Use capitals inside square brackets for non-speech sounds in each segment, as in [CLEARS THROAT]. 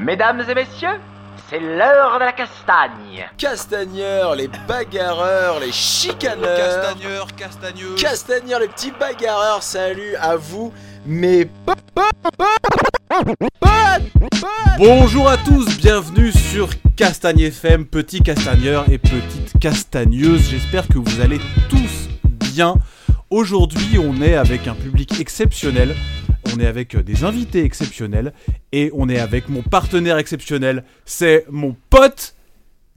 Mesdames et messieurs, c'est l'heure de la castagne. Castagneurs, les bagarreurs, les chicaneurs. Castagneur, castagneux. Castagneurs, les petits bagarreurs, salut à vous, mes Bonjour à tous, bienvenue sur Castagne FM, petit castagneur et petite castagneuse. J'espère que vous allez tous bien. Aujourd'hui, on est avec un public exceptionnel. On est avec euh, des invités exceptionnels et on est avec mon partenaire exceptionnel. C'est mon pote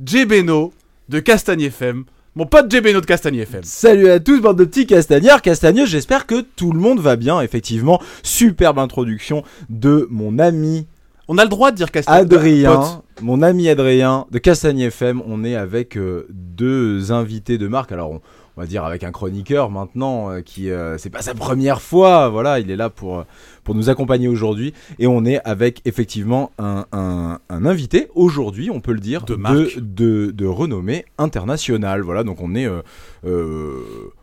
Jebeno de Castagne FM. Mon pote Jebeno de Castagne FM. Salut à tous, bande de petits castagneurs, castagneux, j'espère que tout le monde va bien, effectivement. Superbe introduction de mon ami On a le droit de dire Castagne. Adrien, Pote. mon ami Adrien de Castagne FM. On est avec euh, deux invités de marque. Alors, on, on va dire avec un chroniqueur maintenant euh, qui, euh, c'est pas sa première fois. Voilà, il est là pour, euh, pour nous accompagner aujourd'hui. Et on est avec effectivement un, un, un invité aujourd'hui, on peut le dire, De marque. de, de renommée internationale. Voilà, donc on est, euh, euh,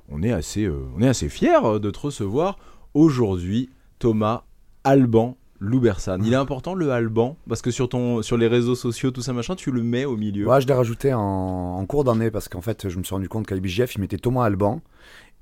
on est assez, on est assez fiers de te recevoir aujourd'hui, Thomas Alban. Loubersan. Il est important le Alban parce que sur ton sur les réseaux sociaux tout ça machin tu le mets au milieu. Ouais, je l'ai rajouté en, en cours d'année parce qu'en fait, je me suis rendu compte qu'à il mettait Thomas Alban.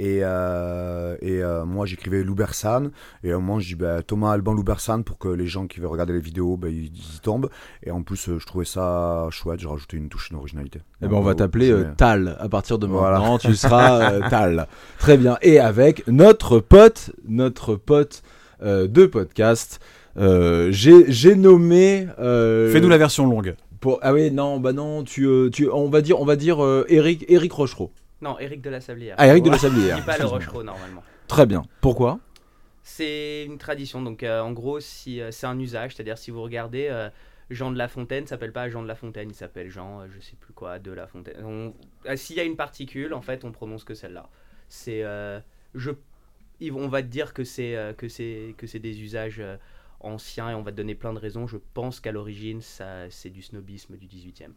Et, euh, et euh, moi, j'écrivais Loubersan. Et à un moment, je dis bah, Thomas Alban Loubersan pour que les gens qui veulent regarder les vidéos, bah, ils, ils y tombent. Et en plus, euh, je trouvais ça chouette. J'ai rajouté une touche d'originalité. Eh ben on va t'appeler euh, Tal à partir de Voilà. maintenant. [LAUGHS] Tu seras euh, Tal. Très bien. Et avec notre pote, notre pote euh, de podcast. Euh, j'ai nommé. euh, Fais-nous la version longue. pour- ah oui non bah non tu euh, tu on va dire on va dire euh, Eric Eric Rochereau. Non, Eric de la Sablière. Ah Eric de la Je Sablière. dis pas le. Rochereau normalement. Très bien. Pourquoi? C'est une tradition. Donc euh, en gros, si euh, c'est un usage, c'est-à-dire si vous regardez euh, Jean de La Fontaine, s'appelle pas Jean de La Fontaine, il s'appelle Jean, euh, je sais plus quoi, de La Fontaine. On- euh, S'il y a une particule, en fait, on prononce que celle-là. C'est euh, je on va te dire que c'est euh, que c'est que c'est des usages anciens et on va te donner plein de raisons. Je pense qu'à l'origine, ça c'est du snobisme du 18e.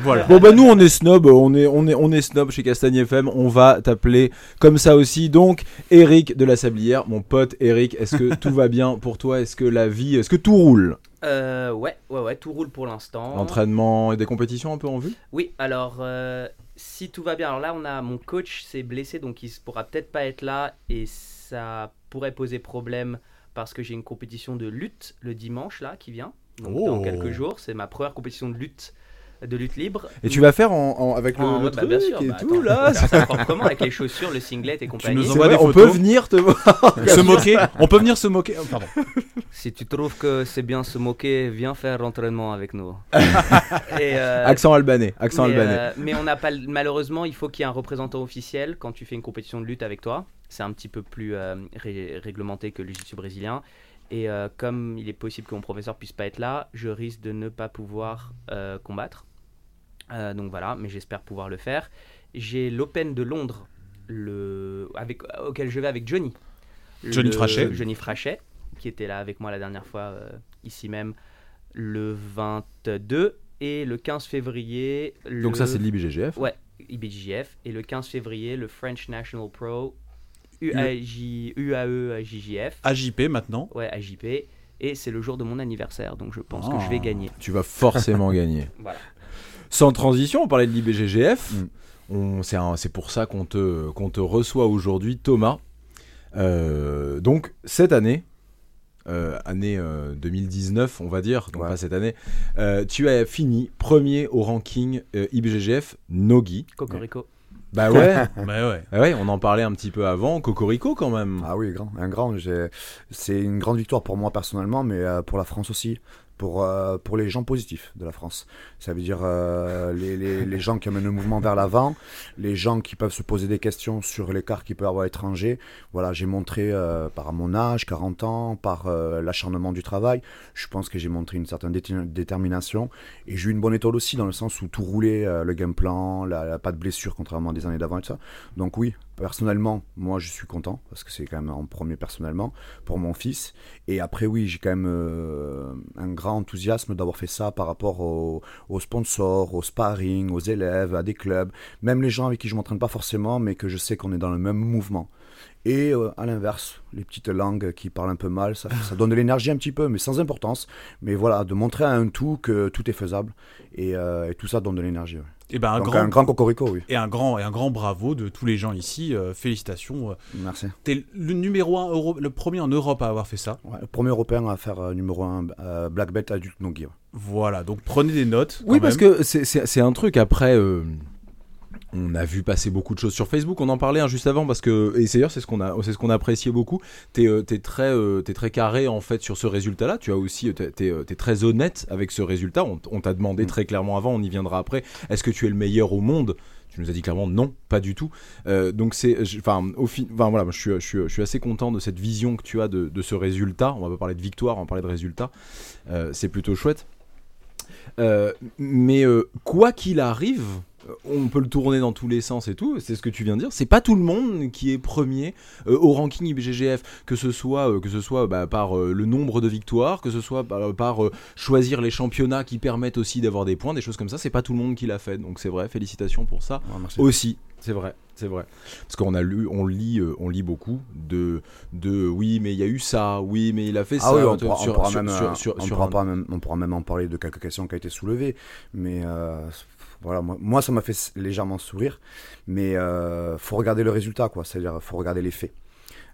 Voilà. Bon bah nous on est snob, on est on est on est snob chez Castagne FM, on va t'appeler comme ça aussi. Donc Eric de la Sablière, mon pote Eric, est-ce que tout va bien pour toi? Est-ce que la vie, est-ce que tout roule? Euh, ouais, ouais, ouais, tout roule pour l'instant. L'entraînement et des compétitions un peu en vue? Oui, alors euh, si tout va bien, alors là on a mon coach s'est blessé donc il pourra peut-être pas être là et ça pourrait poser problème parce que j'ai une compétition de lutte le dimanche là qui vient. Donc dans Oh. quelques jours, c'est ma première compétition de lutte de lutte libre. Et tu vas faire en, en- avec le, Oh, le ouais, bah, truc bien sûr, et bah, tout attends, là ça proprement avec les chaussures, le singlet et compagnie. nous C'est envoie vrai, on peut venir te voir. [LAUGHS] se moquer. On peut venir se moquer. oh, Pardon. Si tu trouves que c'est bien se moquer, viens faire l'entraînement avec nous. [LAUGHS] et, euh, Accent albanais, accent mais, albanais. euh, mais on n'a pas, malheureusement, il faut qu'il y ait un représentant officiel quand tu fais une compétition de lutte avec toi. C'est un petit peu plus euh, ré- réglementé que le jiu-jitsu brésilien. Et euh, comme il est possible que mon professeur puisse pas être là, je risque de ne pas pouvoir euh, combattre. Euh, donc voilà, mais j'espère pouvoir le faire. J'ai l'Open de Londres, le, avec, auquel je vais avec Johnny. Johnny Le- Frachet. Johnny Frachet, qui était là avec moi la dernière fois, euh, ici même, le 22 et le 15 février. Donc ça c'est de l'IBGGF. Ouais, IBJJF. Et le 15 février, le French National Pro UAJ, UAE JJF. AJP maintenant. Ouais, AJP. Et c'est le jour de mon anniversaire, donc je pense que Ah. je vais gagner. Tu vas forcément [LAUGHS] gagner. Voilà. Sans transition, on parlait de l'IBGGF. Mm. C'est pour ça qu'on te, reçoit aujourd'hui, Thomas. Euh, donc, cette année, euh, année euh, 2019, on va dire, donc Ouais. pas cette année, euh, tu as fini premier au ranking euh, IBGGF Nogi. Cocorico. Bah ouais, [LAUGHS] Bah ouais. Ah ouais, on en parlait un petit peu avant. Cocorico quand même. Ah oui, grand, un grand. C'est une grande victoire pour moi personnellement, mais euh, pour la France aussi. Pour, euh, pour les gens positifs de la France. Ça veut dire euh, les, les, les gens qui amènent le mouvement vers l'avant, les gens qui peuvent se poser des questions sur l'écart qu'il peut avoir à l'étranger. Voilà, j'ai montré euh, par mon âge, 40 ans, par l'acharnement du travail, je pense que j'ai montré une certaine détermination. Et j'ai eu une bonne étoile aussi, dans le sens où tout roulait, le game plan, la, la- pas de blessure contrairement à des années d'avant et tout ça. Donc oui, personnellement, moi je suis content, parce que c'est quand même en premier personnellement, pour mon fils. Et après oui, j'ai quand même euh, un grand enthousiasme d'avoir fait ça par rapport aux, aux sponsors, aux sparring, aux élèves, à des clubs, même les gens avec qui je m'entraîne pas forcément, mais que je sais qu'on est dans le même mouvement. Et euh, à l'inverse, les petites langues qui parlent un peu mal, ça, ça donne de l'énergie un petit peu, mais sans importance. Mais voilà, de montrer à un tout que tout est faisable. Et, euh, et tout ça donne de l'énergie. ouais. Et ben un Donc grand, un grand cocorico, oui. et un grand et un grand bravo de tous les gens ici. euh, félicitations. Merci. T'es le numéro un euro, le premier en Europe à avoir fait ça. Ouais, le premier européen à faire euh, numéro 1 Black Belt adulte non. Voilà, donc prenez des notes. Oui, quand parce même. que c'est un truc après. Euh, on a vu passer beaucoup de choses sur Facebook. On en parlait hein, juste avant parce que et d'ailleurs c'est ce qu'on a c'est ce qu'on a apprécié beaucoup. T'es euh, t'es très euh, très carré en fait sur ce résultat-là. Tu as aussi t'es t'es, euh, t'es très honnête avec ce résultat. On, on t'a demandé Mm. très clairement avant. On y viendra après. Est-ce que tu es le meilleur au monde? Tu nous as dit clairement non, pas du tout. Euh, donc c'est, je- enfin, au fin, enfin voilà, je suis, je suis, je suis assez content de cette vision que tu as de, de ce résultat. On va pas parler de victoire, on va parler de résultat. Euh, c'est plutôt chouette. Euh, mais euh, quoi qu'il arrive, euh, on peut le tourner dans tous les sens et tout. C'est ce que tu viens de dire. C'est pas tout le monde qui est premier euh, au ranking IBGGF, que ce soit euh, que ce soit bah, par euh, le nombre de victoires, que ce soit par, par, euh, choisir les championnats qui permettent aussi d'avoir des points, des choses comme ça. C'est pas tout le monde qui l'a fait. Donc c'est vrai. Félicitations pour ça. Aussi, c'est vrai, c'est vrai. Parce qu'on a lu, on lit, euh, on lit beaucoup de, de, oui, mais il y a eu ça, oui, mais il a fait ça. on pourra, même, euh, en parler de quelques questions qui ont été soulevées. Mais euh, voilà, moi, ça m'a fait légèrement sourire. Mais euh, faut regarder le résultat, quoi. C'est-à-dire, faut regarder les faits.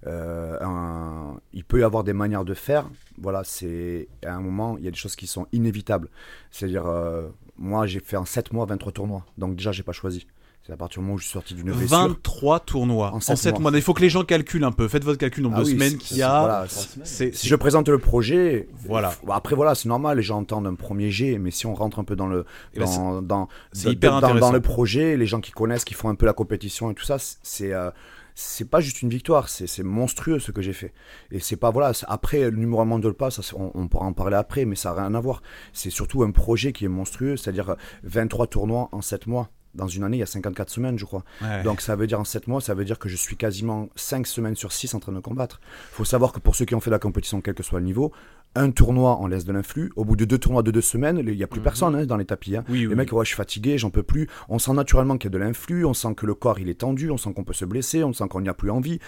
Euh, il peut y avoir des manières de faire. Voilà, c'est à un moment, il y a des choses qui sont inévitables. C'est-à-dire, euh, moi, j'ai fait en 7 mois 23 tournois. Donc déjà, j'ai pas choisi. C'est à partir du moment où je suis sorti d'une blessure. 23 tournois En en sept 7 mois. mois. Il faut que les gens calculent un peu. Faites votre calcul nombre Ah de oui, semaines qu'il y a. voilà, Si je présente le projet, Voilà. après voilà, c'est normal, les gens entendent un premier jet, mais si on rentre un peu dans le Eh ben, dans, dans, hyper le projet, les gens qui connaissent, qui font un peu la compétition et tout ça, c'est euh, c'est pas juste une victoire, c'est monstrueux ce que j'ai fait. Et c'est pas voilà, après le numéro un mondial pas, ça, on, on pourra en parler après, mais ça n'a rien à voir. C'est surtout un projet qui est monstrueux, c'est-à-dire euh, 23 tournois en 7 mois. Dans une année, il y a 54 semaines, je crois. Ouais. Donc ça veut dire en 7 mois, ça veut dire que je suis quasiment 5 semaines sur 6 en train de combattre. faut savoir que pour ceux qui ont fait la compétition, quel que soit le niveau, un tournoi, on laisse de l'influx. Au bout de deux tournois de deux semaines, il n'y a plus Mhm. personne hein, dans les tapis. hein. oui, oui, Les mecs, ouais, je suis fatigué, j'en peux plus. On sent naturellement qu'il y a de l'influx, on sent que le corps il est tendu, on sent qu'on peut se blesser, on sent qu'on n'y a plus envie.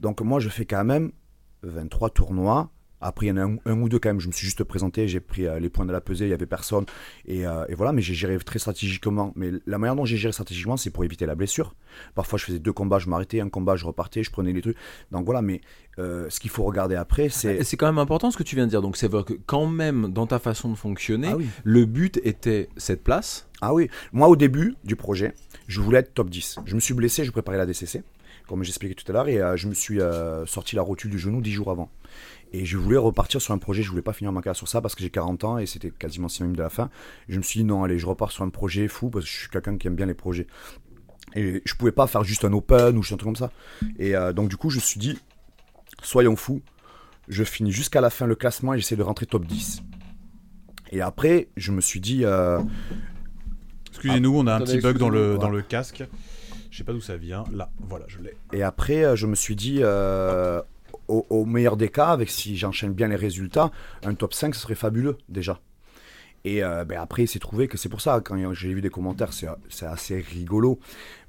Donc moi, je fais quand même 23 tournois. Après, il y en a un, un ou deux quand même. Je me suis juste présenté, j'ai pris euh, les points de la pesée, il y avait personne. Et, euh, et voilà, mais j'ai géré très stratégiquement. Mais la manière dont j'ai géré stratégiquement, c'est pour éviter la blessure. Parfois, je faisais deux combats, je m'arrêtais, un combat, je repartais, je prenais les trucs. Donc voilà, mais euh, ce qu'il faut regarder après, c'est. C'est quand même important ce que tu viens de dire. Donc c'est vrai que quand même dans ta façon de fonctionner, Ah oui. le but était cette place. Ah oui, moi au début du projet, je voulais être top 10. Je me suis blessé, je préparais la DCC, comme j'expliquais tout à l'heure, et je me suis sorti la rotule du genou 10 jours avant. Et je voulais repartir sur un projet, je voulais pas finir ma carrière sur ça parce que j'ai 40 ans et c'était quasiment synonyme de la fin. Et je me suis dit non, allez, je repars sur un projet fou parce que je suis quelqu'un qui aime bien les projets. Et je pouvais pas faire juste un open ou juste un truc comme ça. Et euh, donc du coup, je me suis dit, soyons fous, je finis jusqu'à la fin le classement et j'essaie de rentrer top 10. Et après, je me suis dit, euh, Excusez-nous, on a un petit bug dans le, dans le casque. Je sais pas d'où ça vient. Là, voilà, je l'ai. Et après, euh, je me suis dit, euh, au, au meilleur des cas, avec si j'enchaîne bien les résultats, un top 5, ce serait fabuleux déjà. Et euh, ben après, il s'est trouvé que c'est pour ça, quand j'ai vu des commentaires, c'est assez rigolo.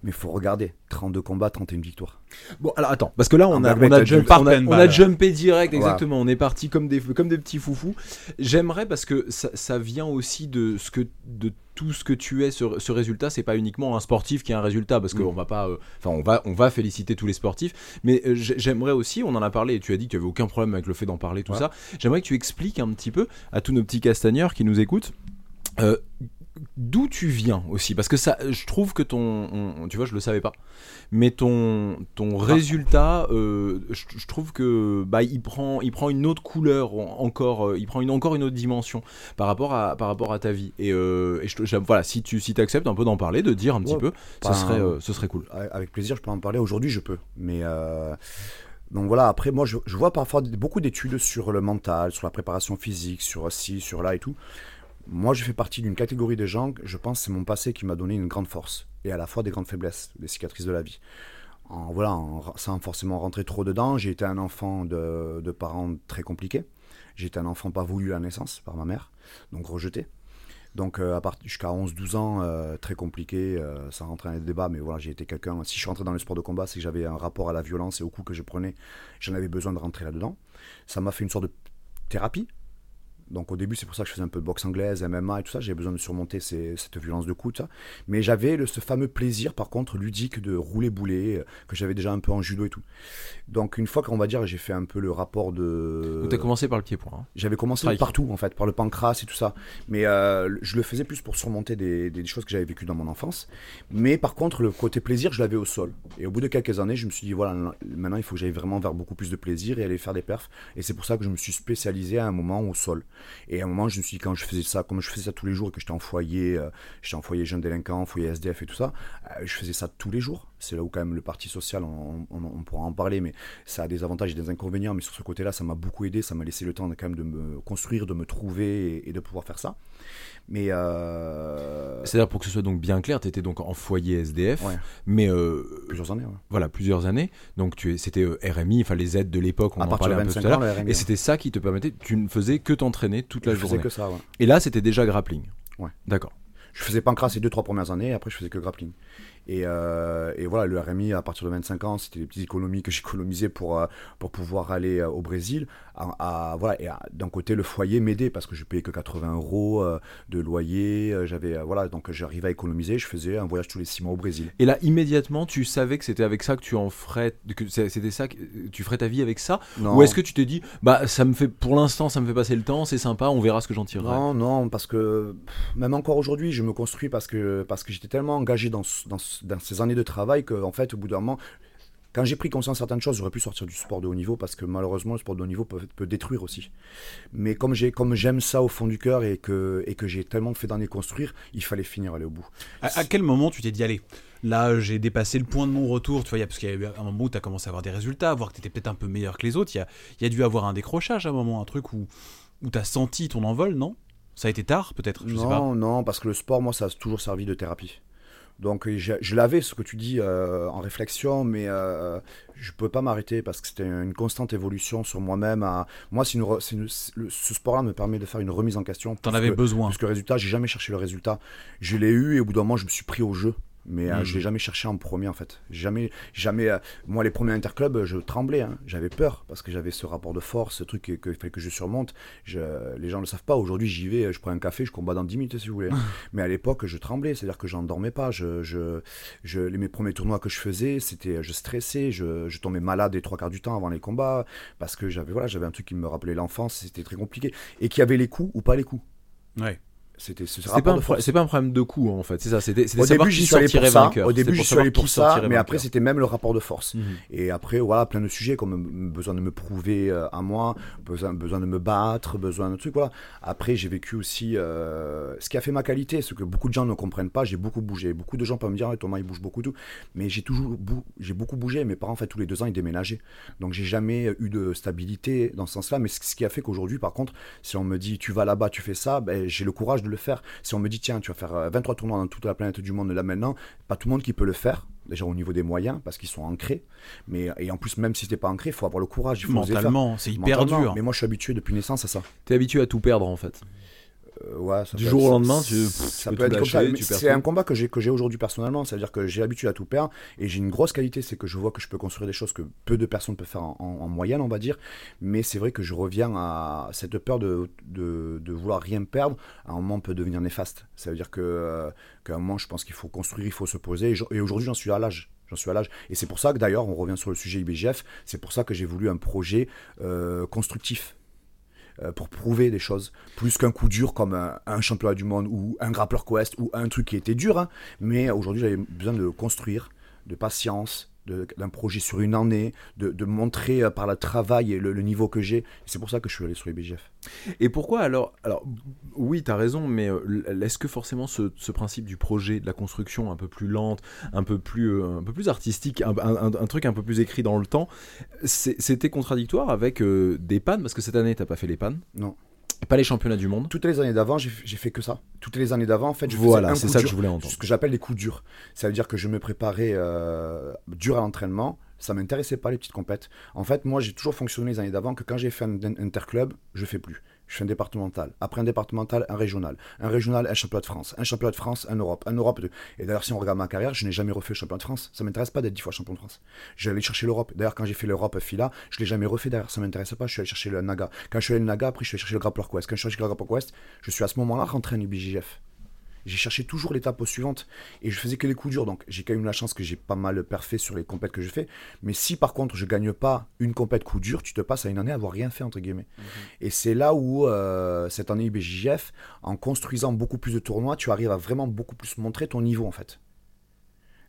Mais il faut regarder 32 combats, 31 victoires. Bon, alors attends, parce que là on a, on a, jump- on a- pen on a ball. jumpé direct, Voilà. exactement. On est parti comme des, comme des petits foufous. J'aimerais parce que ça, ça vient aussi de ce que de tout ce que tu es. Ce, ce résultat, c'est pas uniquement un sportif qui a un résultat, parce qu'on va pas, euh, on va on va féliciter tous les sportifs, mais euh, j'ai- j'aimerais aussi, on en a parlé et tu as dit que tu avais aucun problème avec le fait d'en parler tout Ouais. ça. J'aimerais que tu expliques un petit peu à tous nos petits castagneurs qui nous écoutent. euh, D'où tu viens aussi Parce que ça, je trouve que ton, on- tu vois, je le savais pas, mais ton, ton résultat, euh, je, je trouve que bah il prend, il prend une autre couleur en- encore, euh, il prend une encore une autre dimension par rapport à par rapport à ta vie. Et, euh, et je, voilà, si tu si acceptes un peu d'en parler, de dire un petit Ouais, peu, ce serait euh, ce serait cool. Avec plaisir, je peux en parler. Aujourd'hui, je peux. Mais donc voilà, après, moi, je, je vois parfois beaucoup d'études sur le mental, sur la préparation physique, sur ci, sur là et tout. Moi, je fais partie d'une catégorie de gens, je pense c'est mon passé qui m'a donné une grande force et à la fois des grandes faiblesses, des cicatrices de la vie. En, voilà, en- sans forcément rentrer trop dedans, j'ai été un enfant de, de parents très compliqués. Été un enfant pas voulu à la naissance par ma mère, donc rejeté. Donc euh, jusqu'à 11-12 ans, euh, très compliqué, euh, sans rentrer dans les débats, mais voilà, j'ai été quelqu'un, si je suis rentré dans le sport de combat, c'est que j'avais un rapport à la violence et au coup que je prenais, j'en avais besoin de rentrer là-dedans. Ça m'a fait une sorte de thérapie. Donc au début, c'est pour ça que je faisais un peu de boxe anglaise, MMA et tout ça. J'avais besoin de surmonter ces- cette violence de ça. Mais j'avais ce fameux plaisir, par contre, ludique de rouler boulet, euh, que j'avais déjà un peu en judo et tout. Donc une fois qu'on va dire, j'ai fait un peu le rapport de. Donc t'as commencé par le pied-point. hein. J'avais commencé partout en fait, par le pancras et tout ça. Mais euh, je le faisais plus pour surmonter des, des choses que j'avais vécues dans mon enfance. Mais par contre, le côté plaisir, je l'avais au sol. Et au bout de quelques années, je me suis dit, voilà, maintenant il faut que j'aille vraiment vers beaucoup plus de plaisir et aller faire des perfs. Et c'est pour ça que je me suis spécialisé à un moment au sol. Et à un moment, je me suis dit, quand je faisais ça, comme je faisais ça tous les jours que j'étais en foyer, euh, j'étais en foyer jeune délinquant, foyer SDF et tout ça, euh, je faisais ça tous les jours. C'est là où quand même le parti social, on, pourra en parler, mais ça a des avantages et des inconvénients. Mais sur ce côté-là, ça m'a beaucoup aidé, ça m'a laissé le temps de, quand même de me construire, de me trouver et de pouvoir faire ça. Mais euh, C'est-à-dire pour que ce soit donc bien clair, t'étais donc en foyer SDF, Ouais. mais euh, plusieurs années. ouais. voilà plusieurs années. Donc tu es, c'était euh, RMI, enfin les aides de l'époque, on à en parlait un peu 25 tout à l'heure. Et c'était ça qui te permettait, tu ne faisais que t'entraîner toute la je journée. que ça. ouais. Et là, c'était déjà grappling. Ouais. D'accord. Je faisais pancras ces deux trois premières années, et après je faisais que grappling. Et, euh, et voilà, le RMI à partir de 25 ans, c'était des petites économies que j'économisais pour, euh, pour pouvoir aller euh, au Brésil. À, à- voilà, et d'un côté, le foyer m'aidait parce que je payais que 80 euros euh, de loyer. J'avais voilà, donc j'arrivais à économiser. Je faisais un voyage tous les 6 mois au Brésil. Et là, immédiatement, tu savais que c'était avec ça que tu en ferais, que c'était ça, que tu ferais ta vie avec ça? Non, Ou est-ce que tu t'es dit, bah ça me fait, pour l'instant, ça me fait passer le temps, c'est sympa, on verra ce que j'en tirerai? Non, non, parce que même encore aujourd'hui, je me construis parce que, parce que j'étais tellement engagé dans, dans, ce- dans ces années de travail que, en fait, au bout d'un moment, quand j'ai pris conscience de certaines choses, j'aurais pu sortir du sport de haut niveau parce que malheureusement, le sport de haut niveau peut, peut détruire aussi. Mais comme j'ai, comme j'aime ça au fond du cœur et que, et que j'ai tellement fait d'années construire, il fallait finir aller au bout. À, à quel moment tu t'es dit, allez, là j'ai dépassé le point de non-retour, tu vois, parce qu'il y a eu un moment où tu as commencé à avoir des résultats, voir que tu étais peut-être un peu meilleur que les autres, il y a, il y a dû avoir un décrochage à un moment, un truc où, où tu as senti ton envol, non? Ça a été tard peut-être, je sais pas. Non, non, parce que le sport, moi, ça a toujours servi de thérapie. Donc je, je l'avais, ce que tu dis, euh, en réflexion, mais euh, je ne peux pas m'arrêter parce que c'était une constante évolution sur moi-même. à- Moi, une re- c'est une- c'est le- ce sport-là me permet de faire une remise en question. T'en avais besoin. Plus que le résultat, j'ai jamais cherché le résultat. Je l'ai eu et au bout d'un moment, je me suis pris au jeu. Mais euh, Mhm. je l'ai jamais cherché en premier en fait. Jamais, jamais. euh, moi, les premiers interclubs, je tremblais. hein. J'avais peur parce que j'avais ce rapport de force, ce truc que- qu'il fallait que je surmonte. Je, les gens ne le savent pas. Aujourd'hui, j'y vais, je prends un café, je combats dans 10 minutes si vous voulez. [LAUGHS] Mais à l'époque, je tremblais, c'est-à-dire que j'en dormais pas. Je, je, je, les, mes premiers tournois que je faisais, c'était, je stressais, je, je tombais malade les trois quarts du temps avant les combats parce que j'avais, voilà, j'avais un truc qui me rappelait l'enfance. C'était très compliqué et qui avait les coups ou pas les coups. Ouais. C'était ce C'est pas, un c'est pas un problème de coût en fait, c'est ça. C'était c'était Au savoir début, qui j'y suis allé pour sortirait ça. vainqueur. Au début, pour suis allé pour ça, mais après, c'était même le rapport de force. Mhm. Et après, voilà, plein de sujets comme euh, besoin de me prouver euh, à moi, besoin, besoin de me battre, besoin de trucs, voilà. Après, j'ai vécu aussi euh, ce qui a fait ma qualité, ce que beaucoup de gens ne comprennent pas. J'ai beaucoup bougé. Beaucoup de gens peuvent me dire, Thomas, il bouge beaucoup, tout. Mais j'ai toujours, bou- j'ai beaucoup bougé. Mes parents, en fait, tous les deux ans, ils déménageaient. Donc, j'ai jamais eu de stabilité dans ce sens-là. Mais ce ce qui a fait qu'aujourd'hui, par contre, si on me dit, tu vas là-bas, tu fais ça, ben, j'ai le courage de le faire. Si on me dit, tiens, tu vas faire euh, 23 tournois dans toute la planète du monde là maintenant, pas tout le monde qui peut le faire. Déjà au niveau des moyens, parce qu'ils sont ancrés. Mais, et en plus, même si t'es pas ancré, il faut avoir le courage. Il faut. Mentalement, c'est hyper dur. Mais moi, je suis habitué depuis naissance à ça. T'es habitué à tout perdre en fait. Euh, ouais, Du jour au lendemain, tu- ça tu peux peut être comme ça. lâcher, perds C'est un combat que j'ai que j'ai aujourd'hui personnellement, c'est-à-dire que j'ai l'habitude à tout perdre et j'ai une grosse qualité, c'est que je vois que je peux construire des choses que peu de personnes peuvent faire en, en- en moyenne, on va dire. Mais c'est vrai que je reviens à cette peur de, de, de vouloir rien perdre. À un moment, peut devenir néfaste. Ça veut dire que euh, qu'à un moment, je pense qu'il faut construire, il faut se poser. Et, aujourd'hui, j'en suis à l'âge. J'en suis à l'âge. Et c'est pour ça que d'ailleurs, on revient sur le sujet IBGF, c'est pour ça que j'ai voulu un projet euh, constructif pour prouver des choses, plus qu'un coup dur comme un, championnat du monde ou un Grappler Quest ou un truc qui était dur. hein. Mais aujourd'hui, j'avais besoin de construire, de patience, d'un projet sur une année, de, de montrer euh, par le travail et le, le niveau que j'ai. C'est pour ça que je suis allé sur les BGF. Et pourquoi alors Alors oui, t'as raison, mais euh, est-ce que forcément ce, ce principe du projet, de la construction un peu plus lente, un peu plus, euh, un peu plus artistique, un, un- un truc un peu plus écrit dans le temps, c'était contradictoire avec euh, des pannes? Parce que cette année, t'as pas fait les pannes. Non. Pas les championnats du monde. Toutes les années d'avant, j'ai fait que ça. Toutes les années d'avant, en fait, je Voilà, faisais c'est ça dur. que je voulais entendre. ce que j'appelle les coups durs. Ça veut dire que je me préparais euh, dur à l'entraînement. Ça m'intéressait pas les petites compètes. En fait, moi, j'ai toujours fonctionné les années d'avant que quand j'ai fait un, un interclub, je fais plus. Je fais un départemental. Après un départemental, un régional. Un régional, un championnat de France. Un championnat de France, un Europe. Un Europe. De... Et d'ailleurs, si on regarde ma carrière, je n'ai jamais refait le championnat de France. Ça m'intéresse pas d'être dix fois champion de France. Je vais aller chercher l'Europe. D'ailleurs, quand j'ai fait l'Europe FILA, je l'ai jamais refait derrière. Ça m'intéresse pas. Je suis allé chercher le Naga. Quand je suis allé le Naga, après, je suis allé chercher le Grappler Quest. Quand je suis allé chercher le Grappler Quest, je suis à ce moment-là rentré en UBJF j'ai cherché toujours l'étape suivante et je faisais que les coups durs. Donc j'ai quand même la chance que j'ai pas mal parfait sur les compètes que je fais. Mais si par contre je gagne pas une compète coup dur, tu te passes à une année à avoir rien fait entre guillemets. Mhm. Et c'est là où euh, cette année UBJF, en construisant beaucoup plus de tournois, tu arrives à vraiment beaucoup plus montrer ton niveau en fait.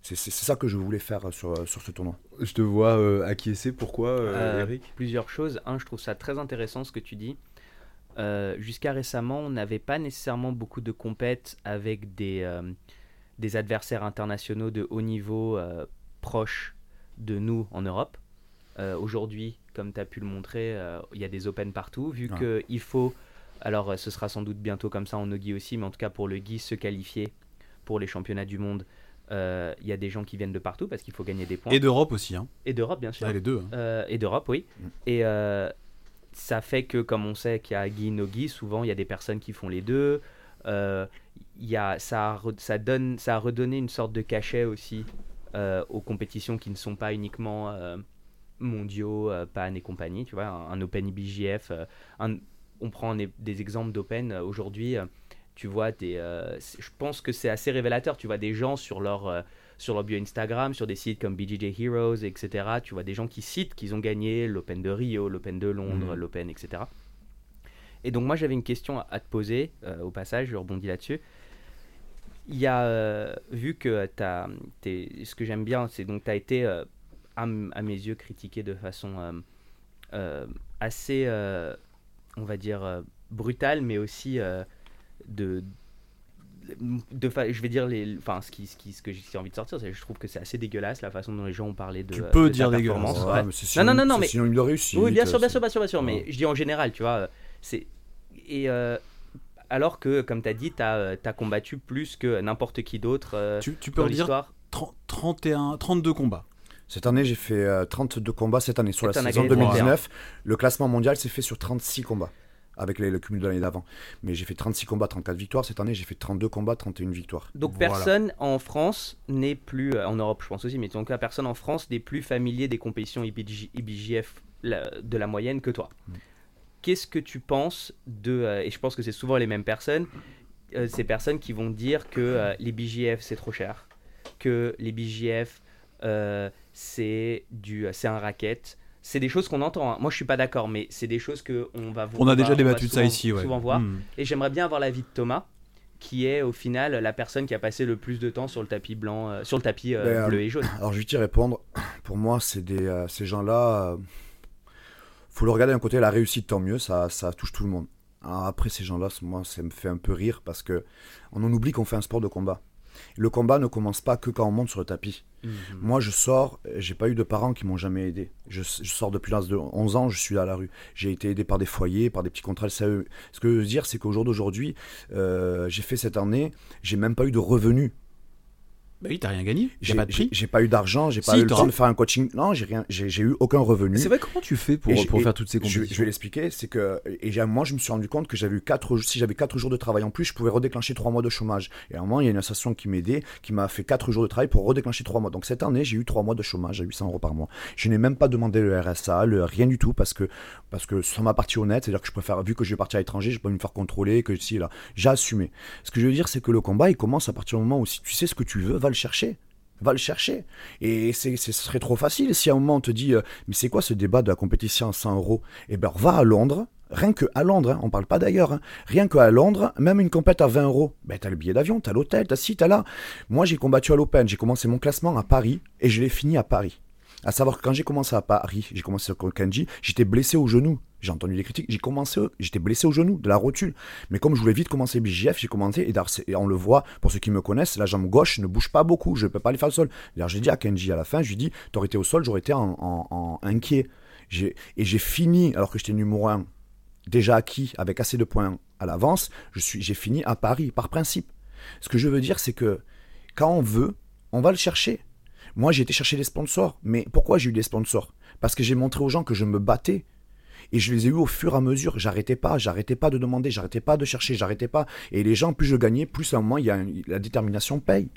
C'est ça que je voulais faire sur, sur ce tournoi. Je te vois euh, acquiescer, pourquoi euh, Eric? Plusieurs choses. Un, je trouve ça très intéressant ce que tu dis. Euh, jusqu'à récemment, on n'avait pas nécessairement beaucoup de compètes avec des, euh, des adversaires internationaux de haut niveau euh, proches de nous en Europe. Aujourd'hui, comme tu as pu le montrer, il y a des Open partout. Vu qu'il faut, alors ce sera sans doute bientôt comme ça en Nogi aussi, mais en tout cas pour le Guy se qualifier pour les championnats du monde, il y a des gens qui viennent de partout parce qu'il faut gagner des points. Et d'Europe aussi. Hein. Et d'Europe, bien sûr. les deux. Hein. et d'Europe, oui. Mm. Et ça fait que, comme on sait qu'il y a Guy Nogi, souvent il y a des personnes qui font les deux. Euh, y a, ça, a, ça, donne, ça a redonné une sorte de cachet aussi euh, aux compétitions qui ne sont pas uniquement euh, mondiaux, euh, PAN et compagnie. Tu vois, un, Open IBJF, on prend des exemples d'Open aujourd'hui. tu vois, des, je pense que c'est assez révélateur. Tu vois des gens sur leur sur leur bio Instagram, sur des sites comme BJJ Heroes, etc. Tu vois des gens qui citent qu'ils ont gagné l'Open de Rio, l'Open de Londres, mhm. l'Open, etc. Et donc moi j'avais une question à te poser, euh, au passage, je rebondis là-dessus. Il y a, euh, vu que as, ce que j'aime bien, c'est donc tu as été, euh, à, mes yeux, critiqué de façon assez, on va dire, brutale, mais aussi de, de je vais dire les enfin ce qui ce, qui, ce que j'ai envie de sortir c'est je trouve que c'est assez dégueulasse la façon dont les gens ont parlé de tu peux dire dégueulasse. non non non non mais sinon il a réussi oui bien sûr bien sûr bien sûr bien sûr mais je dis en général tu vois c'est et euh, alors que comme tu as dit tu as, euh, as, combattu plus que n'importe qui d'autre euh, tu, tu peux dire 31 32 combats. Cette année, j'ai fait 32 combats cette année sur la saison 2019. Le classement mondial s'est fait sur 36 combats avec le cumul de l'année d'avant. Mais j'ai fait 36 combats, 34 victoires. Cette année, j'ai fait 32 combats, 31 victoires. Donc personne en France n'est plus, euh, en Europe je pense aussi, mais en tout cas personne en France n'est plus familier des compétitions IBJF de la moyenne que toi. Mm. Qu'est-ce que tu penses de, euh, et je pense que c'est souvent les mêmes personnes, euh, ces personnes qui vont dire que les BJF c'est trop cher, que les BJF c'est du, c'est un racket, c'est des choses qu'on entend. Hein. Moi, je suis pas d'accord, mais c'est des choses que on va voir. On a déjà débattu de ça ici, ouais. Souvent voir. Hmm. Et j'aimerais bien avoir l'avis de Thomas, qui est au final la personne qui a passé le plus de temps sur le tapis blanc, euh, sur le tapis euh, ben, bleu et jaune. Alors, je vais t'y répondre. Pour moi, c'est des euh, ces gens-là. faut le regarder d'un côté. La réussite, tant mieux. Ça, ça touche tout le monde. après, ces gens-là, moi, ça me fait un peu rire parce que on en oublie qu'on fait un sport de combat. Le combat ne commence pas que quand on monte sur le tapis. Mhm. Moi, je sors, j'ai pas eu de parents qui m'ont jamais aidé. Je, sors depuis l'âge de 11 ans, je suis à la rue. J'ai été aidé par des foyers, par des petits contrats Ce que je veux dire, c'est qu'au jour d'aujourd'hui, euh, j'ai fait cette année, j'ai même pas eu de revenus bah oui, t'as rien gagné. J'ai pas, j'ai pas eu d'argent, j'ai pas eu le temps de faire un coaching. Non, j'ai rien, j'ai eu aucun revenu. C'est vrai, comment tu fais pour, pour faire toutes ces compétitions Je, vais l'expliquer. C'est que et moi, je me suis rendu compte que j'avais eu quatre, si j'avais 4 jours de travail en plus, je pouvais redéclencher 3 mois de chômage. Et à un moment, il y a une association qui m'aidait, qui m'a fait 4 jours de travail pour redéclencher 3 mois. Donc cette année, j'ai eu 3 mois de chômage à 800 euros par mois. Je n'ai même pas demandé le RSA, le rien du tout, parce que parce que ça m'a parti honnête. C'est-à-dire que je préfère, vu que je vais partir à l'étranger, je peux me faire contrôler, que si là, j'ai assumé. Ce que je veux dire, c'est que le combat, il commence à partir du moment où si tu sais ce que tu veux, va le chercher va le chercher. Et c'est, ce serait trop facile si à un moment on te dit, euh, mais c'est quoi ce débat de la compétition à 100 euros? Eh ben, va à Londres, rien que à Londres, hein, on parle pas d'ailleurs, hein, rien que à Londres, même une compète à 20 euros, ben t'as le billet d'avion, t'as l'hôtel, t'as ci, t'as là. Moi j'ai combattu à l'Open, j'ai commencé mon classement à Paris et je l'ai fini à Paris. À savoir que quand j'ai commencé à Paris, j'ai commencé au Kenji, j'étais blessé au genou. J'ai entendu des critiques, j'ai commencé, j'étais blessé au genou, de la rotule. Mais comme je voulais vite commencer BJF, j'ai commencé, et, on le voit, pour ceux qui me connaissent, la jambe gauche ne bouge pas beaucoup, je ne peux pas aller faire le sol. D'ailleurs, j'ai dit à Kenji à la fin, je lui dit, t'aurais été au sol, j'aurais été en, inquiet. Et j'ai fini, alors que j'étais numéro 1, déjà acquis, avec assez de points à l'avance, j'ai fini à Paris, par principe. Ce que je veux dire, c'est que quand on veut, on va le chercher. Moi, j'ai été chercher des sponsors. Mais pourquoi j'ai eu des sponsors? Parce que j'ai montré aux gens que je me battais. Et je les ai eu au fur et à mesure. J'arrêtais pas, j'arrêtais pas de demander, j'arrêtais pas de chercher, j'arrêtais pas. Et les gens, plus je gagnais, plus à un moment, il y a la détermination paye.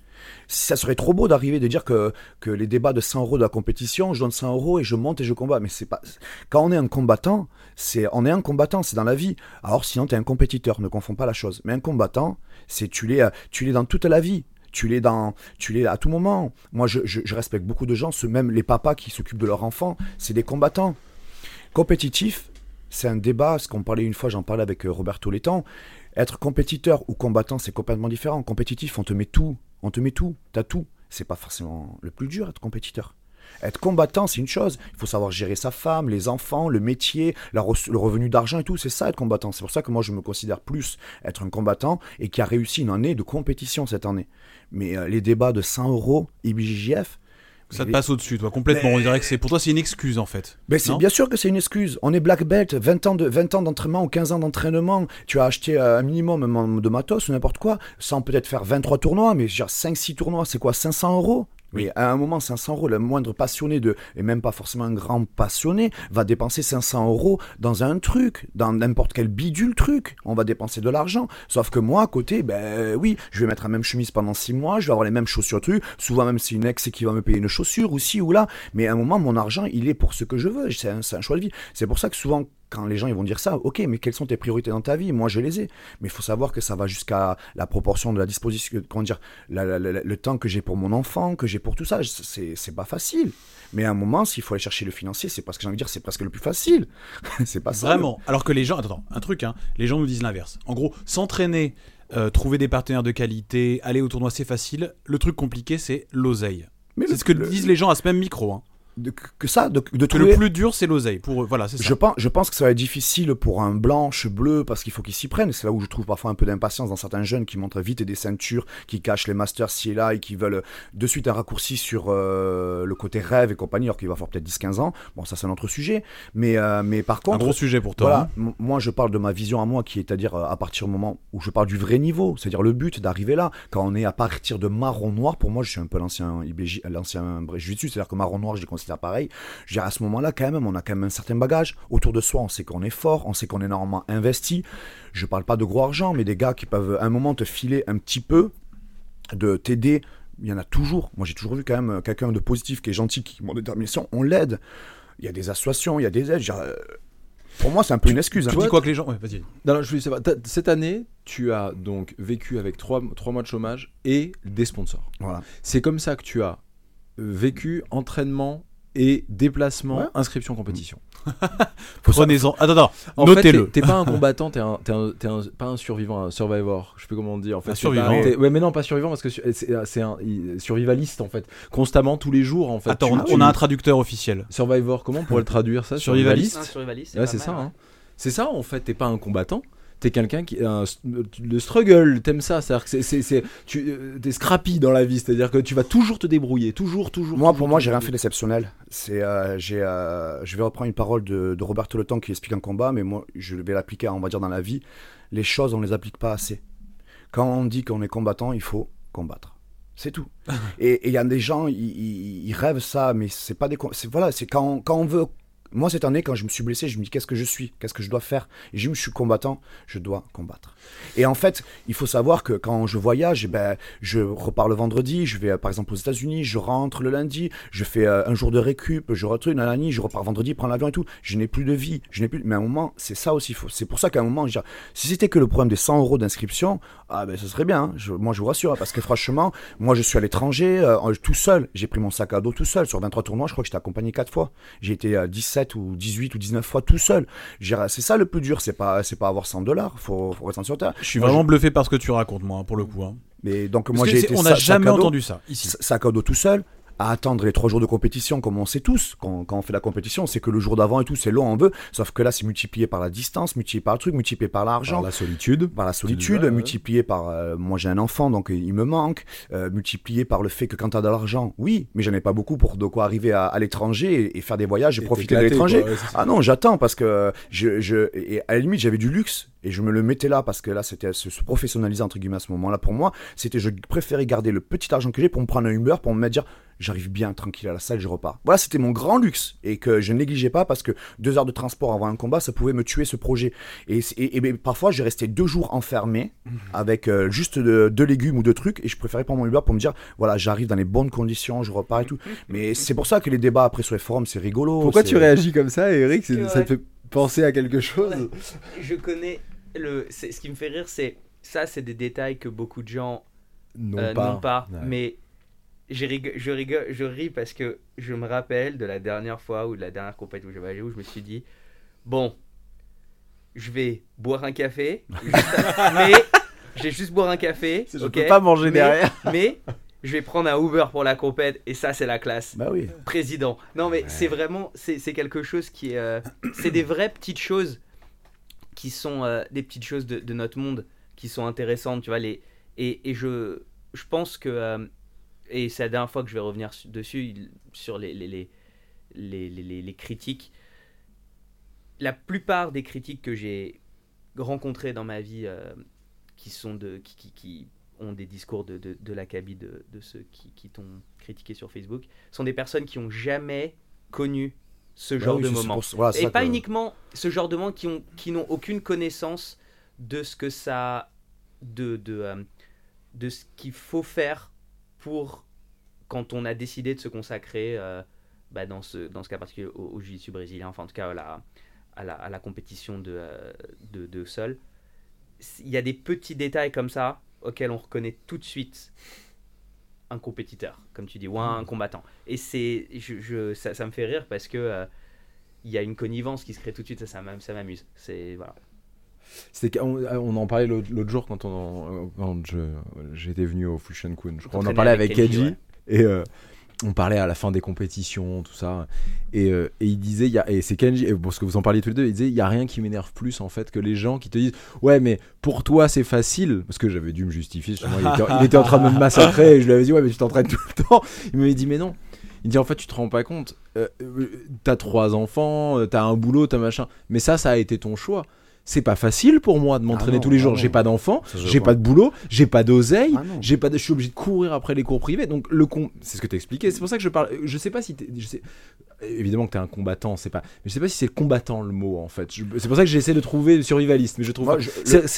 Ça serait trop beau d'arriver de dire que, que les débats de 100 euros de la compétition, je donne 100 euros et je monte et je combats. Mais c'est pas. Quand on est un combattant, c'est on est un combattant, c'est dans la vie. Alors sinon, tu es un compétiteur, ne confonds pas la chose. Mais un combattant, c'est tu l'es, euh, tu l'es dans toute la vie. Tu l'es dans, tu l'es à tout moment. Moi, je, respecte beaucoup de gens, même les papas qui s'occupent de leurs enfants, c'est des combattants. Compétitif, c'est un débat. Ce qu'on parlait une fois, j'en parlais avec euh, Roberto Létang. Être compétiteur ou combattant, c'est complètement différent. Compétitif, on te met tout, on te met tout, t'as tout. C'est pas forcément le plus dur, être compétiteur. Être combattant, c'est une chose. Il faut savoir gérer sa femme, les enfants, le métier, la re- le revenu d'argent et tout. C'est ça être combattant. C'est pour ça que moi je me considère plus être un combattant et qui a réussi une année de compétition cette année. Mais euh, les débats de 100 euros IBJJF, Ça te passe au-dessus, toi, complètement. Mais- On dirait que c'est pour toi, c'est une excuse en fait. mais c'est bien sûr que c'est une excuse. On est black belt, 20 ans de 20 ans d'entraînement ou 15 ans d'entraînement. Tu as acheté euh, un minimum de matos ou n'importe quoi, sans peut-être faire 23 tournois, mais genre 5-6 tournois, c'est quoi 500 euros? Mais à un moment, 500 euros, le moindre passionné de, et même pas forcément un grand passionné, va dépenser 500 euros dans un truc, dans n'importe quel bidule truc. On va dépenser de l'argent. Sauf que moi, à côté, ben oui, je vais mettre la même chemise pendant 6 mois, je vais avoir les mêmes chaussures truc. Souvent même c'est une ex qui va me payer une chaussure ou ci ou là. Mais à un moment, mon argent, il est pour ce que je veux. C'est un, un choix de vie. C'est pour ça que souvent, quand les gens ils vont dire ça, ok, mais quelles sont tes priorités dans ta vie? Moi, je les ai. Mais il faut savoir que ça va jusqu'à la proportion de la disposition, comment dire, la- la- la- le temps que j'ai pour mon enfant, que j'ai pour tout ça. C'est c'est pas facile. Mais à un moment, s'il faut aller chercher le financier, c'est parce que j'ai envie de dire, c'est presque le plus facile. [LAUGHS] c'est pas ça. Vraiment. Alors que les gens, attends, un truc, hein, les gens nous disent l'inverse. En gros, s'entraîner, euh, trouver des partenaires de qualité, aller au tournoi, c'est facile. Le truc compliqué, c'est l'oseille. Mais C'est ce que le- disent les gens à ce même micro. Hein. De- que ça, de, de Que trouver. le plus dur, c'est l'oseille. Pour eux. voilà, c'est ça. Je pense, je pense que ça va être difficile pour un blanche bleu parce qu'il faut qu'ils s'y prennent. C'est là où je trouve parfois un peu d'impatience dans certains jeunes qui montrent vite des ceintures, qui cachent les masters ci et là et qui veulent de suite un raccourci sur euh, le côté rêve et compagnie, alors qu'il va falloir peut-être 10-15 ans. Bon, ça c'est un autre sujet. Mais, euh, mais par un contre, gros sujet pour toi. voilà, hein. moi je parle de ma vision à moi qui est à dire euh, à partir du moment où je parle du vrai niveau, c'est-à-dire le but d'arriver là. Quand on est à partir de marron noir, pour moi je suis un peu l'ancien IBJ, l'ancien Jiu-Jitsu, c'est-à-dire que marron noir je les considère pareil. Je dirais à ce moment-là quand même, on a quand même un certain bagage autour de soi. On sait qu'on est fort, on sait qu'on est énormément investi. Je parle pas de gros argent, mais des gars qui peuvent à un moment te filer un petit peu, de t'aider. Il y en a toujours. Moi j'ai toujours vu quand même euh, quelqu'un de positif qui est gentil, qui montre détermination. On l'aide. Il y a des associations, il y a des aides. Dirais, euh, Pour moi, c'est un peu une excuse. Tu hein. dis quoi que les gens. Ouais, vas-y. Non, non, je voulais savoir, t'as- cette année, tu as donc vécu avec trois, trois mois de chômage et des sponsors. Voilà. C'est comme ça que tu as vécu entraînement et déplacement, Ouais. inscription compétition. [LAUGHS] Prenez-en. Attends, attends. En Notez-le. t'es- pas un combattant, t'es un, t'es un- un- pas un survivant, un survivor. Je sais plus comment on dit. En fait, Un survivant. pas- ouais, mais non, pas survivant parce que c'est un survivaliste en fait. Constamment, tous les jours en fait. Attends, Tu- on, tu- on a un traducteur officiel. Survivor, comment on pourrait le traduire ça? [LAUGHS] Survivaliste. Survivaliste, Ouais, pas c'est ça. ouais. hein. C'est ça en fait. T'es pas un combattant. T'es quelqu'un qui un, le struggle. T'aimes ça. C'est-à-dire que c'est- c'est c'est tu euh, t'es scrappy dans la vie. C'est-à-dire que tu vas toujours te débrouiller, toujours, toujours. Moi, toujours, pour moi, j'ai rien fait d'exceptionnel. C'est, euh, j'ai, euh, je vais reprendre une parole de, de Roberto Le Temps qui explique un combat, mais moi, je vais l'appliquer, on va dire, dans la vie. Les choses, on les applique pas assez. Quand on dit qu'on est combattant, il faut combattre. C'est tout. [LAUGHS] et il y a des gens, ils, ils- ils rêvent ça, mais c'est pas des. C'est, voilà, c'est quand, quand on veut. Moi, cette année, quand je me suis blessé, je me dis qu'est-ce que je suis? Qu'est-ce que je dois faire? Et je suis combattant, je dois combattre. Et en fait, il faut savoir que quand je voyage, ben, je repars le vendredi, je vais euh, par exemple aux États-Unis, je rentre le lundi, je fais euh, un jour de récup, je retourne à la nuit, je repars vendredi, prends l'avion et tout. Je n'ai plus de vie, je n'ai plus. Mais à un moment, c'est ça aussi. C'est pour ça qu'à un moment, si c'était que le problème des 100 euros d'inscription, ah ben ce serait bien. hein. Moi, je vous rassure, parce que franchement, moi, je suis à l'étranger, euh, tout seul. J'ai pris mon sac à dos tout seul sur 23 tournois. Je crois que j'étais accompagné 4 fois. J'ai été à 17 ou 18 ou 19 fois tout seul. C'est ça le plus dur, c'est pas, c'est pas avoir 100 dollars. Faut, faut rester Je suis Moi, vraiment bluffé par ce que tu racontes, moi, pour le coup. hein. Mais donc Parce moi j'ai été on n'a jamais entendu ça ici. s- sac à dos tout seul à attendre les trois jours de compétition comme on sait tous quand, quand on fait la compétition c'est que le jour d'avant et tout c'est long on veut sauf que là c'est multiplié par la distance multiplié par le truc multiplié par l'argent Par la solitude. par la solitude, ouais. multiplié par euh, moi j'ai un enfant donc euh, il me manque, euh, multiplié par le fait que quand t'as de l'argent, oui, mais j'en ai pas beaucoup pour de quoi arriver à, à l'étranger et, et faire des voyages et, Et profiter de l'étranger. ouais. Ah non, j'attends parce que je, je et à la limite j'avais du luxe et je me le mettais là parce que là c'était se, se professionnaliser entre guillemets à ce moment-là pour moi. C'était je préférais garder le petit argent que j'ai pour me prendre un Uber pour me dire j'arrive bien tranquille à la salle je repars. Voilà c'était mon grand luxe et que je ne négligeais pas parce que deux heures de transport avant un combat ça pouvait me tuer ce projet. Et, et, et ben, parfois j'ai resté deux jours enfermé avec euh, juste de- deux légumes ou deux trucs et je préférais prendre mon Uber pour me dire voilà j'arrive dans les bonnes conditions je repars et tout. Mais c'est pour ça que les débats après sur les forums c'est rigolo Pourquoi tu réagis comme ça, Eric? Ça te fait penser à quelque chose? Ouais. Je connais le. c'est- Ce qui me fait rire, c'est ça, c'est des détails que beaucoup de gens Non euh, pas. n'ont pas. Ouais. Mais j'ai rigole- je rigole, je ris parce que je me rappelle de la dernière fois ou de la dernière compétition où j'ai voyagé où je me suis dit bon, je vais boire un café, [LAUGHS] mais je vais juste boire un café. Je ok, peux pas manger mais- derrière. Mais je vais prendre un Uber pour la compète et ça c'est la classe. bah oui président. Non, mais c'est vraiment, c'est c'est quelque chose qui est, euh, c'est des vraies petites choses qui sont euh, des petites choses de, notre monde qui sont intéressantes, tu vois les et, et je, je pense que euh, et c'est la dernière fois que je vais revenir su- dessus sur les les, les, les, critiques. La plupart des critiques que j'ai rencontrées dans ma vie euh, qui sont de qui, qui, ont des discours de, de, de de, de ceux qui, qui t'ont critiqué sur Facebook sont des personnes qui ont jamais connu ce Bah genre oui, de c'est- c'est moment. pour ça- voilà, c'est Et pas que- uniquement ce genre de moment qui ont qui n'ont aucune connaissance de ce que ça de de euh, de ce qu'il faut faire pour quand on a décidé de se consacrer euh, bah, dans ce dans ce cas particulier au, au jiu-jitsu brésilien enfin en tout cas à la à la, à la compétition de, euh, de de sol il y a des petits détails comme ça auxquels on reconnaît tout de suite un compétiteur, comme tu dis, ou un combattant. Et c'est, je, je- ça, ça me fait rire parce que euh, il y a une connivence qui se crée tout de suite, ça, ça m'am- ça m'amuse. C'est voilà. C'était on, on en parlait l'autre jour quand on quand je j'étais venu au Fusion Kun. Je crois on en parlait avec avec ouais. et euh, on parlait à la fin des compétitions, tout ça. Et, euh, et il disait, y a, et c'est Kenji, et parce que vous en parliez tous les deux, il disait, il y a rien qui m'énerve plus en fait que les gens qui te disent, ouais, mais pour toi c'est facile, parce que j'avais dû me justifier. justement, il, était, il était en train de me [LAUGHS] massacrer et je lui avais dit, ouais, mais tu t'entraînes tout le temps. Il m'avait dit, mais non. Il dit, en fait, tu te rends pas compte. Euh, euh, t'as trois enfants, t'as un boulot, t'as machin. Mais ça, ça a été ton choix. C'est pas facile pour moi de m'entraîner non, tous les ah jours. non. J'ai pas je j'ai pas de boulot, j'ai pas d'oseille, Ah j'ai pas de, je suis obligé de courir après les cours privés. Donc le con, c'est ce que t'as expliqué. C'est pour ça que je parle. Je sais pas si t'es- je sais évidemment que t'es un combattant, c'est pas. Mais je sais pas si c'est combattant le mot en fait. Je- C'est pour ça que j'essaie de trouver survivaliste, mais je trouve. Moi, je-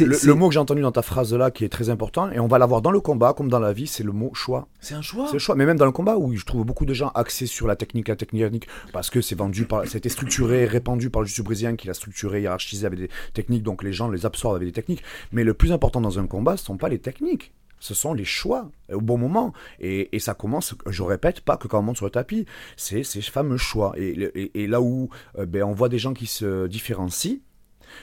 le, mot que j'ai entendu dans ta phrase là qui est très important et on va l'avoir dans le combat comme dans la vie, c'est le mot choix. c'est un choix. C'est choix, mais même dans le combat où je trouve beaucoup de gens axés sur la technique, la technique, parce que c'est vendu par, c'était structuré, répandu par le jiu brésilien qui l'a structuré, hiérarchisé avec des techniques, donc les gens les absorbent avec des techniques. Mais le plus important dans un combat, ce sont pas les techniques. Ce sont les choix au bon moment. Et, et ça commence, je répète, pas que quand on monte sur le tapis, c'est ces fameux choix. Et, et- là où euh, ben, on voit des gens qui se différencient,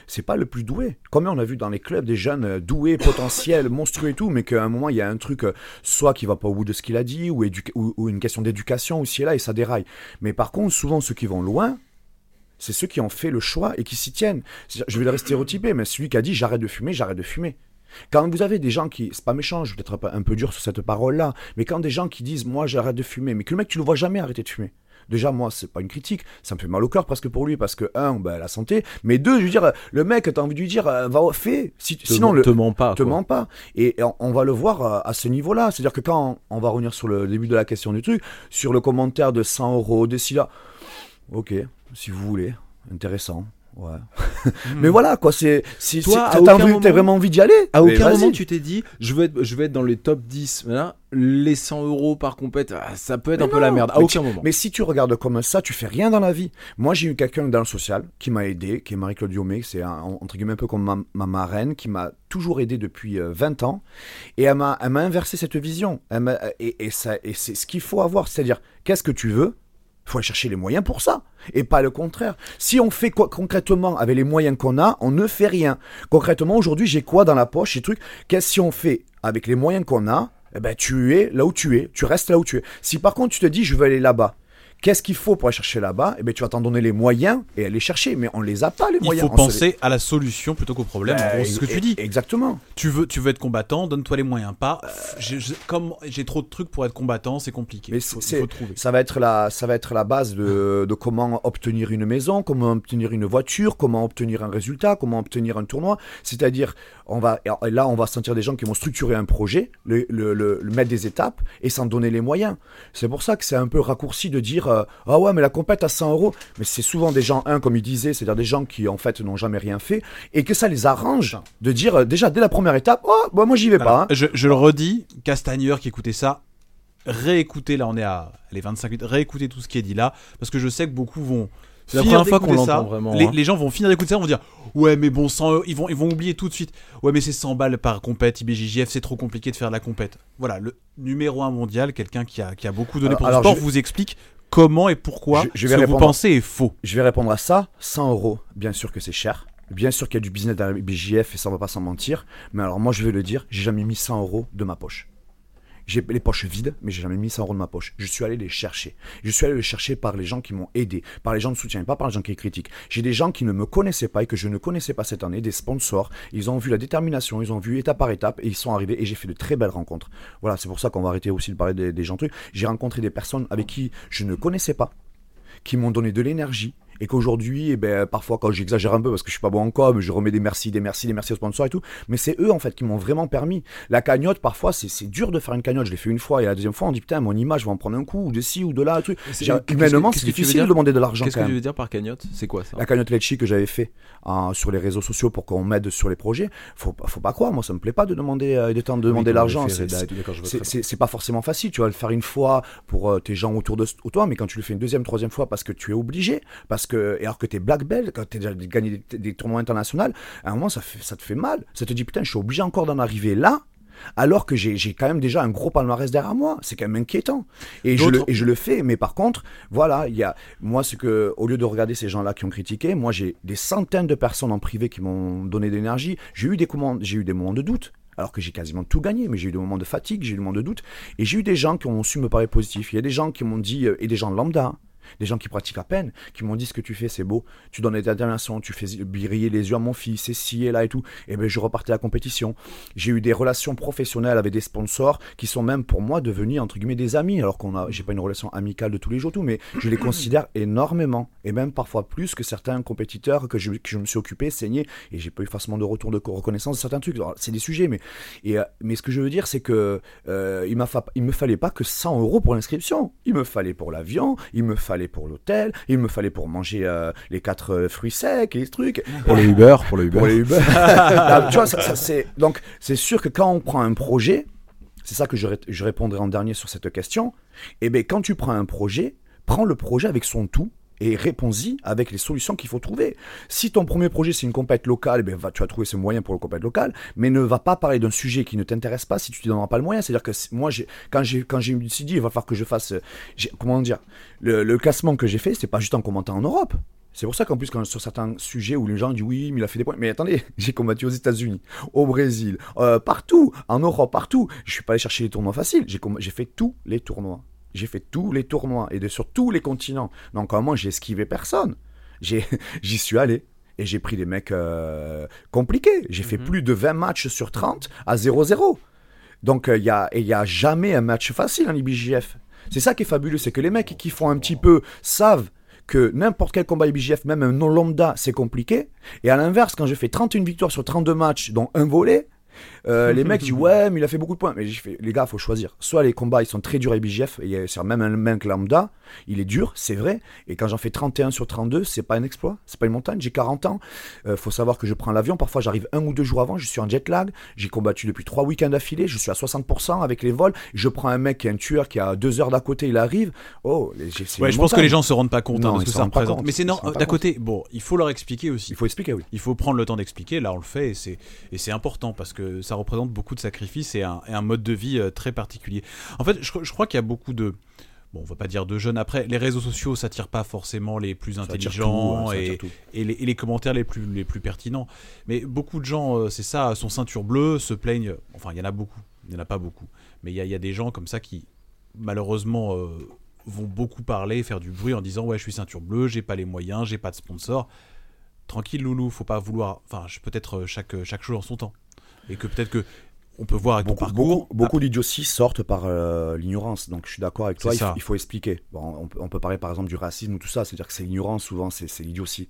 c'est pas le plus doué. Comme on a vu dans les clubs des jeunes euh, doués, potentiels, [LAUGHS] monstrueux et tout, mais qu'à un moment il y a un truc, euh, soit qui va pas au bout de ce qu'il a dit, ou, ou, une question d'éducation aussi là et ça déraille. Mais par contre, souvent ceux qui vont loin, c'est ceux qui ont fait le choix et qui s'y tiennent. Je vais le stéréotyper, mais celui qui a dit j'arrête de fumer, j'arrête de fumer. Quand vous avez des gens qui, c'est pas méchant, je vais peut-être un peu dur sur cette parole-là, mais quand des gens qui disent moi j'arrête de fumer, mais que le mec tu le vois jamais arrêter de fumer. Déjà moi c'est pas une critique, ça me fait mal au cœur presque pour lui parce que un ben, la santé, mais deux je veux dire le mec t'as envie de lui dire euh, va fais, si, Te sinon le te mens pas. te mens pas. Et on, on va le voir euh, à ce niveau-là. C'est-à-dire que quand on, on va revenir sur le début de la question du truc, sur le commentaire de 100 euros, de là, ok, si vous voulez, intéressant. Ouais. Mais voilà, quoi, c'est. Si, Toi, si- t'as moment- vraiment envie d'y aller À aucun moment tu t'es dit je veux être je veux être dans les top 10 voilà, les 100 euros par compète ah, ça peut être Mais un peu la merde à mais aucun moment Mais si tu regardes comme ça, tu fais rien dans la vie. Moi, j'ai eu quelqu'un dans le social qui m'a aidé, qui est Marie-Claude Diomé, c'est un- entre guillemets un peu comme ma, ma marraine, qui m'a toujours aidé depuis euh, 20 ans. Et elle m'a, elle m'a inversé cette vision. Elle m'a- et, et, ça, et c'est ce qu'il faut avoir. C'est-à-dire, qu'est-ce que tu veux Il faut aller chercher les moyens pour ça. Et pas le contraire. Si on fait quoi concrètement avec les moyens qu'on a, on ne fait rien. Concrètement, aujourd'hui, j'ai quoi dans la poche, ces trucs? Qu'est-ce si on fait avec les moyens qu'on a? Eh ben, tu es là où tu es, tu restes là où tu es. Si par contre tu te dis je veux aller là-bas, Qu'est-ce qu'il faut pour aller chercher là-bas? Eh bien, tu vas t'en donner les moyens et aller chercher. Mais on les a pas, les Il moyens. faut On se les- penser à la solution plutôt qu'au problème. en gros, c'est ce que tu e- dis. Exactement. Tu veux, tu veux être combattant, donne-toi les moyens. Pas, comme j'ai trop de trucs pour être combattant, c'est compliqué. Mais Il faut, il faut trouver. Ça va être la, ça va être la base de, de comment obtenir une maison, comment obtenir une voiture, comment obtenir un résultat, comment obtenir un tournoi. C'est-à-dire, on va, là, on va sentir des gens qui vont structurer un projet, le, le- le- le mettre des étapes et s'en donner les moyens. C'est pour ça que c'est un peu raccourci de dire, euh, ah ouais, mais la compète à 100 euros. Mais c'est souvent des gens, un, comme il disait, c'est-à-dire des gens qui, en fait, n'ont jamais rien fait et que ça les arrange de dire, euh, déjà, dès la première étape, oh, bah, moi, j'y vais Alors, pas. hein. je, je le redis, Castagneur qui écoutait ça, réécoutez, là on est à les 25 minutes, réécoutez tout ce qui est dit là, parce que je sais que beaucoup vont. C'est la finir première fois qu'on d'écouter ça, l'entend vraiment, Les, hein. les gens vont finir d'écouter ça, vont dire Ouais, mais bon, 100 euros, ils vont, ils vont oublier tout de suite. Ouais, mais c'est 100 balles par compète, IBJJF, c'est trop compliqué de faire de la compète. Voilà, le numéro 1 mondial, quelqu'un qui a, qui a beaucoup donné Alors- pour alors, le sport, je- vous explique comment et pourquoi Je- je ce que vous pensez est faux. Je vais répondre à ça. 100 euros, bien sûr que c'est cher. Bien sûr qu'il y a du business dans la BJF et ça on va pas s'en mentir. Mais alors moi je vais le dire, j'ai jamais mis 100 euros de ma poche. J'ai les poches vides, mais j'ai jamais mis 100 euros de ma poche. Je suis allé les chercher. Je suis allé les chercher par les gens qui m'ont aidé, par les gens de soutien, pas par les gens qui critiquent. J'ai des gens qui ne me connaissaient pas et que je ne connaissais pas cette année, des sponsors. Ils ont vu la détermination, ils ont vu étape par étape et ils sont arrivés et j'ai fait de très belles rencontres. Voilà, c'est pour ça qu'on va arrêter aussi de parler des, des gens trucs. J'ai rencontré des personnes avec qui je ne connaissais pas, qui m'ont donné de l'énergie et qu'aujourd'hui, eh ben, parfois quand j'exagère un peu parce que je suis pas bon en com, je remets des merci, des merci, des merci aux sponsors et tout, mais c'est eux en fait qui m'ont vraiment permis. La cagnotte, parfois, c'est dur de faire une cagnotte. Je l'ai fait une fois et la deuxième fois, on dit putain, mon image va en prendre un coup, ou de ci ou de là, truc. Humainement, c'est difficile de demander de l'argent Qu'est-ce que tu veux dire par cagnotte? C'est quoi ça? La cagnotte Letchi que j'avais fait euh, sur les réseaux sociaux pour qu'on m'aide sur les projets, faut, faut pas croire, moi ça me plaît pas de demander, euh, de temps de demander Oui, l'argent. c'est- pas forcément facile. Tu vas le faire une fois pour euh, tes gens autour de autour de toi, mais quand tu le fais une deuxième, troisième fois parce que tu es obligé, parce que et alors que tu es black belt, quand tu as déjà gagné des, des tournois internationaux, à un moment ça, fait, ça te fait mal. Ça te dit putain, je suis obligé encore d'en arriver là. Alors que j'ai quand même déjà un gros palmarès derrière moi, c'est quand même inquiétant. Et je, le, D'autres- et je le fais, mais par contre, voilà, il y a moi c'est que au lieu de regarder ces gens-là qui ont critiqué, moi j'ai des centaines de personnes en privé qui m'ont donné de l'énergie. J'ai eu des commandes, j'ai eu des moments de doute, alors que j'ai quasiment tout gagné, mais j'ai eu des moments de fatigue, j'ai eu des moments de doute, et j'ai eu des gens qui ont su me parler positif. Il y a des gens qui m'ont dit, euh, et des gens lambda, des gens qui pratiquent à peine, qui m'ont dit ce que tu fais, c'est beau, tu donnes des déterminations, tu fais briller les yeux à mon fils, c'est ci et là et tout. Et ben je repartais à la compétition. J'ai eu des relations professionnelles avec des sponsors qui sont même pour moi devenus entre guillemets des amis, alors qu'on a, j'ai pas une relation amicale de tous les jours, tout, mais je les [CLEARS THROAT] considère énormément, et même parfois plus que certains compétiteurs que je, que je me suis occupé, saigné, et j'ai pas eu forcément de retour de reconnaissance de certains trucs. Alors, C'est des sujets, mais et, euh, mais ce que je veux dire, c'est que euh, il m'a fa- il me fallait pas que 100 euros pour l'inscription. Il me fallait pour l'avion, il me fallait pour l'hôtel, il me fallait pour manger euh, les quatre euh, fruits secs et les trucs. Pour le Uber, pour le Uber. Pour les Uber. Là, [LAUGHS] tu vois, ça, ça, c'est donc c'est sûr que quand on prend un projet, c'est ça que je, ré- je répondrai en dernier sur cette question. Et ben quand tu prends un projet, prends le projet avec son tout et réponds-y avec les solutions qu'il faut trouver. Si ton premier projet c'est une compète locale, eh ben, tu vas trouver ce moyen pour le compète local, mais ne va pas parler d'un sujet qui ne t'intéresse pas si tu ne donneras pas le moyen. C'est-à-dire que moi, quand j'ai me suis dit, il va falloir que je fasse, comment dire, le, le classement que j'ai fait, c'est pas juste en commentant en Europe. C'est pour ça qu'en plus, sur certains sujets où les gens disent oui, mais il a fait des points. Mais attendez, [LAUGHS] j'ai combattu aux États-Unis, au Brésil, euh, partout, en Europe, partout. Je suis pas allé chercher les tournois faciles. J'ai fait tous les tournois. J'ai fait tous les tournois et de, sur tous les continents. Donc, à un moment, j'ai esquivé personne. J'ai- [LAUGHS] J'y suis allé. Et j'ai pris des mecs euh, compliqués. J'ai fait plus de 20 matchs sur 30 à 0-0. Donc, il n'y a, a jamais un match facile en IBJF. C'est ça qui est fabuleux, c'est que les mecs qui font un petit peu savent que n'importe quel combat IBJF, même un non lambda, c'est compliqué. Et à l'inverse, quand j'ai fait 31 victoires sur 32 matchs, dont un volé, euh, les mecs disent [LAUGHS] ouais mais il a fait beaucoup de points. Mais j'ai fait les gars faut choisir. Soit les combats ils sont très durs à IBJF et c'est même un mec lambda. Il est dur c'est vrai. Et quand j'en fais 31 sur 32 c'est pas un exploit. C'est pas une montagne. J'ai 40 ans. Euh, faut savoir que je prends l'avion. Parfois j'arrive un ou deux jours avant. Je suis en jet lag. J'ai combattu depuis trois week-ends d'affilée. Je suis à 60% avec les vols. Je prends un mec qui est un tueur qui a deux heures d'à côté il arrive. Oh Ouais, je pense que les gens se rendent pas compte hein, Non, ils que ça représente. compte. Mais c'est d'un côté, bon, il faut leur expliquer aussi. il faut expliquer oui. Il faut prendre le temps d'expliquer. Là, on le fait et c'est important parce que ça représente beaucoup de sacrifices et un, et un mode de vie euh, très particulier. En fait, je, je crois qu'il y a beaucoup de Bon, on va pas dire de jeunes. Après, les réseaux sociaux, ça tire pas forcément les plus intelligents tout, ça et, les, et les commentaires les plus, les plus pertinents. Mais beaucoup de gens, euh, c'est ça, sont ceinture bleue, se plaignent. Enfin, il y en a beaucoup. Il y en a pas beaucoup. Mais il y a, il y a des gens comme ça qui, malheureusement, euh, vont beaucoup parler, faire du bruit en disant ouais je suis ceinture bleue, j'ai pas les moyens, j'ai pas de sponsor. Tranquille loulou, faut pas vouloir. Enfin, peut-être chaque chaque chose en son temps. Et que peut-être que on peut voir avec ton Beaucoup, parcours. beaucoup, beaucoup d'idioties sortent par euh, l'ignorance. Donc je suis d'accord avec toi, il faut, ça. il faut expliquer. Bon, on, peut, on peut parler par exemple du racisme ou tout ça, c'est-à-dire que c'est l'ignorance, souvent c'est l'idiotie.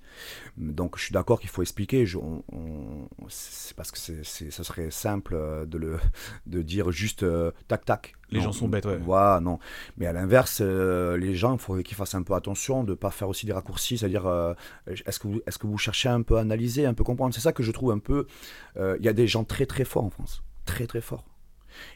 Donc je suis d'accord qu'il faut expliquer. Je- on- on- c'est parce que c'est ça serait simple euh, de, le, [LAUGHS] de dire juste euh, tac tac. Les Non, gens sont bêtes, ouais. Voilà, non. Mais à l'inverse, euh, les gens, il faudrait qu'ils fassent un peu attention de ne pas faire aussi des raccourcis, c'est-à-dire est-ce que, vous- est-ce que vous cherchez un peu à analyser, un peu comprendre? C'est ça que je trouve un peu. Il y a des gens très très forts en France. Très très forts.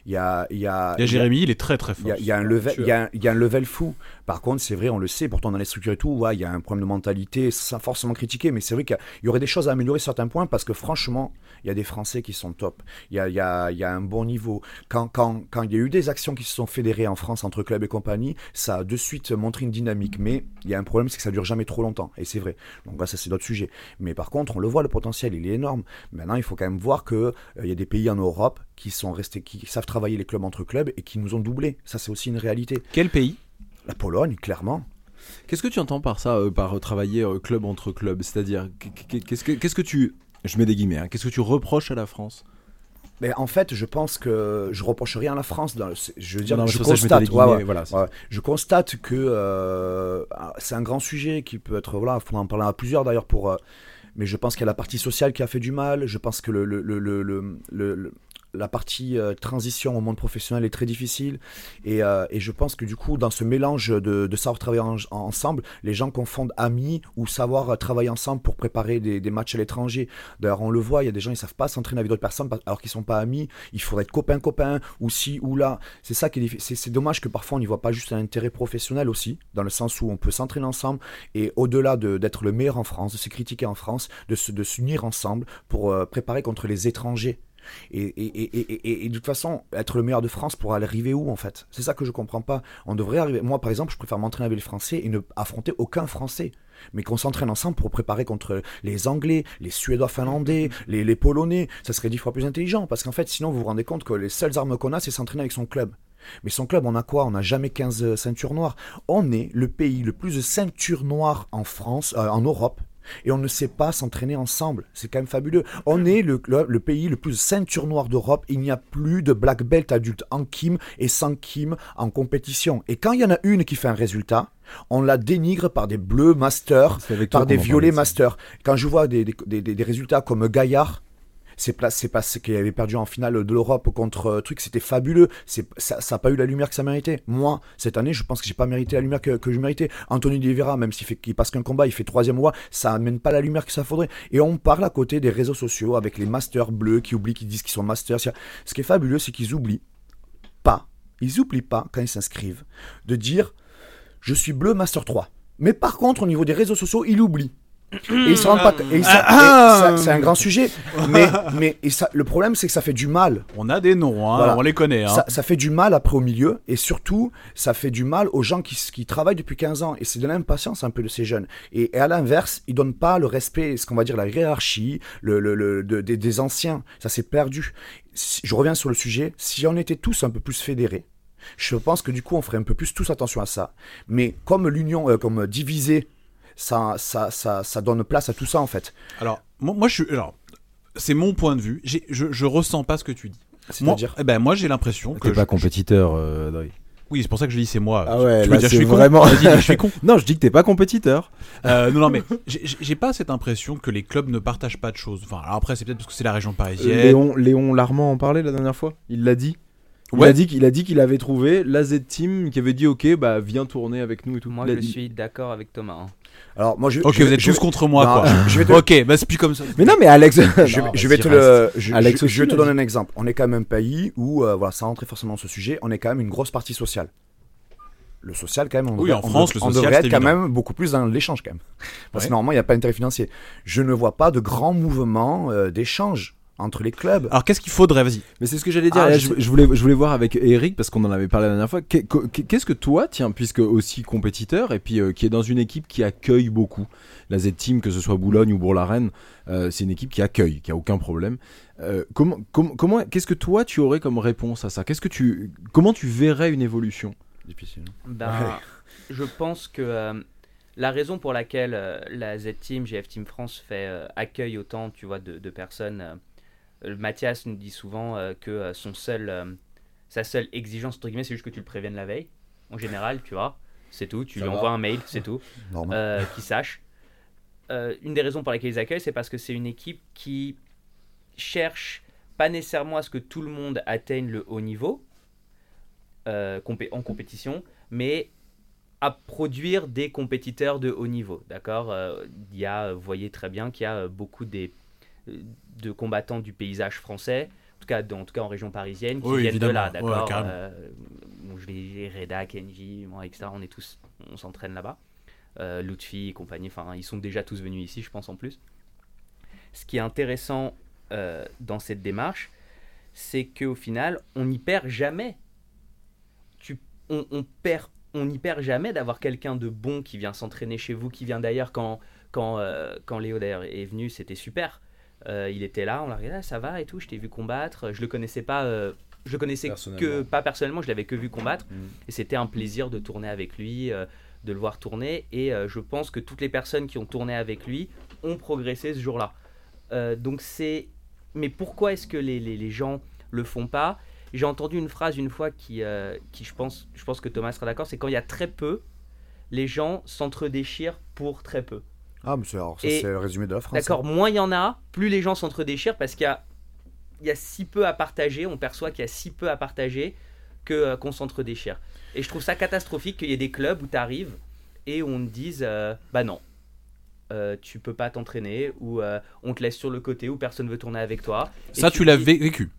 Il y a, il y a, Il y a Jérémy, il est très très il fort. y a, il y a un level, il y a un- il y a un level fou. Par contre, c'est vrai, on le sait, pourtant dans les structures et tout, ouais, il y a un problème de mentalité, sans forcément critiquer, mais c'est vrai qu'il y aurait des choses à améliorer sur certains points parce que franchement, il y a des Français qui sont top. Il y a, il y a, il y a un bon niveau. Quand, quand, quand il y a eu des actions qui se sont fédérées en France entre clubs et compagnie, ça a de suite montré une dynamique. Mais il y a un problème, c'est que ça dure jamais trop longtemps. Et c'est vrai. Donc là, ça, c'est d'autres sujets. Mais par contre, on le voit, le potentiel, il est énorme. Maintenant, il faut quand même voir que euh, il y a des pays en Europe qui sont restés, qui savent travailler les clubs entre clubs et qui nous ont doublés. Ça, c'est aussi une réalité. Quel pays? La Pologne, clairement. Qu'est-ce que tu entends par ça, euh, par euh, travailler euh, club entre clubs? C'est-à-dire, qu- qu- qu'est-ce que, qu'est-ce que tu. Je mets des guillemets, hein, qu'est-ce que tu reproches à la France? Mais en fait, je pense que je reproche rien à la France. Dans le- c'est- je veux dire, Non, non, je ça je constate. ouais, ouais. voilà, Ouais, je constate que euh, ah, c'est un grand sujet qui peut être voilà, faut en parler à plusieurs d'ailleurs pour. euh, mais je pense qu'il y a la partie sociale qui a fait du mal. Je pense que le- le- le- la partie euh, transition au monde professionnel est très difficile. Et, euh, et je pense que du coup dans ce mélange de, savoir travailler en- ensemble les gens confondent amis ou savoir euh, travailler ensemble pour préparer des, matchs à l'étranger. D'ailleurs on le voit il y a des gens ils savent pas s'entraîner avec d'autres personnes alors qu'ils sont pas amis. Il faudrait être copain copain ou ci ou là. C'est ça qui est c'est dommage que parfois on n'y voit pas juste un intérêt professionnel aussi dans le sens où on peut s'entraîner ensemble. Et au-delà de- d'être le meilleur en France de se critiquer en France de se de s'unir ensemble pour préparer contre les étrangers et, de toute façon, être le meilleur de France pour arriver où en fait? C'est ça que je comprends pas. On devrait arriver. Moi, par exemple, je préfère m'entraîner avec les Français et ne affronter aucun Français. Mais qu'on s'entraîne ensemble pour préparer contre les Anglais, les Suédois, Finlandais, les, les Polonais. Ça serait dix fois plus intelligent parce qu'en fait, sinon, vous vous rendez compte que les seules armes qu'on a, c'est s'entraîner avec son club. Mais son club, on a quoi? On n'a jamais 15 ceintures noires. On est le pays le plus de ceintures noires en France, euh, en Europe. Et on ne sait pas s'entraîner ensemble. C'est quand même fabuleux. On est le, le, le pays le plus de ceintures noires d'Europe. Il n'y a plus de black belt adultes en Kim et sans Kim en compétition. Et quand il y en a une qui fait un résultat, on la dénigre par des bleus masters, par des violets masters. Quand je vois des, des, des- des- des résultats comme Gaillard, c'est pla- c'est parce qu'il avait perdu en finale de l'Europe contre euh, truc, c'était fabuleux. C'est ça n'a pas eu la lumière que ça méritait. Moi, cette année, je pense que j'ai pas mérité la lumière que, que je méritais. Anthony Oliveira, même s'il fait passe qu'un combat, il fait troisième roi, ça amène pas la lumière que ça faudrait. Et on parle à côté des réseaux sociaux avec les masters bleus qui oublient qu'ils disent qu'ils sont masters. Ce qui est fabuleux, c'est qu'ils oublient pas, ils oublient pas quand ils s'inscrivent de dire je suis bleu master 3. Mais par contre, au niveau des réseaux sociaux, ils oublient. Et ils se rendent pas. se- et ça- C'est un grand sujet. Mais, [LAUGHS] mais et ça, le problème, c'est que ça fait du mal. On a des noms, hein, Voilà. on les connaît. Hein. Ça, ça fait du mal après au milieu. Et surtout, ça fait du mal aux gens qui, travaillent depuis 15 ans. Et c'est de l'impatience un peu de ces jeunes. Et, et à l'inverse, ils donnent pas le respect, ce qu'on va dire, la hiérarchie le, le- le- de- des- des anciens. Ça s'est perdu. Si- je reviens sur le sujet. Si on était tous un peu plus fédérés, je pense que du coup, on ferait un peu plus tous attention à ça. Mais comme l'union, euh, comme divisé, ça, ça, ça, ça donne place à tout ça en fait. Alors, moi, moi, je suis. Alors, c'est mon point de vue. J'ai- Je, je ressens pas ce que tu dis. Moi, C'est-à-dire. eh ben, moi j'ai l'impression que. T'es pas je- compétiteur, euh, Adrien. Oui, c'est pour ça que je dis c'est moi. Ah ouais, tu veux là, dire je suis con Vas-y, dis, je suis [LAUGHS] con. Non, je dis que t'es pas compétiteur. Euh, non, non, mais j'ai- pas cette impression que les clubs ne partagent pas de choses. Enfin, alors après, c'est peut-être parce que c'est la région parisienne. Léon, Léon Larmand en parlait la dernière fois. Il l'a dit. Il Ouais. a dit qu'il a dit qu'il avait trouvé la Z Team qui avait dit ok bah viens tourner avec nous et tout. Moi, je dit. suis d'accord avec Thomas. hein. Alors moi je. Ok, je- vous êtes je- tous contre moi, Non, quoi. je- je vais te- Ok, bah c'est plus comme ça. Mais non mais Alex. je, [LAUGHS] Non, je vais te reste. le, je, Alex je- aussi je vais te l'a donner un exemple. On est quand même un pays où, euh, voilà, sans rentrer forcément dans ce sujet, on est quand même une grosse partie sociale. Le social, quand même, on, Oui, devrait, en on France, dev- le on social, devrait être quand évident. même beaucoup plus dans l'échange, quand même. Parce Ouais. que normalement, il n'y a pas d'intérêt financier. Je ne vois pas de grands mouvements euh, d'échange entre les clubs. Alors, qu'est-ce qu'il faudrait Vas-y. Mais c'est ce que j'allais dire. Ah, Là, je voulais, je voulais voir avec Eric parce qu'on en avait parlé la dernière fois. Qu'est- qu'est- Qu'est-ce que toi, tiens, puisque aussi compétiteur et puis euh, qui est dans une équipe qui accueille beaucoup la Z Team, que ce soit Boulogne ou Bourg-la-Reine, euh, c'est une équipe qui accueille, qui a aucun problème. Euh, comment, com- comment, qu'est-ce que toi tu aurais comme réponse à ça? Qu'est-ce que tu, comment tu verrais une évolution? Difficile. Ben, je pense que euh, la raison pour laquelle euh, la Z-Team, GF Team France fait euh, accueille autant, tu vois, de, de personnes. Euh, Mathias nous dit souvent euh, que euh, son seul, euh, sa seule exigence entre guillemets, c'est juste que tu le préviennes la veille. En général, tu vois, c'est tout. Tu Ça lui va. envoies un mail, c'est tout. [LAUGHS] Normal. euh, qui sache. Une des raisons pour lesquelles ils accueillent, c'est parce que c'est une équipe qui cherche pas nécessairement à ce que tout le monde atteigne le haut niveau compé- en compétition, mais à produire des compétiteurs de haut niveau. D'accord Il y a, vous voyez très bien qu'il y a beaucoup des, de combattants du paysage français, en tout cas, dans- en tout cas en région parisienne, qui Oui, viennent de là. évidemment. Ouais, D'accord. Euh, bon, Je vais Reda, Kenji, moi, etc. On est tous, on s'entraîne là-bas. Euh, Lutfi et compagnie, enfin, ils sont déjà tous venus ici, je pense en plus. Ce qui est intéressant euh, dans cette démarche, c'est qu'au final, on n'y perd jamais. Tu, on, on perd, on n'y perd jamais d'avoir quelqu'un de bon qui vient s'entraîner chez vous, qui vient d'ailleurs quand, quand, euh, quand Léo d'ailleurs est venu, c'était super. Euh, il était là, on l'a regardé, Ah, ça va et tout, je t'ai vu combattre. Je le connaissais pas, euh, je le connaissais que pas personnellement, je l'avais que vu combattre. Mm. Et c'était un plaisir de tourner avec lui, euh, de le voir tourner. Et je pense que toutes les personnes qui ont tourné avec lui ont progressé ce jour-là. Donc c'est. Mais pourquoi est-ce que les, les- les gens le font pas? J'ai entendu une phrase une fois qui, qui je, pense, je pense que Thomas sera d'accord c'est quand il y a très peu, les gens s'entre-déchirent pour très peu. Ah, mais c'est alors, ça, Et- c'est le résumé de la France. D'accord, moins il y en a, plus les gens s'entre-déchirent parce qu'il y a, il y a si peu à partager, on perçoit qu'il y a si peu à partager que, euh, qu'on s'entre-déchire. Et je trouve ça catastrophique qu'il y ait des clubs où tu arrives et on te dise euh, bah non, euh, tu peux pas t'entraîner ou euh, on te laisse sur le côté ou personne veut tourner avec toi. Ça, tu tu l'as dis- vécu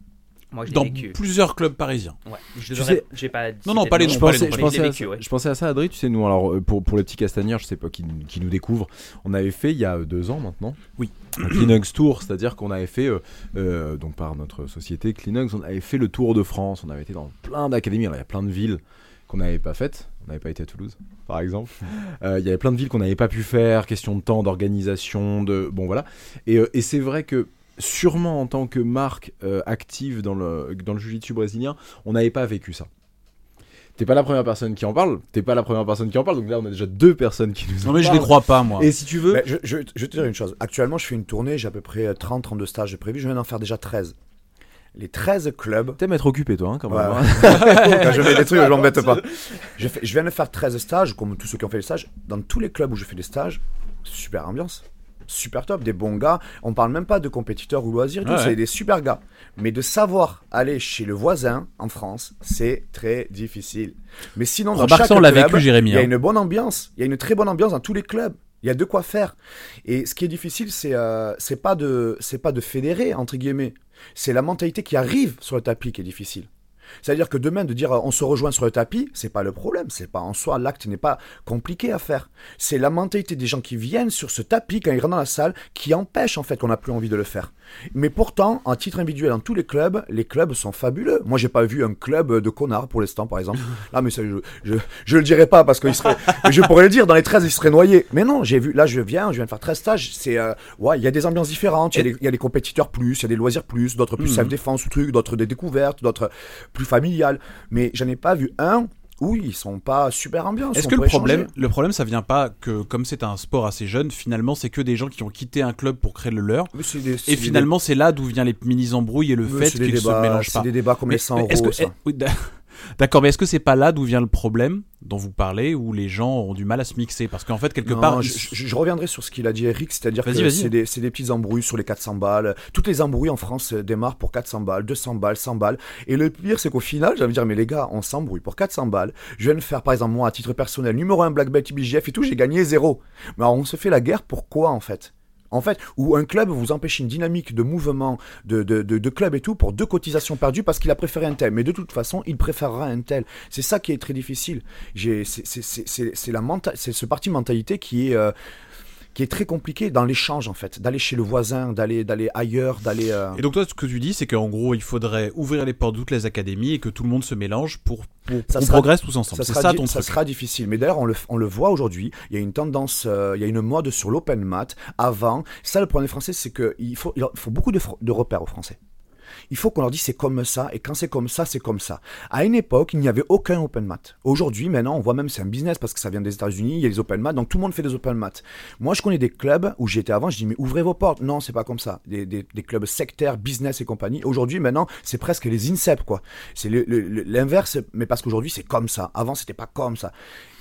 Moi je dans vécu. plusieurs clubs parisiens. Ouais, je Tu devrais- sais- j'ai pas Non, non, pas les je noms, pensais, je, pensais vécu, ouais. je pensais à ça, Adri, tu sais, nous, alors, euh, pour, pour les petits castagneurs, je sais pas, qui, qui nous découvrent, on avait fait il y a deux ans maintenant. Oui. Un Kleenex Tour, c'est-à-dire qu'on avait fait, euh, euh, donc par notre société Kleenex, on avait fait le Tour de France, on avait été dans plein d'académies, alors il y a plein de villes qu'on n'avait pas faites, on n'avait pas été à Toulouse, par exemple. [LAUGHS] Euh, Il y avait plein de villes qu'on n'avait pas pu faire, question de temps, d'organisation, de... Bon voilà. Et, euh, et c'est vrai que sûrement en tant que marque euh, active dans le, dans le jiu-jitsu brésilien, on n'avait pas vécu ça. T'es pas la première personne qui en parle, t'es pas la première personne qui en parle, donc là on a déjà deux personnes qui nous en Non, mais je parlent. les crois pas, moi. Et si tu veux, Mais je, je- je vais te dire une chose. Actuellement, je fais une tournée, j'ai à peu près 30-32 stages de prévus. Je viens d'en faire déjà 13. Les 13 clubs. t'aimes être occupé toi, hein, quand même. Ouais, hein. [LAUGHS] Quand je fais des trucs, je m'embête pas. [LAUGHS] Je, fais- je viens de faire 13 stages, comme tous ceux qui ont fait des stages. Dans tous les clubs où je fais des stages, super ambiance. Super top, des bons gars. On parle même pas de compétiteurs ou loisirs, Ouais, c'est des super gars. Mais de savoir aller chez le voisin en France, c'est très difficile. Mais sinon, dans Remarque chaque club, vécu, Jérémy. il y a hein. une bonne ambiance. Il y a une très bonne ambiance dans tous les clubs. Il y a de quoi faire. Et ce qui est difficile, c'est euh, c'est pas de c'est pas de fédérer entre guillemets. C'est la mentalité qui arrive sur le tapis qui est difficile. C'est-à-dire que demain de dire euh, on se rejoint sur le tapis, c'est pas le problème. C'est pas en soi l'acte n'est pas compliqué à faire. C'est la mentalité des gens qui viennent sur ce tapis quand ils rentrent dans la salle qui empêche en fait qu'on n'a plus envie de le faire. Mais pourtant, en titre individuel dans tous les clubs, les clubs sont fabuleux. Moi, j'ai pas vu un club de connards pour l'instant, par exemple. [LAUGHS] Là, mais ça, je, je, je le dirais pas parce serait. je pourrais le dire dans les 13, il serait noyé. Mais non, j'ai vu. Là, je viens, je viens de faire 13 stages. C'est euh, ouais, il y a des ambiances différentes. Il y, a des- il y a des compétiteurs plus, il y a des loisirs plus, d'autres plus Mhm. self-défense ou trucs, d'autres des découvertes, d'autres plus familiales. Mais j'en ai pas vu un où ils sont pas super ambiance. Est-ce que le problème, le problème, ça vient pas que comme c'est un sport assez jeune, finalement, c'est que des gens qui ont quitté un club pour créer le leur. Des- Et des- finalement, c'est là d'où vient les mini embrouilles et le mais fait qu'ils se mélangent pas. C'est des débats comme Mais- les 100 mais est-ce euros. que- ça. D'accord, mais est-ce que c'est pas là d'où vient le problème dont vous parlez, où les gens ont du mal à se mixer? Parce qu'en fait, quelque Non, part, je, je- je reviendrai sur ce qu'il a dit Eric, c'est-à-dire que c'est des, petites embrouilles sur les 400 balles. Toutes les embrouilles en France euh, démarrent pour 400 balles, 200 balles, 100 balles. Et le pire, c'est qu'au final, envie de dire, mais les gars, on s'embrouille pour 400 balles. Je viens de faire, par exemple, moi, à titre personnel, numéro 1 Black Belt IBJF et tout, j'ai gagné zéro. Mais alors, on se fait la guerre, pourquoi en fait? En fait, où un club vous empêche une dynamique de mouvement, de, de, de, club et tout, pour deux cotisations perdues parce qu'il a préféré un tel. Mais de toute façon, il préférera un tel. C'est ça qui est très difficile. C'est ce parti mentalité qui est, euh, qui est très compliqué dans l'échange, en fait. D'aller chez le voisin, d'aller d'aller ailleurs, d'aller. euh, Et donc toi, ce que tu dis, c'est qu'en gros, il faudrait ouvrir les portes de toutes les académies et que tout le monde se mélange pour, pour Ça qu'on sera- progresse tous ensemble. Ça C'est sera, ça ton ça sera difficile. Mais d'ailleurs, on le, on le voit aujourd'hui. Il y a une tendance, euh, il y a une mode sur l'open mat. Avant, ça, le problème des Français, c'est qu'il faut, il faut beaucoup de, de repères aux Français. Il faut qu'on leur dise c'est comme ça, et quand c'est comme ça, c'est comme ça. À une époque, il n'y avait aucun open mat. Aujourd'hui, maintenant, on voit même c'est un business parce que ça vient des États-Unis, il y a les open mat, donc tout le monde fait des open mat. Moi, je connais des clubs où j'étais avant, je dis mais ouvrez vos portes. Non, c'est pas comme ça. Des, clubs sectaires, business et compagnie. Aujourd'hui, maintenant, c'est presque les INSEP, quoi. C'est l'inverse, mais parce qu'aujourd'hui, c'est comme ça. Avant, c'était pas comme ça.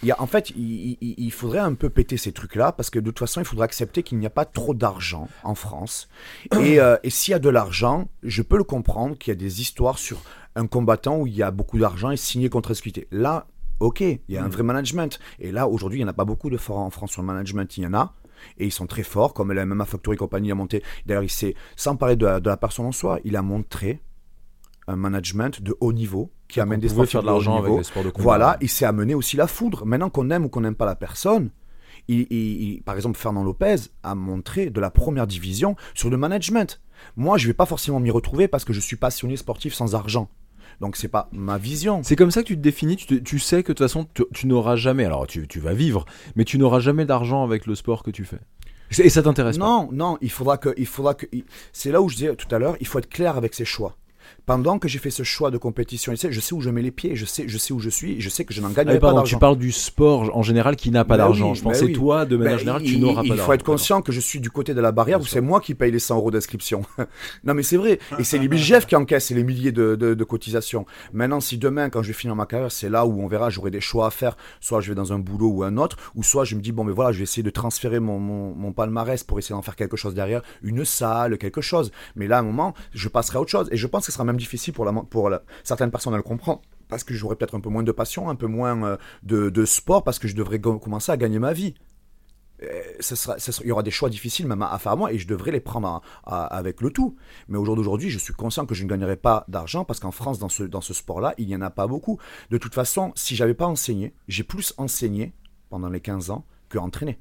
Il y a, en fait, il, il- il faudrait un peu péter ces trucs-là parce que de toute façon, il faudrait accepter qu'il n'y a pas trop d'argent en France. Et, [COUGHS] euh, et s'il y a de l'argent, je peux le comprendre qu'il y a des histoires sur un combattant où il y a beaucoup d'argent et signé contre exclusivité. Là, ok, il y a un vrai management. Et là, aujourd'hui, il n'y en a pas beaucoup de forts en France sur le management. Il y en a. Et ils sont très forts, comme la MMA Factory Company a monté. D'ailleurs, il s'est, sans parler de la, de la personne en soi, il a montré un management de haut niveau qui amène des sportifs faire de l'argent avec les sports de combat. Voilà, il s'est amené aussi la foudre. Maintenant qu'on aime ou qu'on n'aime pas la personne, il- il- il- par exemple, Fernand Lopez a montré de la première division sur le management. Moi, je vais pas forcément m'y retrouver parce que je suis passionné sportif sans argent. Donc, c'est pas ma vision. C'est comme ça que tu te définis, tu, te- tu sais que de toute façon tu, tu n'auras jamais, alors tu, tu vas vivre, mais tu n'auras jamais d'argent avec le sport que tu fais. Et ça t'intéresse pas Non, non, il faudra que, il faudra que, c'est là où je disais tout à l'heure, il faut être clair avec ses choix. Pendant que j'ai fait ce choix de compétition, je sais, où je mets les pieds, je sais, je sais où je suis, je sais que je n'en Ah, gagnerai mais pas pardon, tu d'argent. parles du sport en général qui n'a pas Bah d'argent. oui, je bah pensais oui. toi, de manière Ben, générale, il- tu n'auras pas Il d'argent. faut être conscient que je suis du côté de la barrière où c'est moi qui paye les 100 euros d'inscription. [LAUGHS] non, mais c'est vrai. Et c'est les BGF qui encaissent les milliers de, de- de cotisations. Maintenant, si demain, quand je vais finir ma carrière, c'est là où on verra, j'aurai des choix à faire. Soit je vais dans un boulot ou un autre, ou soit je me dis, bon, mais voilà, je vais essayer de transférer mon, mon, mon palmarès pour essayer d'en faire quelque chose derrière, une salle, quelque chose. Mais là, à un moment, je passerai à autre chose. Et je pense que ce sera même difficile pour, la, pour certaines personnes à le comprendre. Parce que j'aurai peut-être un peu moins de passion, un peu moins euh, de, de sport, parce que je devrais commencer à gagner ma vie euh, ce sera, ce sera- il y aura des choix difficiles même à, faire moi et je devrais les prendre avec le tout. Mais au jour d'aujourd'hui, je suis conscient que je ne gagnerai pas d'argent parce qu'en France, dans ce, dans ce sport-là, il n'y en a pas beaucoup. De toute façon, si j'avais pas enseigné, j'ai plus enseigné pendant les 15 ans que entraîné.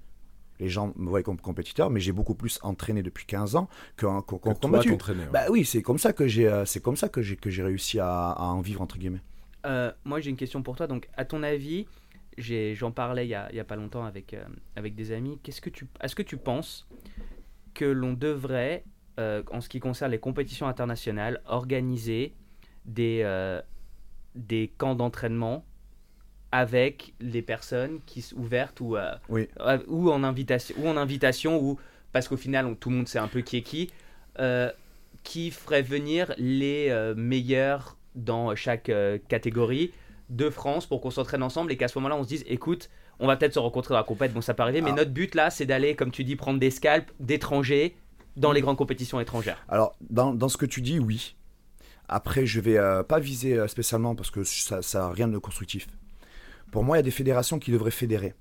Les gens me voient comme compétiteur, mais j'ai beaucoup plus entraîné depuis 15 ans que, que, Que que toi, combattu. ouais. Bah oui, c'est comme ça que j'ai, euh, c'est comme ça que j'ai, que j'ai réussi à, à en vivre entre guillemets. Euh, moi, j'ai une question pour toi. Donc, à ton avis, j'ai- j'en parlais il y, a, il y a pas longtemps avec, euh, avec des amis. Qu'est-ce que tu, est-ce que tu penses que l'on devrait, euh, en ce qui concerne les compétitions internationales, organiser des, euh, des camps d'entraînement avec les personnes qui s- ouvertes ou, euh, Oui. euh, ou en invitation ou en invitation ou parce qu'au final on- tout le monde sait un peu qui est qui euh, qui ferait venir les euh, meilleurs dans chaque catégorie de France pour qu'on s'entraîne ensemble et qu'à ce moment-là on se dise écoute on va peut-être se rencontrer dans la compète bon ça peut arriver mais Ah. notre but là c'est d'aller comme tu dis prendre des scalps d'étrangers dans les grandes compétitions étrangères Alors, dans, dans ce que tu dis, oui. Après, je vais euh, pas viser euh, spécialement parce que ça n'a rien de constructif. Pour moi, il y a des fédérations qui devraient fédérer.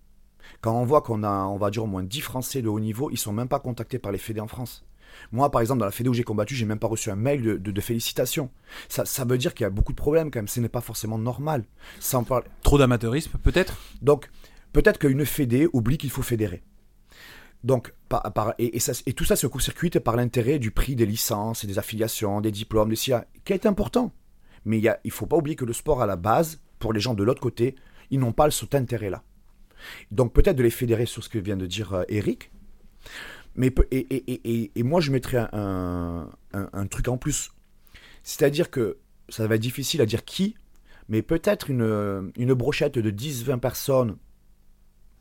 Quand on voit qu'on a, on va dire au moins 10 Français de haut niveau, ils sont même pas contactés par les fédés en France. Moi, par exemple, dans la fédé où j'ai combattu, j'ai même pas reçu un mail de, de- de félicitations. Ça, ça veut dire qu'il y a beaucoup de problèmes quand même. Ce n'est pas forcément normal. Sans parler. Trop d'amateurisme, peut-être? Donc, peut-être qu'une fédé oublie qu'il faut fédérer. Donc, par- par- et, et ça- et tout ça se court-circuite par l'intérêt du prix des licences et des affiliations, des diplômes, des CIA, qui est important. Mais il ne faut pas oublier que le sport, à la base, pour les gens de l'autre côté, ils n'ont pas cet intérêt-là. Donc, peut-être de les fédérer sur ce que vient de dire euh, Eric. Mais, et, et- et- moi, je mettrais un, un- truc en plus. C'est-à-dire que ça va être difficile à dire qui, mais peut-être une, une brochette de 10-20 personnes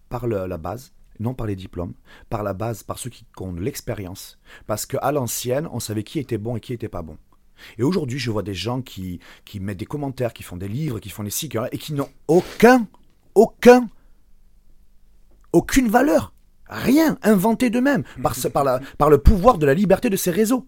par la base, non par les diplômes, par la base, par ceux qui ont l'expérience. Parce qu'à l'ancienne, on savait qui était bon et qui était pas bon. Et aujourd'hui, je vois des gens qui, mettent des commentaires, qui font des livres, qui font des sites, et qui n'ont aucun, aucun, aucune valeur. Rien, inventé d'eux-mêmes, par, par, par le pouvoir de la liberté de ces réseaux.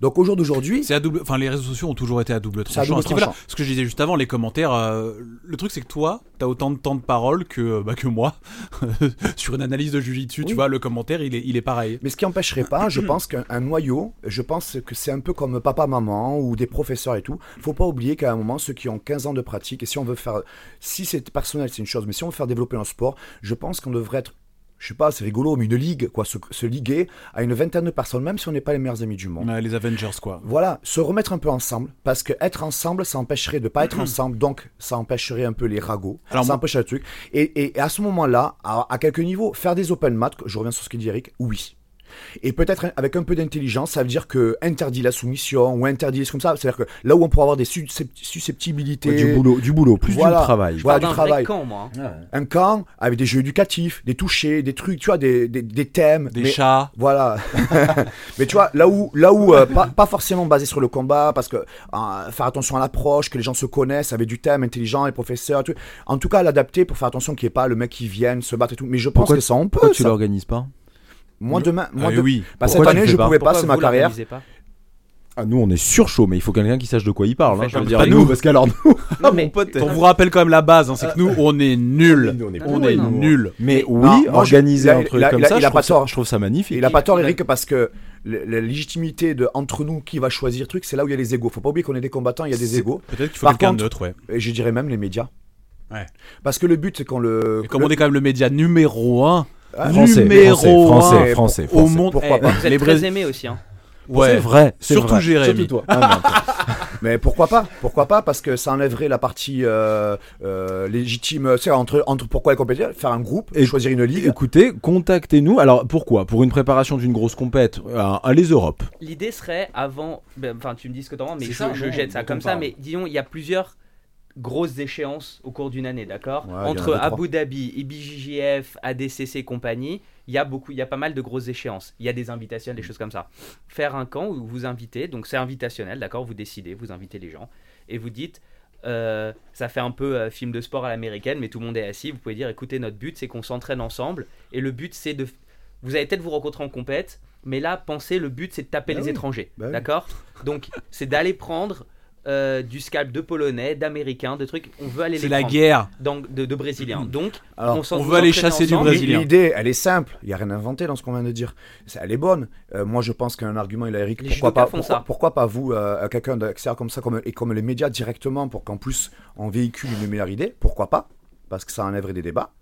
Donc au jour d'aujourd'hui, C'est à double, enfin les réseaux sociaux ont toujours été à double à tranchant. double ce que je disais juste avant, les commentaires. euh, le truc c'est que toi, t'as autant de temps de parole que bah, que moi [LAUGHS] sur une analyse de Jujitsu. Tu Oui. vois, le commentaire il est il est pareil. Mais ce qui n'empêcherait pas, je [CLEARS THROAT] pense qu'un un noyau, je pense que c'est un peu comme papa-maman ou des professeurs et tout. Faut pas oublier qu'à un moment, ceux qui ont 15 ans de pratique, et si on veut faire. Si c'est personnel, c'est une chose, mais si on veut faire développer un sport, je pense qu'on devrait être. Je sais pas, c'est rigolo, mais une ligue, quoi, se, se liguer à une vingtaine de personnes, même si on n'est pas les meilleurs amis du monde. Ouais, les Avengers quoi. Voilà, se remettre un peu ensemble, parce que être ensemble, ça empêcherait de pas être ensemble, donc ça empêcherait un peu les ragots, Alors ça empêcherait le truc. Et, et- et à ce moment-là, à, à quelques niveaux, faire des open mat, je reviens sur ce qu'il dit Eric, oui. Et peut-être avec un peu d'intelligence, ça veut dire que interdit la soumission ou interdit choses comme ça. C'est-à-dire que là où on pourrait avoir des suscept- susceptibilités, Ouais, du boulot, du boulot, plus Voilà. du travail. Voilà, D'un du travail. camp, moi. hein. un camp avec des jeux éducatifs, des touchés, des trucs, tu vois, des, des, des thèmes. Des mais- chats. Voilà. [LAUGHS] mais tu vois, là où, là où euh, pas, pas forcément basé sur le combat, parce que euh, faire attention à l'approche, que les gens se connaissent, avec du thème intelligent, les professeurs, tout. En tout cas, l'adapter pour faire attention qu'il n'y ait pas le mec qui vienne se battre et tout. Mais je pense Pourquoi- que ça, on peut. Pourquoi tu ça. l'organises pas? Moi, demain, moi, Ah de- oui. bah, cette année, je pas pouvais pas, c'est vous ma carrière. pas Ah, nous, on est sur chaud, mais il faut quelqu'un qui sache de quoi il parle. Hein, je veux dire, et nous. parce qu'alors nous, Non, mais On vous rappelle quand même la base, hein, c'est que nous, on est nuls. Nous, on est On pas est nuls. nuls. Mais oui, Non, je- organiser il a- un truc il a- comme il a- ça, il je a trouve pas ça, tort. je trouve ça magnifique. Il a pas tort, Eric, parce que la légitimité de entre nous qui va choisir le truc, c'est là où il y a les égaux. Faut pas oublier qu'on est des combattants, il y a des égaux. Peut-être qu'il faut quelqu'un neutre, ouais. Et je dirais même les médias. Ouais. Parce que le but, c'est qu'on le. Et comme on est quand même le média numéro 1 Ah, Français, numéro français, un français, français, au français. monde, Pourquoi eh, pas. vous êtes les très Brés- aimé aussi. Hein. C'est Ouais. vrai, c'est Surtout vrai. Jérémy. Surtout toi. Ah, non. [LAUGHS] Mais pourquoi pas Pourquoi pas Parce que ça enlèverait la partie euh, euh, légitime. Tu sais, entre, entre pourquoi les compétitions Faire un groupe, Et- choisir une ligue. Écoutez, contactez-nous. Alors pourquoi? Pour une préparation d'une grosse compète, à, à les Europes. L'idée serait avant, ben, enfin tu me dis ce que t'en penses, mais C'est je, ça, je non, jette ça comme ça, mais disons il y a plusieurs grosses échéances au cours d'une année, d'accord Ouais, en Entre. Abu Dhabi, IBJJF, ADCC et compagnie, il y a beaucoup, il y a pas mal de grosses échéances. Il y a des invitations, des choses comme ça. Faire un camp où vous invitez, donc c'est invitationnel, d'accord Vous décidez, vous invitez les gens et vous dites. euh, ça fait un peu euh, film de sport à l'américaine, mais tout le monde est assis. Vous pouvez dire, écoutez, notre but, c'est qu'on s'entraîne ensemble. Et le but, c'est de... Vous allez peut-être vous rencontrer en compète, mais là, pensez, le but, c'est de taper Bah les oui. étrangers. Bah oui. D'accord Donc, c'est d'aller prendre euh, du scalp de Polonais, d'Américains, de trucs. On veut aller C'est les la prendre. guerre. Donc, de, de Brésiliens. Donc, Alors, s'en- on veut aller chasser du ensemble. Brésilien. L'idée, elle est simple. Il n'y a rien inventé dans ce qu'on vient de dire. C'est- Elle est bonne. Euh, moi, je pense qu'un argument, il a Eric. Les Pourquoi judokas pas, font pourquoi, ça. pourquoi pas vous, euh, quelqu'un d'extérieur comme ça, comme, et comme les médias directement, pour qu'en plus on véhicule une meilleure idée? Pourquoi pas? Parce que ça enlèverait des débats.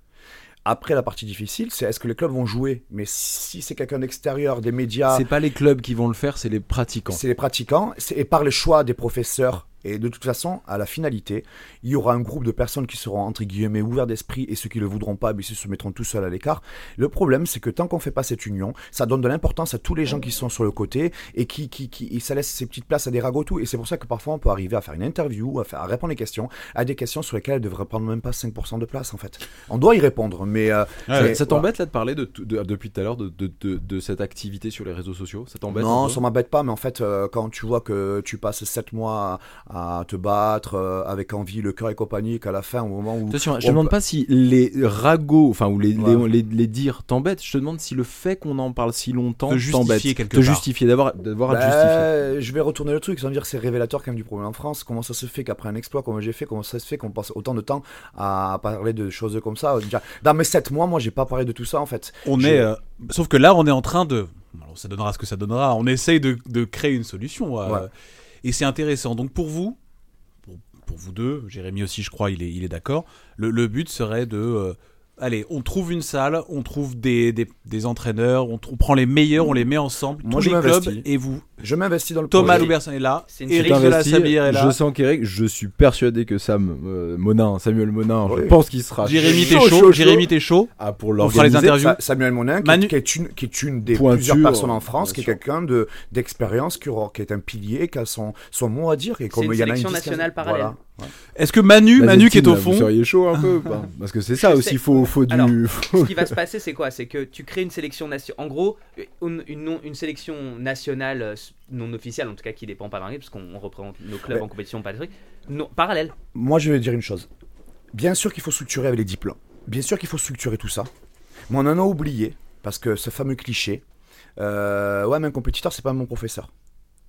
Après, la partie difficile, c'est est-ce que les clubs vont jouer? Mais si c'est quelqu'un d'extérieur, des médias, C'est pas les clubs qui vont le faire, c'est les pratiquants. c'est les pratiquants, et par le choix des professeurs. Et de toute façon, à la finalité, il y aura un groupe de personnes qui seront entre guillemets ouverts d'esprit et ceux qui ne le voudront pas, sûr, se mettront tout seuls à l'écart. Le problème, c'est que tant qu'on fait pas cette union, ça donne de l'importance à tous les gens qui sont sur le côté et qui, qui, qui et ça laisse ces petites places à des ragots tout. Et c'est pour ça que parfois on peut arriver à faire une interview, à, faire, à répondre des questions, à des questions sur lesquelles elles devraient prendre même pas 5% de place en fait. On doit y répondre, mais euh, Ouais, mais ça voilà. t'embête là de parler de, depuis tout à l'heure de, de, de- de cette activité sur les réseaux sociaux? Ça t'embête Non, ça m'embête pas, mais en fait, euh, quand tu vois que tu passes 7 mois à, te battre euh, avec envie, le cœur et compagnie, qu'à la fin, au moment où. Attention, je on te demande pas si les ragots, enfin, ou les, Ouais. les, les, les dires t'embêtent, je te demande si le fait qu'on en parle si longtemps t'embête. quelque Te justifier, d'avoir d'avoir Bah, justifier. je vais retourner le truc, sans dire que c'est révélateur quand même du problème en France. Comment ça se fait qu'après un exploit comme j'ai fait, comment ça se fait qu'on passe autant de temps à parler de choses comme ça? Déjà, Dans mes 7 mois, moi, j'ai pas parlé de tout ça en fait. On Je- est, euh, sauf que là, on est en train de. alors, ça donnera ce que ça donnera. On essaye de, de créer une solution. euh, Ouais. Et c'est intéressant. Donc pour vous, pour, pour vous deux, Jérémy aussi, je crois, il est, il est d'accord. Le, le but serait de. euh, allez, on trouve une salle, on trouve des, des, des entraîneurs, on, prend les meilleurs, on les met ensemble, Moi, tous les clubs, et vous. Je m'investis dans le Thomas projet. Louberson est là, C'est une Eric série de la Sabir est là. Je sens qu'Eric, je suis persuadé que Sam euh, Monin, Samuel Monin, je pense qu'il sera Jérémy, chaud, t'es chaud, chaud, Jérémy, chaud. t'es chaud. Ah, pour On fera les l'organiser. interviews. Sa- Samuel Monin, qui, Manu- est, qui est une, qui est une des Pointure, plusieurs personnes en France, qui est quelqu'un de d'expérience, qui, est un pilier, qui a son, son mot à dire. Et comme une il y en a sélection 10, nationale 15, parallèle. voilà. Est-ce que Manu, Manu qui est au Vous fond, seriez chaud un peu pas Parce que c'est ça Je aussi, sais. faut, faut du. Alors, [LAUGHS] Ce qui va se passer, c'est quoi? C'est que tu crées une sélection nationale. En gros, une, une non- une sélection nationale euh, non officielle, en tout cas qui dépend pas d'un parce qu'on on représente nos clubs Ouais. en compétition, pas de trucs. Non, parallèle. Moi, je vais dire une chose. Bien sûr qu'il faut structurer avec les diplômes. Bien sûr qu'il faut structurer tout ça. Mais on en a oublié, parce que ce fameux cliché, euh, ouais, mais un compétiteur, c'est pas bon professeur.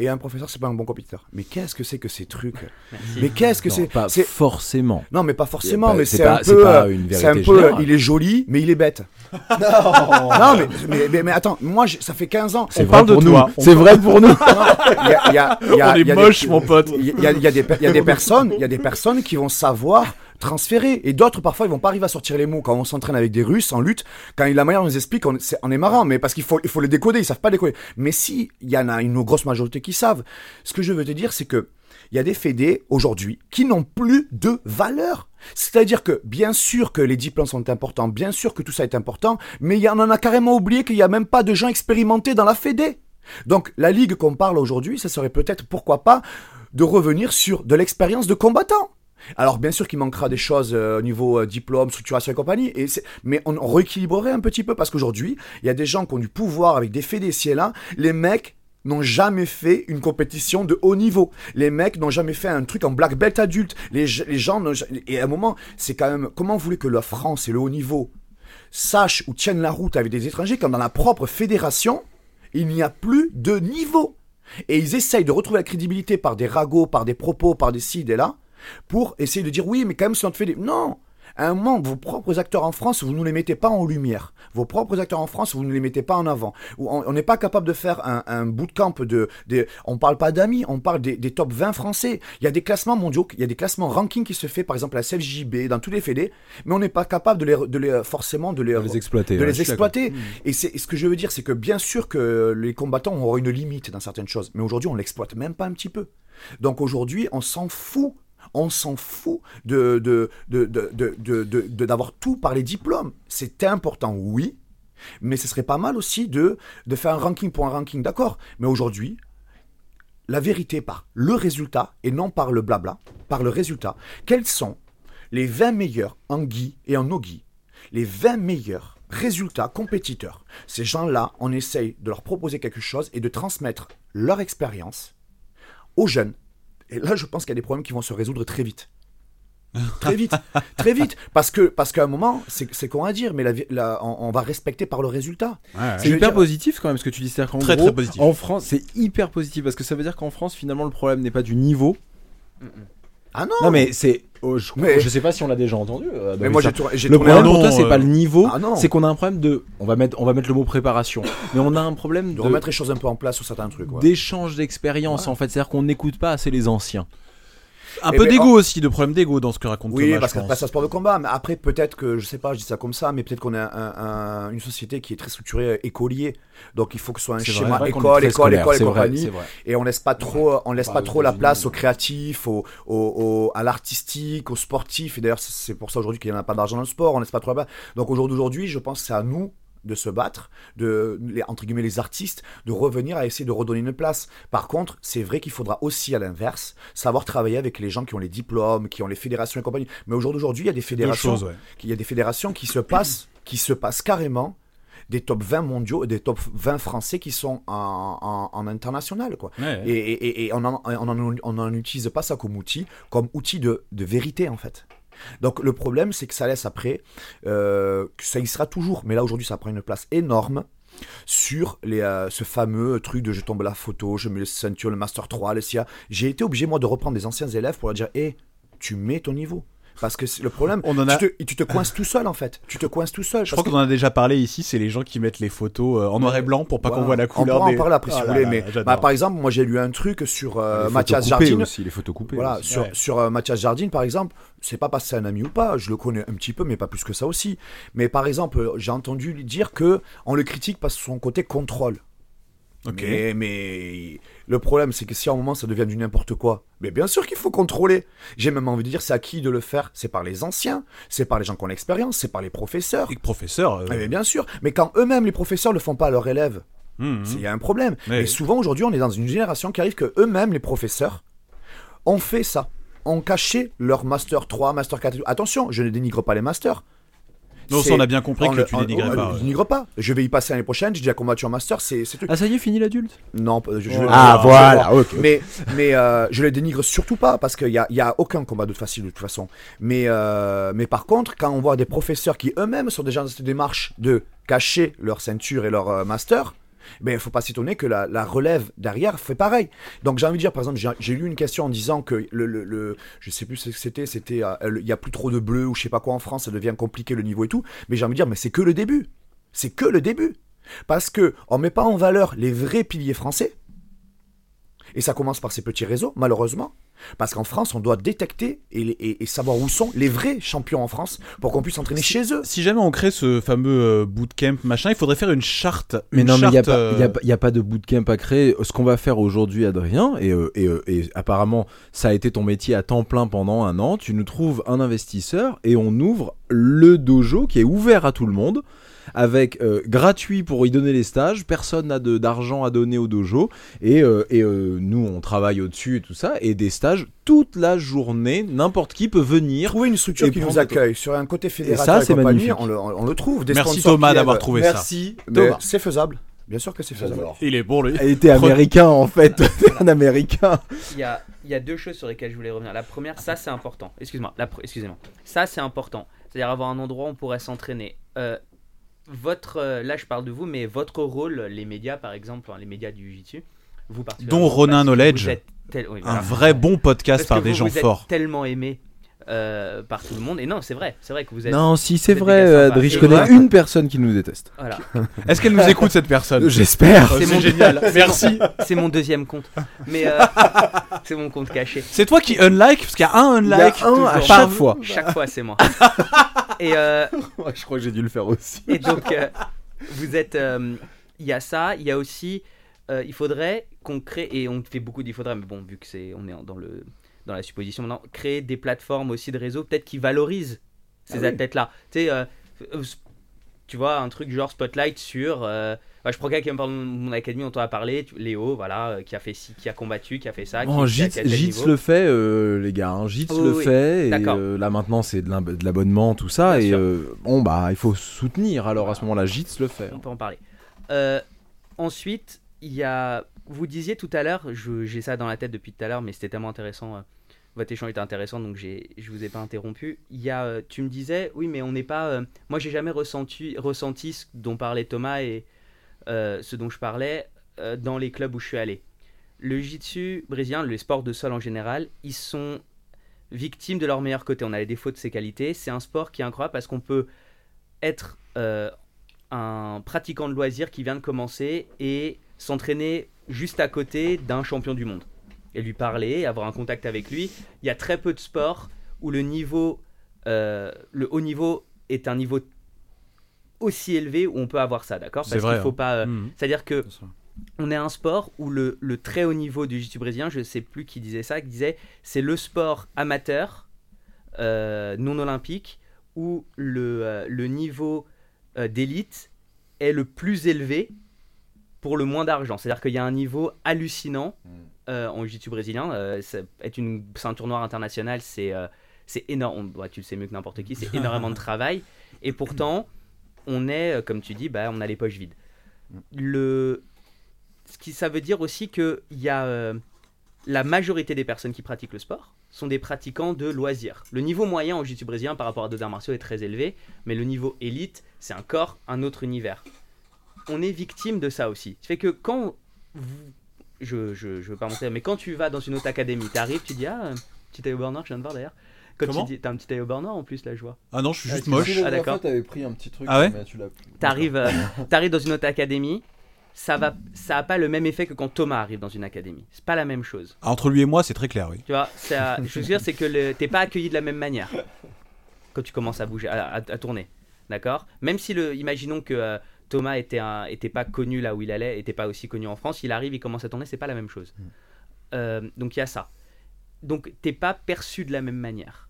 Et un professeur, c'est pas un bon compétiteur. Mais qu'est-ce que c'est que ces trucs? Merci. Mais qu'est-ce que c'est pas c'est- forcément. Non, mais pas forcément, Bah, mais c'est c'est pas- un c'est peu. pas une C'est un vérité peu. générale. Il est joli, mais il est bête. [LAUGHS] non, mais, mais, mais, mais attends, moi, ça fait 15 ans. C'est On vrai parle de pour nous. toi. C'est vrai pour nous. On est moche, mon pote. Il y a des personnes, il y a des personnes qui vont savoir transférer et d'autres parfois ils vont pas arriver à sortir les mots quand on s'entraîne avec des Russes en lutte quand la manière dont on nous explique on, on est marrant mais parce qu'il faut il faut les décoder ils savent pas décoder mais si il y en a une grosse majorité qui savent ce que je veux te dire c'est que il y a des fédés aujourd'hui qui n'ont plus de valeur. C'est-à-dire que bien sûr que les diplômes sont importants, bien sûr que tout ça est important, mais il y en a carrément oublié qu'il n'y a même pas de gens expérimentés dans la fédé. Donc la ligue qu'on parle aujourd'hui, ça serait peut-être pourquoi pas de revenir sur de l'expérience de combattant. Alors bien sûr qu'il manquera des choses euh, au niveau euh, diplôme, structuration et compagnie, et mais on, rééquilibrerait un petit peu parce qu'aujourd'hui, il y a des gens qui ont du pouvoir avec des fédés ci et là, les mecs n'ont jamais fait une compétition de haut niveau. Les mecs n'ont jamais fait un truc en black belt adulte. Les, les gens Et à un moment, c'est quand même... Comment vous voulez que la France et le haut niveau sachent ou tiennent la route avec des étrangers quand dans la propre fédération, il n'y a plus de niveau? Et ils essayent de retrouver la crédibilité par des ragots, par des propos, par des ci, des là, pour essayer de dire oui, mais quand même, c'est notre fédé. Non à un moment, vos propres acteurs en France, vous ne les mettez pas en lumière. Vos propres acteurs en France, vous ne les mettez pas en avant. On on n'est pas capable de faire un, un bootcamp de, de... On parle pas d'amis, on parle des, des top 20 français. Il y a des classements mondiaux, il y a des classements ranking qui se fait, par exemple, à la CFJB, dans tous les fédés, mais on n'est pas capable de les, de les forcément de les, De les exploiter. de ouais, les exploiter. Et c'est ce que je veux dire, c'est que bien sûr que les combattants auront une limite dans certaines choses, mais aujourd'hui on l'exploite même pas un petit peu. Donc aujourd'hui on s'en fout. On s'en fout de, d'avoir tout par les diplômes. C'est important, oui, mais ce serait pas mal aussi de, faire un ranking pour un ranking, d'accord. Mais aujourd'hui, la vérité par le résultat et non par le blabla, par le résultat. Quels sont les 20 meilleurs en Guy et en no-Guy Les 20 meilleurs résultats compétiteurs. Ces gens-là, on essaye de leur proposer quelque chose et de transmettre leur expérience aux jeunes. Et là, je pense qu'il y a des problèmes qui vont se résoudre très vite. [LAUGHS] Très vite, très vite, parce que parce qu'à un moment, c'est c'est con à dire, mais la, vi- la- on, on va respecter par le résultat. C'est hyper dire- positif quand même ce que tu dis. Qu'en Très, gros, très positif. En France, c'est hyper positif parce que ça veut dire qu'en France, finalement, le problème n'est pas du niveau. Ah non, Non, mais c'est. oh, je, Mais- je sais pas si on l'a déjà entendu. euh, mais moi j'ai tourné, Le problème pour toi, c'est euh, pas le niveau, Ah c'est qu'on a un problème de. On va mettre, on va mettre le mot préparation, [LAUGHS] mais on a un problème de de remettre les choses un peu en place sur certains trucs. ouais. d'échange d'expérience en fait. C'est-à-dire qu'on n'écoute pas assez les anciens. Un Eh peu ben, d'ego aussi, de problème d'ego dans ce que raconte Oui, Thomas, parce je qu'après pense. c'est un sport de combat, mais après peut-être que, je sais pas, je dis ça comme ça, mais peut-être qu'on est un- un- une société qui est très structurée écolier, donc il faut que ce soit un schéma vrai école, école, scolaire, école et compagnie, vrai. et on laisse pas trop, on laisse Bah, pas trop la place oui. aux créatifs, aux, aux- aux- à l'artistique, aux sportifs, et d'ailleurs c'est- pour ça aujourd'hui qu'il n'y en a pas d'argent dans le sport, on laisse pas trop la place. Donc aujourd'hui, aujourd'hui, je pense que c'est à nous de se battre, de les, entre guillemets les artistes, de revenir à essayer de redonner une place. Par contre, c'est vrai qu'il faudra aussi à l'inverse savoir travailler avec les gens qui ont les diplômes, qui ont les fédérations et compagnie. Mais au jour d'aujourd'hui, il y a des fédérations, choses, ouais. il y a des fédérations qui se passent, qui se passent carrément des top 20 mondiaux, des top 20 français qui sont en, en- en international, quoi. Ouais. Et, et- et- et on n'en on en, on en utilise pas ça comme outil, comme outil de, de vérité en fait. Donc le problème c'est que ça laisse après, euh, que ça y sera toujours, mais là aujourd'hui ça prend une place énorme sur euh, ce fameux truc de je tombe la photo, je mets le ceinture, le master 3, le SIA. J'ai été obligé moi de reprendre des anciens élèves pour leur dire, hé, tu mets ton niveau. Parce que le problème, On en a- tu, te, tu te coinces tout seul en fait. Tu te coinces tout seul. Je crois qu'on en a déjà parlé ici, c'est les gens qui mettent les photos euh, en noir et blanc pour pas Voilà. qu'on voit la couleur On des... en parler après si Ah vous voulez, mais bah, par exemple, moi j'ai lu un truc sur euh, Mathias Jardine. aussi, les photos coupées. Voilà, aussi. sur, Ouais. sur euh, Mathias Jardine, par exemple, c'est pas parce que c'est un ami ou pas, je le connais un petit peu, mais pas plus que ça aussi. Mais par exemple, j'ai entendu dire que on le critique parce que son côté contrôle. Ok. Mais, mais le problème, c'est que si à un moment ça devient du n'importe quoi, mais bien sûr qu'il faut contrôler. J'ai même envie de dire, c'est à qui de le faire C'est par les anciens, c'est par les gens qui ont l'expérience, c'est par les professeurs. Et que professeur... euh, Eh bien, sûr, mais quand eux-mêmes, les professeurs, le font pas à leurs élèves, hum, c'est- hum. il y a un problème. Et souvent aujourd'hui, on est dans une génération qui arrive que eux-mêmes, les professeurs, ont fait ça. Ont caché leur master 3, master 4. Attention, je ne dénigre pas les masters. Non, ça, on a bien compris on que le- tu dénigrais pas. Je ouais. dénigre pas. Je vais y passer l'année prochaine. J'ai déjà combattu en master. C'est. Ah ça y est, fini l'adulte Non, je, je- Ah je- voilà, ok. Mais, mais euh, je les dénigre surtout pas parce qu'il n'y a, il y a aucun combat de facile de toute façon. Mais, euh, mais par contre, quand on voit des professeurs qui eux-mêmes sont déjà dans cette démarche de cacher leur ceinture et leur euh, master, ben il faut pas s'étonner que la, relève derrière fait pareil. Donc j'ai envie de dire, par exemple, j'ai- lu une question en disant que le, le, je sais plus ce que c'était, c'était euh, il y a plus trop de bleu ou je sais pas quoi en France, ça devient compliqué le niveau et tout. Mais j'ai envie de dire, mais c'est que le début. C'est que le début. Parce que on met pas en valeur les vrais piliers français. Et ça commence par ces petits réseaux, malheureusement. Parce qu'en France, on doit détecter et, les- et- et savoir où sont les vrais champions en France pour qu'on puisse s'entraîner chez eux. Si jamais on crée ce fameux euh, bootcamp machin, il faudrait faire une charte. Mais une non, mais il n'y a, euh, y a pas- y a pas de bootcamp à créer. Ce qu'on va faire aujourd'hui, Adrien, et, euh, et, euh, et apparemment, ça a été ton métier à temps plein pendant un an, tu nous trouves un investisseur et on ouvre le dojo qui est ouvert à tout le monde, avec euh, gratuit pour y donner les stages, personne n'a de- d'argent à donner au dojo, et, euh, et euh, nous, on travaille au-dessus et tout ça, et des stages toute la journée, n'importe qui peut venir. Trouver une structure Et qui nous accueille sur un côté fédérateur ça, et c'est compagnie, magnifique. on le, on le trouve. Des Merci Thomas d'avoir trouvé ça. Merci, c'est faisable. Bien sûr que c'est faisable. Il est bon lui. Elle était américain en fait, [LAUGHS] un américain. Il y a, il y a deux choses sur lesquelles je voulais revenir. La première, ça c'est important. Excuse-moi, excusez-moi. Ça c'est important. C'est-à-dire avoir un endroit où on pourrait s'entraîner. Euh, votre, euh, là je parle de vous, mais votre rôle, les médias par exemple, les médias du Jiu-Jitsu, vous particulièrement, Dont Ronin Knowledge. tel- oui, Un vrai bon podcast Parce par que des vous, gens vous êtes forts. tellement aimé euh, par tout le monde. Et non, c'est vrai, c'est vrai que vous êtes. Non, si c'est vrai, sympas. Adri, je connais une personne qui nous déteste. Voilà. [LAUGHS] Est-ce qu'elle nous écoute cette personne? J'espère. C'est génial. Merci. C'est mon deuxième compte. Mais euh, [LAUGHS] c'est mon compte caché. C'est toi qui unlike parce qu'il y a un Il y a unlike. un à chaque fois. Chaque fois, c'est moi. [LAUGHS] Et, euh, je crois que j'ai dû le faire aussi. et donc, euh, vous êtes. euh, Il y a ça, il y a aussi. euh, il faudrait qu'on crée, et on fait beaucoup d'il faudrait, mais bon, vu que c'est, on est dans, le, dans la supposition maintenant, créer des plateformes aussi de réseau, peut-être qui valorisent ces Ah oui. athlètes-là. Tu sais, euh, euh, tu vois, un truc genre Spotlight sur. euh, ouais, je prends quelqu'un de mon académie, on t'en a parlé, tu- Léo, voilà, euh, qui a fait ci, qui a combattu, qui a fait ça. Bon, qui, le fait, euh, les gars. hein. Le oui. fait. Et euh, là maintenant, c'est de l'ab- de l'abonnement, tout ça. Bien et sûr. bon, bah, il faut soutenir. Alors à ce moment-là, Jits le fait. On peut en parler. Ensuite, il y a. Vous disiez tout à l'heure, j'ai ça dans la tête depuis tout à l'heure, mais c'était tellement intéressant. euh, votre échange était intéressant, donc je vous ai pas interrompu. Il y a, euh, tu me disais, oui, mais on n'est pas. euh, moi, j'ai jamais ressenti, ressenti ce dont parlait Thomas et euh, ce dont je parlais dans les clubs où je suis allé. Le jiu-jitsu brésilien, les sports de sol en général, ils sont victimes de leur meilleur côté. On a les défauts de ses qualités. C'est un sport qui est incroyable parce qu'on peut être un pratiquant de loisirs qui vient de commencer et s'entraîner juste à côté d'un champion du monde et lui parler, avoir un contact avec lui. Il y a très peu de sports où le niveau, euh, le haut niveau est un niveau aussi élevé où on peut avoir ça, d'accord? C'est Parce vrai, qu'il faut hein. pas. euh, Mhm. C'est-à-dire que on est un sport où le, le très haut niveau du jiu-jitsu brésilien, je sais plus qui disait ça, qui disait c'est le sport amateur euh, non olympique où le, le niveau d'élite est le plus élevé pour le moins d'argent. C'est-à-dire qu'il y a un niveau hallucinant euh, en jiu-jitsu brésilien. Euh, c'est- être une ceinture noire internationale, c'est euh, c'est énorme. Ouais, tu le sais mieux que n'importe qui, c'est énormément de [LAUGHS] travail. Et pourtant, on est, euh, comme tu dis, bah, on a les poches vides. Le... Ce qui ça veut dire aussi qu'il y a euh, la majorité des personnes qui pratiquent le sport sont des pratiquants de loisirs. Le niveau moyen en jiu-jitsu brésilien par rapport à d'autres arts martiaux est très élevé, mais le niveau élite, c'est encore un autre univers. On est victime de ça aussi. Ce fait que quand vous- je, je, je veux pas monter, mais quand tu vas dans une autre académie, tu arrives, tu dis ah, un petit taillot burner, je viens de voir d'ailleurs. Quand Comment tu dis, t'as un petit taillot burner en plus là, je vois. Ah non, je suis juste Ah, moche. Ah, d'accord. t'avais pris un petit truc. Ah ouais mais tu l'as- T'arrives, euh, t'arrives dans une autre académie, ça va, ça a pas le même effet que quand Thomas arrive dans une académie. C'est pas la même chose. Entre lui et moi, c'est très clair, oui. Tu vois, ça, je veux dire, c'est que le- t'es pas accueilli de la même manière quand tu commences à bouger, à, à- à tourner, d'accord? Même si le, imaginons que euh, Thomas était un, était pas connu là où il allait, était pas aussi connu en France, il arrive, il commence à tourner, c'est pas la même chose. Euh, donc il y a ça. Donc t'es pas perçu de la même manière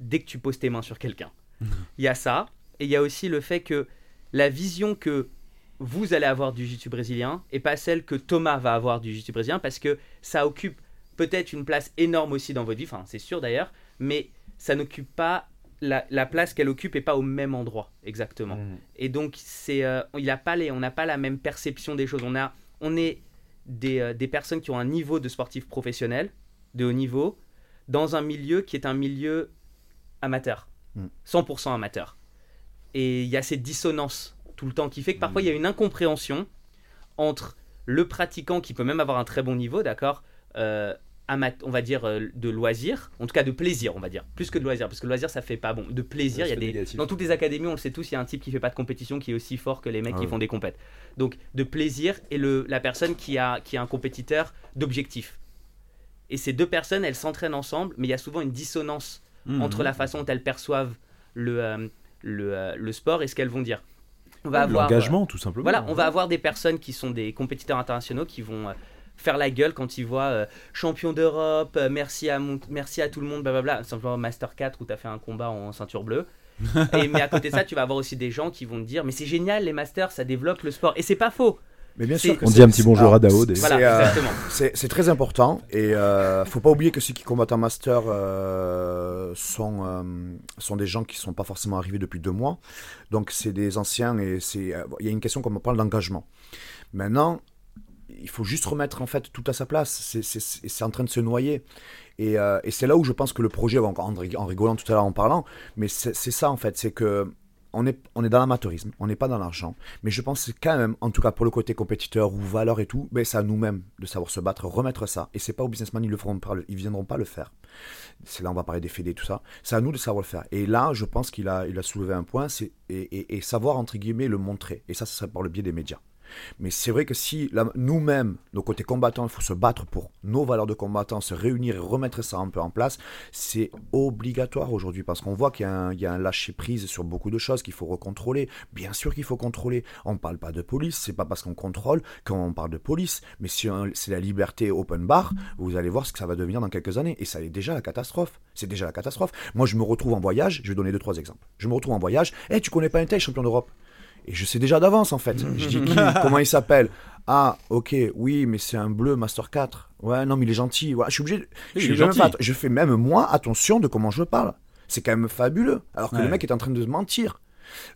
dès que tu poses tes mains sur quelqu'un. [LAUGHS] Il y a ça, et il y a aussi le fait que la vision que vous allez avoir du jiu-jitsu brésilien et pas celle que Thomas va avoir du jiu-jitsu brésilien parce que ça occupe peut-être une place énorme aussi dans votre vie, enfin c'est sûr d'ailleurs, mais ça n'occupe pas la, la place qu'elle occupe et pas au même endroit exactement. Et donc c'est, euh, il a pas les, on n'a pas la même perception des choses. On a, on est des, euh, des personnes qui ont un niveau de sportif professionnel, de haut niveau, dans un milieu qui est un milieu amateur, Mm. 100% amateur. Et il y a cette dissonance tout le temps qui fait que parfois il y a une incompréhension entre le pratiquant qui peut même avoir un très bon niveau, d'accord euh, on va dire euh, de loisir, en tout cas de plaisir, on va dire, plus que de loisir, parce que loisir ça fait pas bon. De plaisir, il y a des négatif. dans toutes les académies, on le sait tous, il y a un type qui fait pas de compétition qui est aussi fort que les mecs Ah qui ouais. font des compètes. Donc de plaisir et le, la personne qui a, qui a un compétiteur d'objectif. Et ces deux personnes, elles s'entraînent ensemble, mais il y a souvent une dissonance Mhm. entre la façon dont elles perçoivent le, euh, le, euh, le sport et ce qu'elles vont dire. On va avoir, euh, L'engagement, tout simplement. voilà, on va avoir des personnes qui sont des compétiteurs internationaux qui vont faire la gueule quand ils voient euh, champion d'Europe, euh, merci, à mon- merci à tout le monde, blablabla. Simplement Master 4 où tu as fait un combat en ceinture bleue. [LAUGHS] et, mais à côté de ça, tu vas avoir aussi des gens qui vont te dire Mais c'est génial, les masters, ça développe le sport. Et c'est pas faux. Mais bien sûr que On dit un petit bonjour à Dao. des- c'est- Voilà, euh, exactement. C'est très important et euh, faut pas oublier que ceux qui combattent en master euh, sont euh, sont des gens qui sont pas forcément arrivés depuis deux mois. Donc c'est des anciens et c'est euh, il y a une question comme on parle d'engagement. Maintenant, il faut juste remettre en fait tout à sa place. C'est- en train de se noyer. Et, euh, et c'est là où je pense que le projet, en, en rig- en rigolant tout à l'heure en parlant, mais c'est ça en fait, c'est que on est, on est dans l'amateurisme, on n'est pas dans l'argent. Mais je pense quand même, en tout cas pour le côté compétiteur ou valeur et tout, ben c'est à nous-mêmes de savoir se battre, remettre ça. Et c'est pas aux businessmen, ils le feront pas, ils viendront pas le faire. C'est là on va parler des fédés, tout ça. C'est à nous de savoir le faire. Et là, je pense qu'il a, il a soulevé un point, c'est et, savoir entre guillemets le montrer. Et ça, ce serait par le biais des médias. Mais c'est vrai que si nous-mêmes, nos côtés combattants, il faut se battre pour nos valeurs de combattants, se réunir et remettre ça un peu en place, c'est obligatoire aujourd'hui parce qu'on voit qu'il y a un, un lâcher-prise sur beaucoup de choses qu'il faut recontrôler. Bien sûr qu'il faut contrôler. On ne parle pas de police, c'est pas parce qu'on contrôle qu'on parle de police. Mais si c'est la liberté open bar, vous allez voir ce que ça va devenir dans quelques années. Et ça est déjà la catastrophe. C'est déjà la catastrophe. Moi, je me retrouve en voyage, je vais donner deux, trois exemples. Je me retrouve en voyage, Eh, tu connais pas un tel champion d'Europe et je sais déjà d'avance en fait. Je dis qui, [LAUGHS] comment il s'appelle? Ah, ok, oui, mais c'est un bleu Master 4. Ouais, non, mais il est gentil. Voilà, je suis obligé. de- je, même pas- je fais même moi attention de comment je parle. C'est quand même fabuleux. Alors que Ouais. le mec est en train de mentir.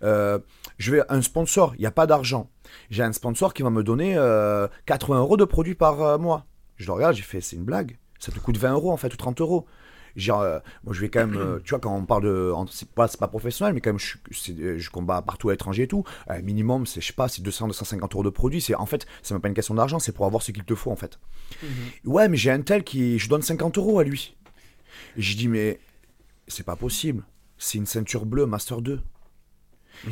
Euh, je vais un sponsor, il n'y a pas d'argent. J'ai un sponsor qui va me donner euh, 80 euros de produits par euh, mois. Je le regarde, j'ai fait, c'est une blague. Ça te coûte 20 euros en fait, ou 30 euros. Genre, euh, moi je vais quand même, euh, tu vois, quand on parle de. C'est pas, pas professionnel, mais quand même, je, je combats partout à l'étranger et tout. Euh, minimum, c'est, je sais pas, c'est 200, 250 euros de produits. C'est, en fait, c'est même pas une question d'argent, c'est pour avoir ce qu'il te faut en fait. Ouais, mais j'ai un tel qui. Je donne 50 euros à lui. Et je dis, mais c'est pas possible. C'est une ceinture bleue Master 2.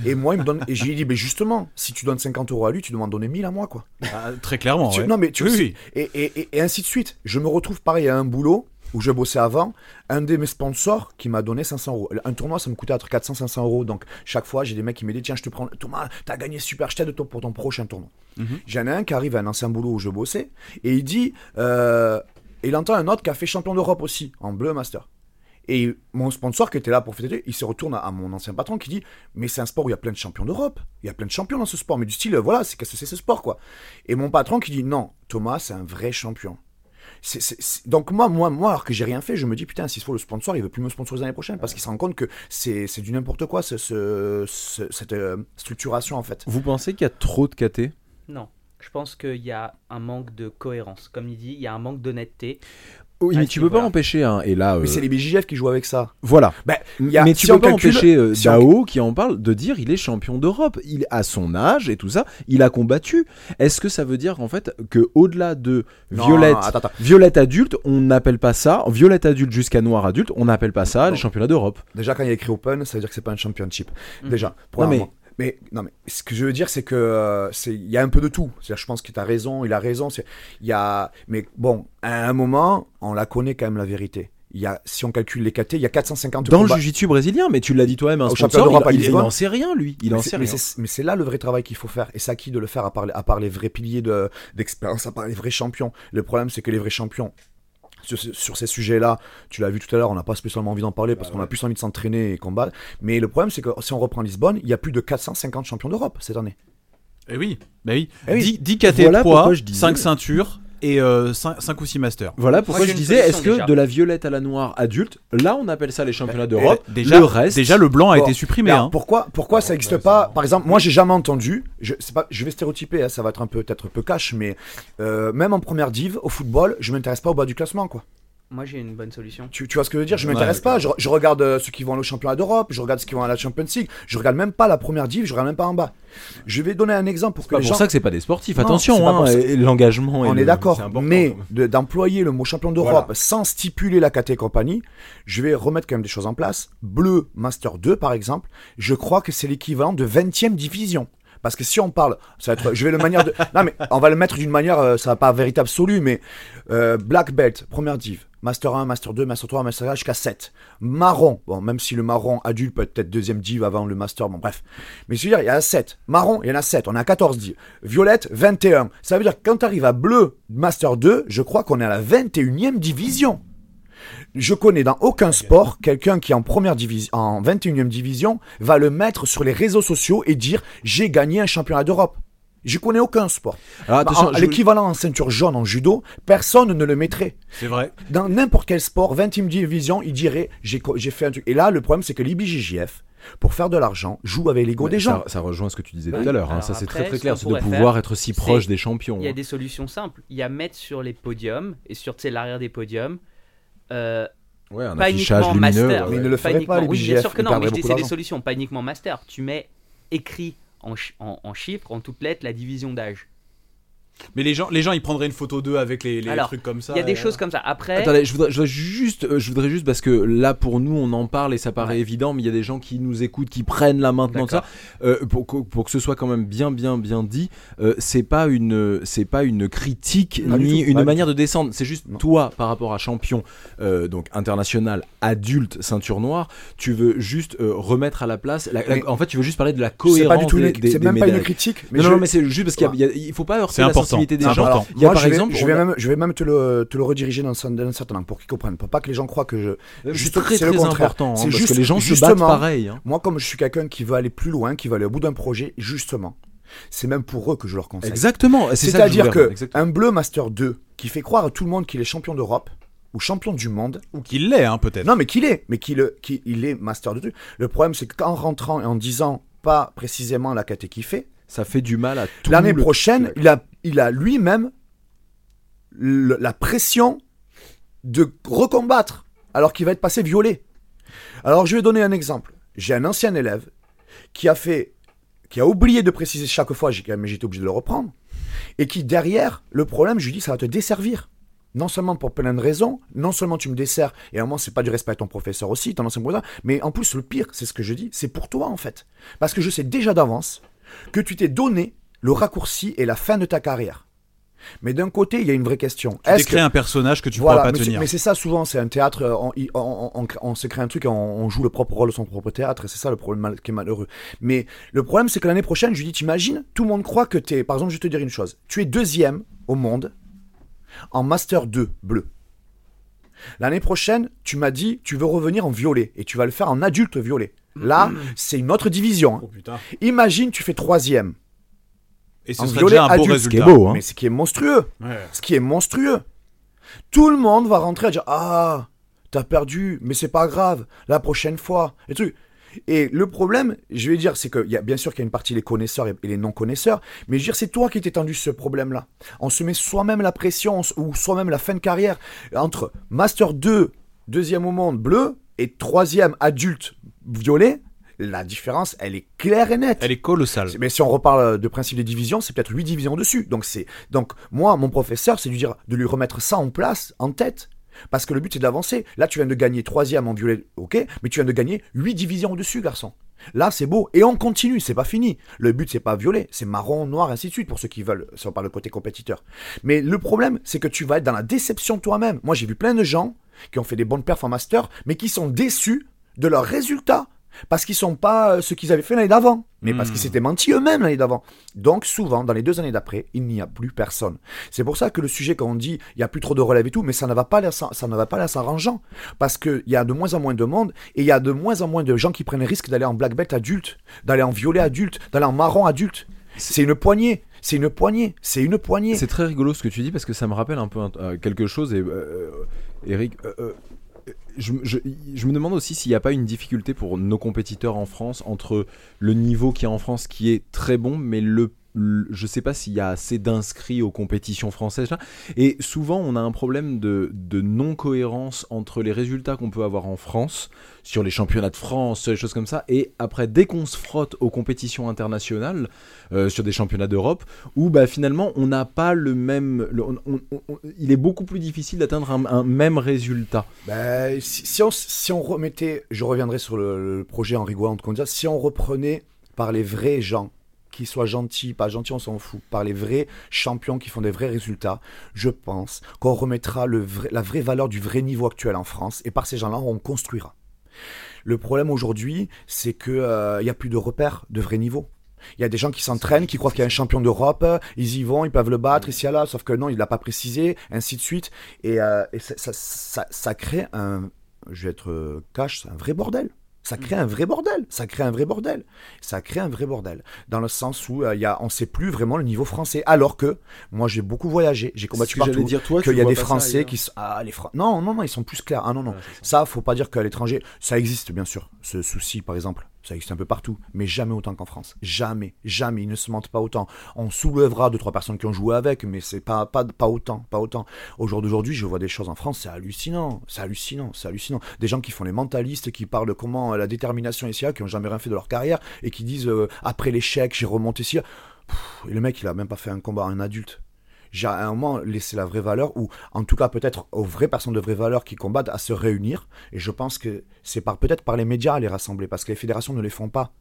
Et moi, il me donne. Et je lui dis, mais justement, si tu donnes 50 euros à lui, tu dois m'en donner 1000 à moi, quoi. Ah, très clairement. Tu- ouais. Non, mais tu Oui, sais- oui. Et, et, et, et ainsi de suite. Je me retrouve pareil à un boulot où je bossais avant. Un de mes sponsors qui m'a donné 500 euros. Un tournoi, ça me coûtait entre 400 500 euros. Donc, chaque fois, j'ai des mecs qui me disent Tiens, je te prends. Thomas, t'as gagné super, je t'aide pour ton prochain tournoi. Mhm. J'en ai un qui arrive à un ancien boulot où je bossais. Et il dit euh, Il entend un autre qui a fait champion d'Europe aussi, en bleu master. Et mon sponsor qui était là pour fêter, il se retourne à, mon ancien patron qui dit Mais c'est un sport où il y a plein de champions d'Europe. Il y a plein de champions dans ce sport. Mais du style, voilà, c'est qu'est-ce que c'est ce sport, quoi? Et mon patron qui dit Non, Thomas, c'est un vrai champion. C'est- c'est- c'est- Donc moi, moi, moi, alors que j'ai rien fait, je me dis putain, s'il faut le sponsor, il veut plus me sponsoriser l'année prochaine parce qu'il se rend compte que c'est c'est du n'importe quoi ce, ce- ce- cette euh, structuration en fait. Vous pensez qu'il y a trop de KT Non. Je pense qu'il y a un manque de cohérence. Comme il dit, il y a un manque d'honnêteté. Oui, mais tu peux pas empêcher, hein, et là, Mais euh, c'est les BJF qui jouent avec ça. voilà. A- mais tu si peux pas calcule- empêcher euh, si on- Dao qui en parle de dire il est champion d'Europe. Il à son âge et tout ça, il a combattu. Est-ce que ça veut dire en fait que au-delà de Non, violette, attends, attends. violette adulte, on n'appelle pas ça violette adulte jusqu'à noir adulte, on n'appelle pas ça Non. les championnats d'Europe. Déjà, quand il y a écrit Open, ça veut dire que c'est pas un championship. Mhm. Déjà, Non, mais- premièrement. Mais... non mais ce que je veux dire c'est que euh, c'est il y a un peu de tout. C'est-à-dire, je pense que tu as raison, il a raison. c'est- Il y a mais bon, à un moment, on la connaît quand même la vérité. Il y a si on calcule les KT, il y a 450 Dans le jiu-jitsu brésilien, mais tu l'as dit toi-même, un Au sponsor, il, il, n'en sait rien lui, il mais en c'est- sait mais rien. c'est- mais c'est là le vrai travail qu'il faut faire. Et c'est à qui de le faire à part, les- à part les vrais piliers de- d'expérience, à part les vrais champions. Le problème, c'est que les vrais champions, sur, ce- sur ces sujets-là, tu l'as vu tout à l'heure, on n'a pas spécialement envie d'en parler parce qu'on a plus envie de s'entraîner et combattre. Mais le problème, c'est que si on reprend Lisbonne, il y a plus de 450 champions d'Europe cette année. Eh oui, bah oui. Eh oui. 10, 10 KT Voilà poids, pourquoi je disais- 5 ceintures et 5, ou 6 masters. Voilà pourquoi je disais, est-ce que déjà. de la violette à la noire adulte, là on appelle ça les championnats Eh, d'Europe. Déjà, le reste, déjà le blanc a Bon, été supprimé. Hein. pourquoi, pourquoi ça n'existe pas Par exemple, moi j'ai jamais entendu. Je, c'est pas, je vais stéréotyper, hein, ça va être un peu peut-être un peu cash, mais euh, même en première div au football, je m'intéresse pas au bas du classement, quoi. Moi, j'ai une bonne solution. Tu, tu vois ce que je veux dire? Je Ouais, m'intéresse pas. Je, je regarde euh, ceux qui vont aller au championnat d'Europe, je regarde ceux qui vont à la Champions League. Je regarde même pas la première div, je regarde même pas en bas. Je vais donner un exemple pour que les pour gens. ça que c'est pas des sportifs. Non, c'est Attention, pour hein, l'engagement. et On le- est d'accord, c'est mais de- d'employer le mot champion d'Europe Voilà. sans stipuler la KT et compagnie, je vais remettre quand même des choses en place. Bleu Master 2, par exemple, je crois que c'est l'équivalent de 20e division. Parce que si on parle, ça va être, je vais le manière de, [LAUGHS] non mais on va le mettre d'une manière, euh, ça va pas véritable absolu, mais euh, black belt, première div, master 1, master 2, master 3, master 4 jusqu'à 7. Marron, bon même si le marron adulte peut être deuxième div avant le master, bon bref. Mais je veux dire, il y en a 7. Marron, il y en a 7, on a 14 div. Violette, 21. Ça veut dire que quand tu arrives à bleu, master 2, je crois qu'on est à la 21e division. Je connais dans aucun sport quelqu'un qui en première division, en 21e division, va le mettre sur les réseaux sociaux et dire j'ai gagné un championnat d'Europe. Je connais aucun sport. Alors, attention, En- je- L'équivalent en ceinture jaune en judo, personne ne le mettrait. C'est vrai. Dans n'importe quel sport, 20e division, il dirait j'ai fait un truc. Et là, le problème, c'est que l'IBJJF, pour faire de l'argent, joue avec l'ego des gens. Ça, ça rejoint ce que tu disais Oui. tout à l'heure. hein. Ça, c'est très très clair. C'est de pouvoir faire, être si proche des champions. Il y a hein. des solutions simples. Il y a mettre sur les podiums et sur l'arrière des podiums. Euh, Ouais, un pas affichage uniquement lumineux. master. Mais ouais. ne le pas pas, les Oui, bien sûr que non, mais c'est des solutions, pas uniquement master. Tu mets écrit en, ch- en, en chiffres, en toutes lettres, la division d'âge. Mais les gens, les gens, ils prendraient une photo d'eux avec les, les Alors, trucs comme ça. Il y a des et- choses comme ça. Après, Attendez, je voudrais, je voudrais juste, euh, je voudrais juste parce que là pour nous on en parle et ça paraît Ouais. évident, mais il y a des gens qui nous écoutent, qui prennent là maintenant de ça. Euh, pour, que, pour que ce soit quand même bien, bien, bien dit, euh, c'est pas une, c'est pas une critique Pas ni tout, une manière de descendre. C'est juste Non. toi par rapport à champion, euh, donc international, adulte, ceinture noire, tu veux juste euh, remettre à la place. la- la- Mais- en fait, tu veux juste parler de la C'est cohérence pas du tout des, une, des- c'est des même pas une critique. non, je- non, mais c'est juste parce qu'il il faut pas heurter C'est la des c'est gens. important. Il y a Moi, par je vais, exemple, je vais même, je vais même te le, te le rediriger dans, un- dans un certain angle pour qu'ils comprennent. Pour pas que les gens croient que je. c'est juste- très c'est le très contraire. important hein, C'est parce juste- que les gens se battent pareil. hein. Moi, comme je suis quelqu'un qui veut aller plus loin, qui veut aller au bout d'un projet, justement, c'est même pour eux que je leur conseille. Exactement. c'est ça je C'est-à-dire que, exactement. un bleu Master 2 qui fait croire à tout le monde qu'il est champion d'Europe ou champion du monde, Ou qu'il l'est, hein, peut-être. non mais qu'il est, mais qu'il qu'il il est Master 2. Le problème c'est qu'en rentrant et en disant pas précisément la caté qu'il fait, ça fait du mal à tout l'année le- prochaine, il a, il a lui-même la pression de recombattre alors qu'il va être passé violet. Alors je vais donner un exemple. J'ai un ancien élève qui a fait, qui a oublié de préciser chaque fois, mais j'étais obligé de le reprendre, et qui derrière, le problème, je lui dis, ça va te desservir. Non seulement pour plein de raisons, non seulement tu me desserres, et à un moment c'est pas du respect à ton professeur aussi, ton ancien professeur, mais en plus le pire, c'est ce que je dis, c'est pour toi en fait. Parce que je sais déjà d'avance que tu t'es donné le raccourci et la fin de ta carrière. Mais d'un côté, il y a une vraie question. Tu t'es créé un personnage que tu pourras pas mais tenir. Mais c'est ça souvent, c'est un théâtre, euh, on, on, on- on se crée un truc, et on, joue le propre rôle de son propre théâtre, et c'est ça le problème qui est malheureux. Mais le problème, c'est que l'année prochaine, je lui dis, t'imagines, tout le monde croit que t'es, par exemple, je vais te dire une chose, tu es deuxième au monde en Master 2 bleu. L'année prochaine, tu m'as dit, tu veux revenir en violet, et tu vas le faire en adulte violet. Là, c'est une autre division. hein. Oh putain. Imagine, tu fais troisième, Et ce En serait violet déjà un beau adulte, ce qui est résultat. beau. Hein. mais ce qui est monstrueux Ouais. ce qui est monstrueux. Tout le monde va rentrer à dire Ah, t'as perdu, mais c'est pas grave, la prochaine fois. Et, et le problème, je vais dire, c'est que y a, bien sûr qu'il y a une partie les connaisseurs et, et les non-connaisseurs, mais je veux dire, c'est toi qui t'es tendu ce problème-là. On se met soi-même la pression ou soi-même la fin de carrière entre Master 2, deuxième au monde bleu, et troisième adulte violet. La différence, elle est claire et nette. Elle est colossale. Mais si on reparle de principe des divisions, c'est peut-être 8 divisions dessus. Donc c'est donc moi mon professeur, c'est de lui dire de lui remettre ça en place, en tête. Parce que le but c'est d'avancer. Là, tu viens de gagner troisième en violet, ok, mais tu viens de gagner 8 divisions au-dessus, garçon. Là, c'est beau. Et on continue, c'est pas fini. Le but, c'est pas violet, c'est marron, noir, ainsi de suite, pour ceux qui veulent, si on parle de côté compétiteur. Mais le problème, c'est que tu vas être dans la déception toi-même. Moi, j'ai vu plein de gens qui ont fait des bonnes perfs en master, mais qui sont déçus de leurs résultats. Parce qu'ils sont pas euh, ce qu'ils avaient fait l'année d'avant, mais parce Hmm. qu'ils s'étaient menti eux-mêmes l'année d'avant. Donc souvent, dans les deux années d'après, il n'y a plus personne. C'est pour ça que le sujet, quand on dit il n'y a plus trop de relève et tout, mais ça ne va pas l'air sans- ça ne va pas l'air s'arrangeant. Parce qu'il y a de moins en moins de monde et il y a de moins en moins de gens qui prennent le risque d'aller en black belt adulte, d'aller en violet adulte, d'aller en marron adulte. C'est une poignée, c'est une poignée, c'est une poignée. C'est très rigolo ce que tu dis parce que ça me rappelle un peu un- euh, quelque chose et euh, Eric. euh, je, me demande aussi s'il n'y a pas une difficulté pour nos compétiteurs en France entre le niveau qui est en France qui est très bon, mais le- je sais pas s'il y a assez d'inscrits aux compétitions françaises. là. Et souvent, on a un problème de, de non-cohérence entre les résultats qu'on peut avoir en France, sur les championnats de France, les choses comme ça, et après, dès qu'on se frotte aux compétitions internationales, euh, sur des championnats d'Europe, où bah, finalement, on n'a pas le même. il est beaucoup plus difficile d'atteindre un, même résultat. Ben, si, on, si on remettait, je reviendrai sur le, projet Henri Gouin, comme ça, si on reprenait par les vrais gens, qu'ils soient gentils, pas gentils, on s'en fout, par les vrais champions qui font des vrais résultats, je pense qu'on remettra la vraie valeur du vrai niveau actuel en France et par ces gens-là, on construira. Le problème aujourd'hui, c'est que euh, il y a plus de repères de vrai niveau. Il y a des gens qui s'entraînent, qui croient qu'il y a un champion d'Europe, euh, ils y vont, ils peuvent le battre ici à là, sauf que non, il l'a pas précisé, ainsi de suite. Et, euh, ça, ça, crée un, je vais être euh, cash, un vrai bordel. Ça crée un vrai bordel. Ça crée un vrai bordel. Ça crée un vrai bordel. Dans le sens où euh, il y a, on sait plus vraiment le niveau français. Alors que moi, j'ai beaucoup voyagé, j'ai combattu partout. dire, toi, Qu'il y a des Français qui sont, ah les non non non, ils sont plus clairs. Ah non non. Ça, faut pas dire qu'à l'étranger, ça existe bien sûr. Ce souci, par exemple, ça existe un peu partout, mais jamais autant qu'en France. Jamais, jamais. Ils ne se mentent pas autant. On soulèvera deux trois personnes qui ont joué avec, mais c'est pas pas autant, pas autant. Je vois des choses en France, c'est hallucinant, c'est hallucinant, c'est hallucinant. Des gens qui font les mentalistes, qui parlent de comment euh, la détermination ici, qui ont jamais rien fait de leur carrière et qui disent euh, après l'échec, j'ai remonté. Pff, Et le mec, il a même pas fait un combat à un adulte. J'ai à un moment laissé la vraie valeur, ou en tout cas peut-être aux vraies personnes de vraie valeur qui combattent à se réunir. Et je pense que c'est par peut-être par les médias à les rassembler, parce que les fédérations ne les font pas.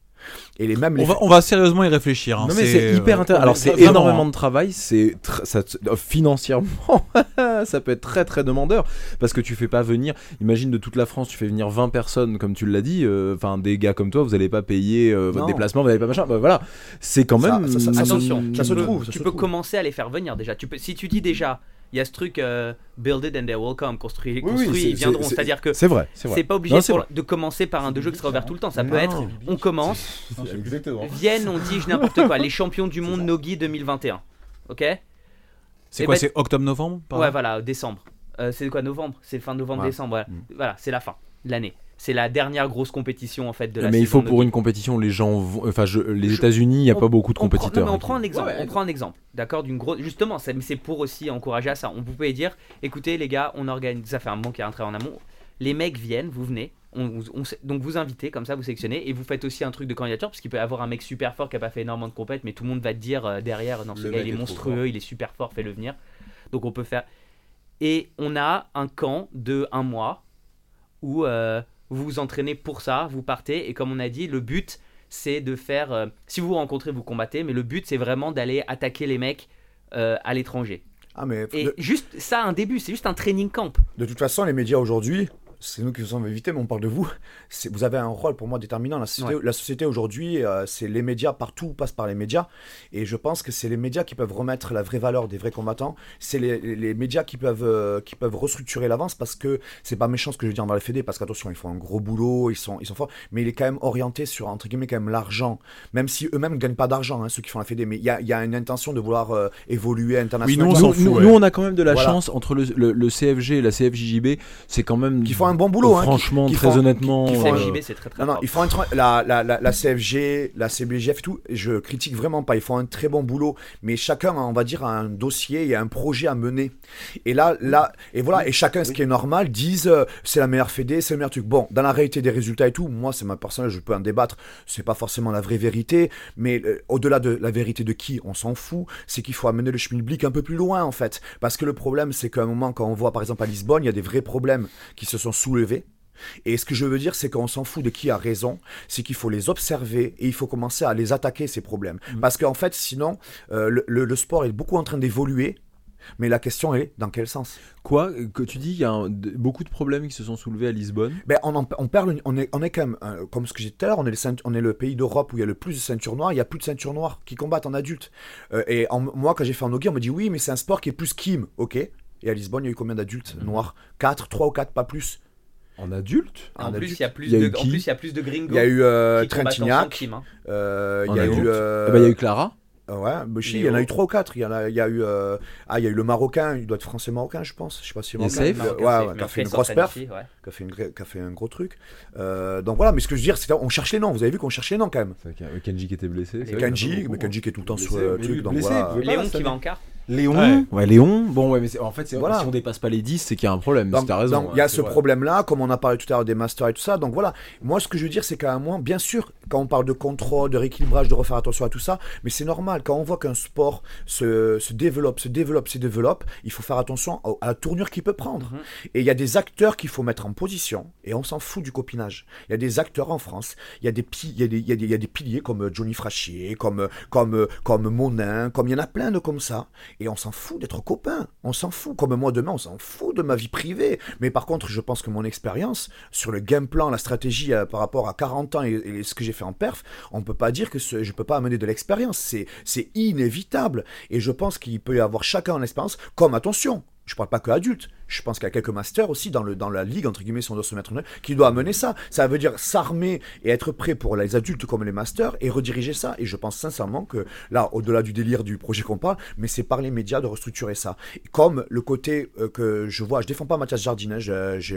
Et les mêmes les On va, on va sérieusement y réfléchir. hein. Non mais c'est hyper euh, intéressant. Alors c'est énormément hein. de travail, c'est tr- ça te- euh, financièrement [LAUGHS] ça peut être très très demandeur parce que tu fais pas venir. Imagine de toute la France, tu fais venir 20 personnes comme tu l'as dit. euh, Enfin des gars comme toi, vous allez pas payer euh, votre Non. déplacement, vous allez pas machin. Bah, voilà, c'est quand même. ça- ça- ça- Attention, ça tu se peux- trouve, ça tu se peux trouve. commencer à les faire venir déjà. Tu peux, si tu dis déjà, il y a ce truc euh, build it and they will come, construit, oui, construit, c'est- ils viendront. c'est- C'est-à-dire que C'est vrai, c'est vrai. c'est pas obligé Non, pour- de commencer par un de jeu qui sera ouvert tout le temps. Ça peut être, on commence, [LAUGHS] Exactement. viennent, on dit je n'importe quoi, les champions du monde Nogi 2021. Ok? C'est Eh quoi ben- C'est octobre-novembre Ouais, là? voilà, décembre. Euh, c'est quoi, novembre? C'est fin novembre, Ouais. décembre. Voilà, Mm. Voilà, c'est la fin de l'année. C'est la dernière grosse compétition en fait de la Mais il faut pour une compétition, les gens vont. Enfin, je- les Je- États-Unis, il y a on- pas beaucoup de prend- compétiteurs. non, mais on hein, prend un exemple. Ouais, ouais. on prend un exemple, d'accord, d'une grosse. Justement, c'est pour aussi encourager à ça. On pouvez dire, écoutez les gars, on organise. Ça fait un moment qu'il y a un travail en amont. Les mecs viennent, vous venez. On, on donc vous invitez, comme ça vous sélectionnez et vous faites aussi un truc de candidature parce qu'il peut y avoir un mec super fort qui a pas fait énormément de compètes, mais tout le monde va te dire euh, derrière, non ce Le gars mec il est monstrueux, il est super fort, fais-le venir. Donc on peut faire. Et on a un camp de un mois où euh, vous vous entraînez pour ça, vous partez et comme on a dit, le but c'est de faire. euh, si vous vous rencontrez, vous combattez, mais le but c'est vraiment d'aller attaquer les mecs euh, à l'étranger. Ah mais Et de, juste ça, un début, c'est juste un training camp. de toute façon, les médias aujourd'hui, c'est nous qui vous avons invité, mais on parle de vous. Vous avez un rôle pour moi déterminant. La société, la société aujourd'hui, euh, c'est les médias, partout passe par les médias. Et je pense que c'est les médias qui peuvent remettre la vraie valeur des vrais combattants. C'est les, les- médias qui peuvent, euh, qui peuvent restructurer l'avance parce que c'est pas méchant ce que je dis envers les fédés, parce qu'attention, ils font un gros boulot, ils sont, ils sont forts, mais il est quand même orienté sur, entre guillemets, quand même l'argent. Même si eux-mêmes ne gagnent pas d'argent, hein, ceux qui font la fédé, mais il y a, il y a une intention de vouloir euh, évoluer internationalement. nous, on s'en Nous, fout, nous- ouais. nous, on a quand même de la Voilà. chance entre le, le- le CFG et la CFJJB. C'est quand même. Qui font un bon boulot, hein, Franchement, qui très font- honnêtement. qui- qui font euh, un- CFJB, c'est très très Non, non, fort. ils font un tra- la, la, la, la CFG, la CBGF et tout, je critique vraiment pas, ils font un très bon boulot, mais chacun, on va dire, a un dossier et un projet à mener. Et là, là, et voilà, et chacun, ce qui est normal, disent euh, c'est la meilleure fédé, c'est le meilleur truc. Bon, dans la réalité des résultats et tout, moi, c'est ma personnelle, je peux en débattre, c'est pas forcément la vraie vérité, mais euh, au-delà de la vérité de qui, on s'en fout, c'est qu'il faut amener le schmilblick un peu plus loin, en fait. Parce que le problème, c'est qu'à un moment, quand on voit, par exemple, à Lisbonne, il y a des vrais problèmes qui se sont soulevés. Et ce que je veux dire, c'est qu'on s'en fout de qui a raison, c'est qu'il faut les observer et il faut commencer à les attaquer, ces problèmes. Parce qu'en fait, sinon, euh, le, le- le sport est beaucoup en train d'évoluer, mais la question est dans quel sens? Quoi que tu dis, il y a un- de- beaucoup de problèmes qui se sont soulevés à Lisbonne. ben, on, en- on perd, on, est, on est quand même, euh, comme ce que j'ai dit tout à l'heure, on, est le ceint- on est le pays d'Europe où il y a le plus de ceintures noires, il y a plus de ceintures noires qui combattent en adulte. Euh, et en- moi, quand j'ai fait en Nogi, on me dit oui, mais c'est un sport qui est plus kim, ok? Et à Lisbonne, il y a eu combien d'adultes noirs? 4, 3 ou 4, pas plus. En adulte En en plus, il y a plus Il y a de, en qui plus, il y a plus de gringos Il y a eu euh, hein. euh, il y a eu... euh, Eh ben, Il y a eu Clara. Euh, Ouais, si, il y en a eu trois ou quatre. Il y en a, il y a eu, euh, ah, il y a eu le Marocain, il doit être français marocain, je pense. Je sais pas si marocain. Safe. Euh, ouais, qui a fait une grosse perf, ouais. qui a fait, une, qui a fait un gros truc. Euh, donc voilà, mais ce que je veux dire, c'est qu'on cherche les noms. Vous avez vu qu'on cherche les noms quand même. Vrai a Kenji qui était blessé. Kenji, mais Kenji qui est tout le temps sur Blessé, le mais truc, donc blessé, voilà. Léon qui va en quart Léon, Ouais. ouais. Léon. Bon, ouais, mais en fait, Voilà. si on dépasse pas les 10, c'est qu'il y a un problème. Donc, raison. donc, il y a ce problème-là, comme on a parlé tout à l'heure des masters et tout ça. Donc voilà, moi ce que je veux dire, c'est qu'à un moment, bien sûr, quand on parle de contrôle, de rééquilibrage, de refaire attention à tout ça, mais c'est normal, quand on voit qu'un sport se, se développe, se développe, se développe, il faut faire attention à la tournure qu'il peut prendre. Mhm. Et il y a des acteurs qu'il faut mettre en position, et on s'en fout du copinage. Il y a des acteurs en France, il y a des, pi- il y a des, il y a des, il y a des piliers comme euh, Johnny Frachier, comme, euh, comme, euh, comme Monin, comme il y en a plein de comme ça, et on s'en fout d'être copains, on s'en fout. Comme moi demain, on s'en fout de ma vie privée. Mais par contre, je pense que mon expérience sur le game plan, la stratégie euh, par rapport à 40 ans et, ce que j'ai fait en perf, on peut pas dire que ce- je peux pas amener de l'expérience. C'est, inévitable. Et je pense qu'il peut y avoir chacun en expérience, comme attention. Je parle pas que adulte. Je pense qu'il y a quelques masters aussi dans, le, dans la ligue, entre guillemets, on doit se mettre en qui doit amener ça. Ça veut dire s'armer et être prêt pour les adultes comme les masters et rediriger ça. Et je pense sincèrement que là, au-delà du délire du projet qu'on parle, mais c'est par les médias de restructurer ça. Comme le côté euh, que je vois, je défends pas Mathias Jardinet,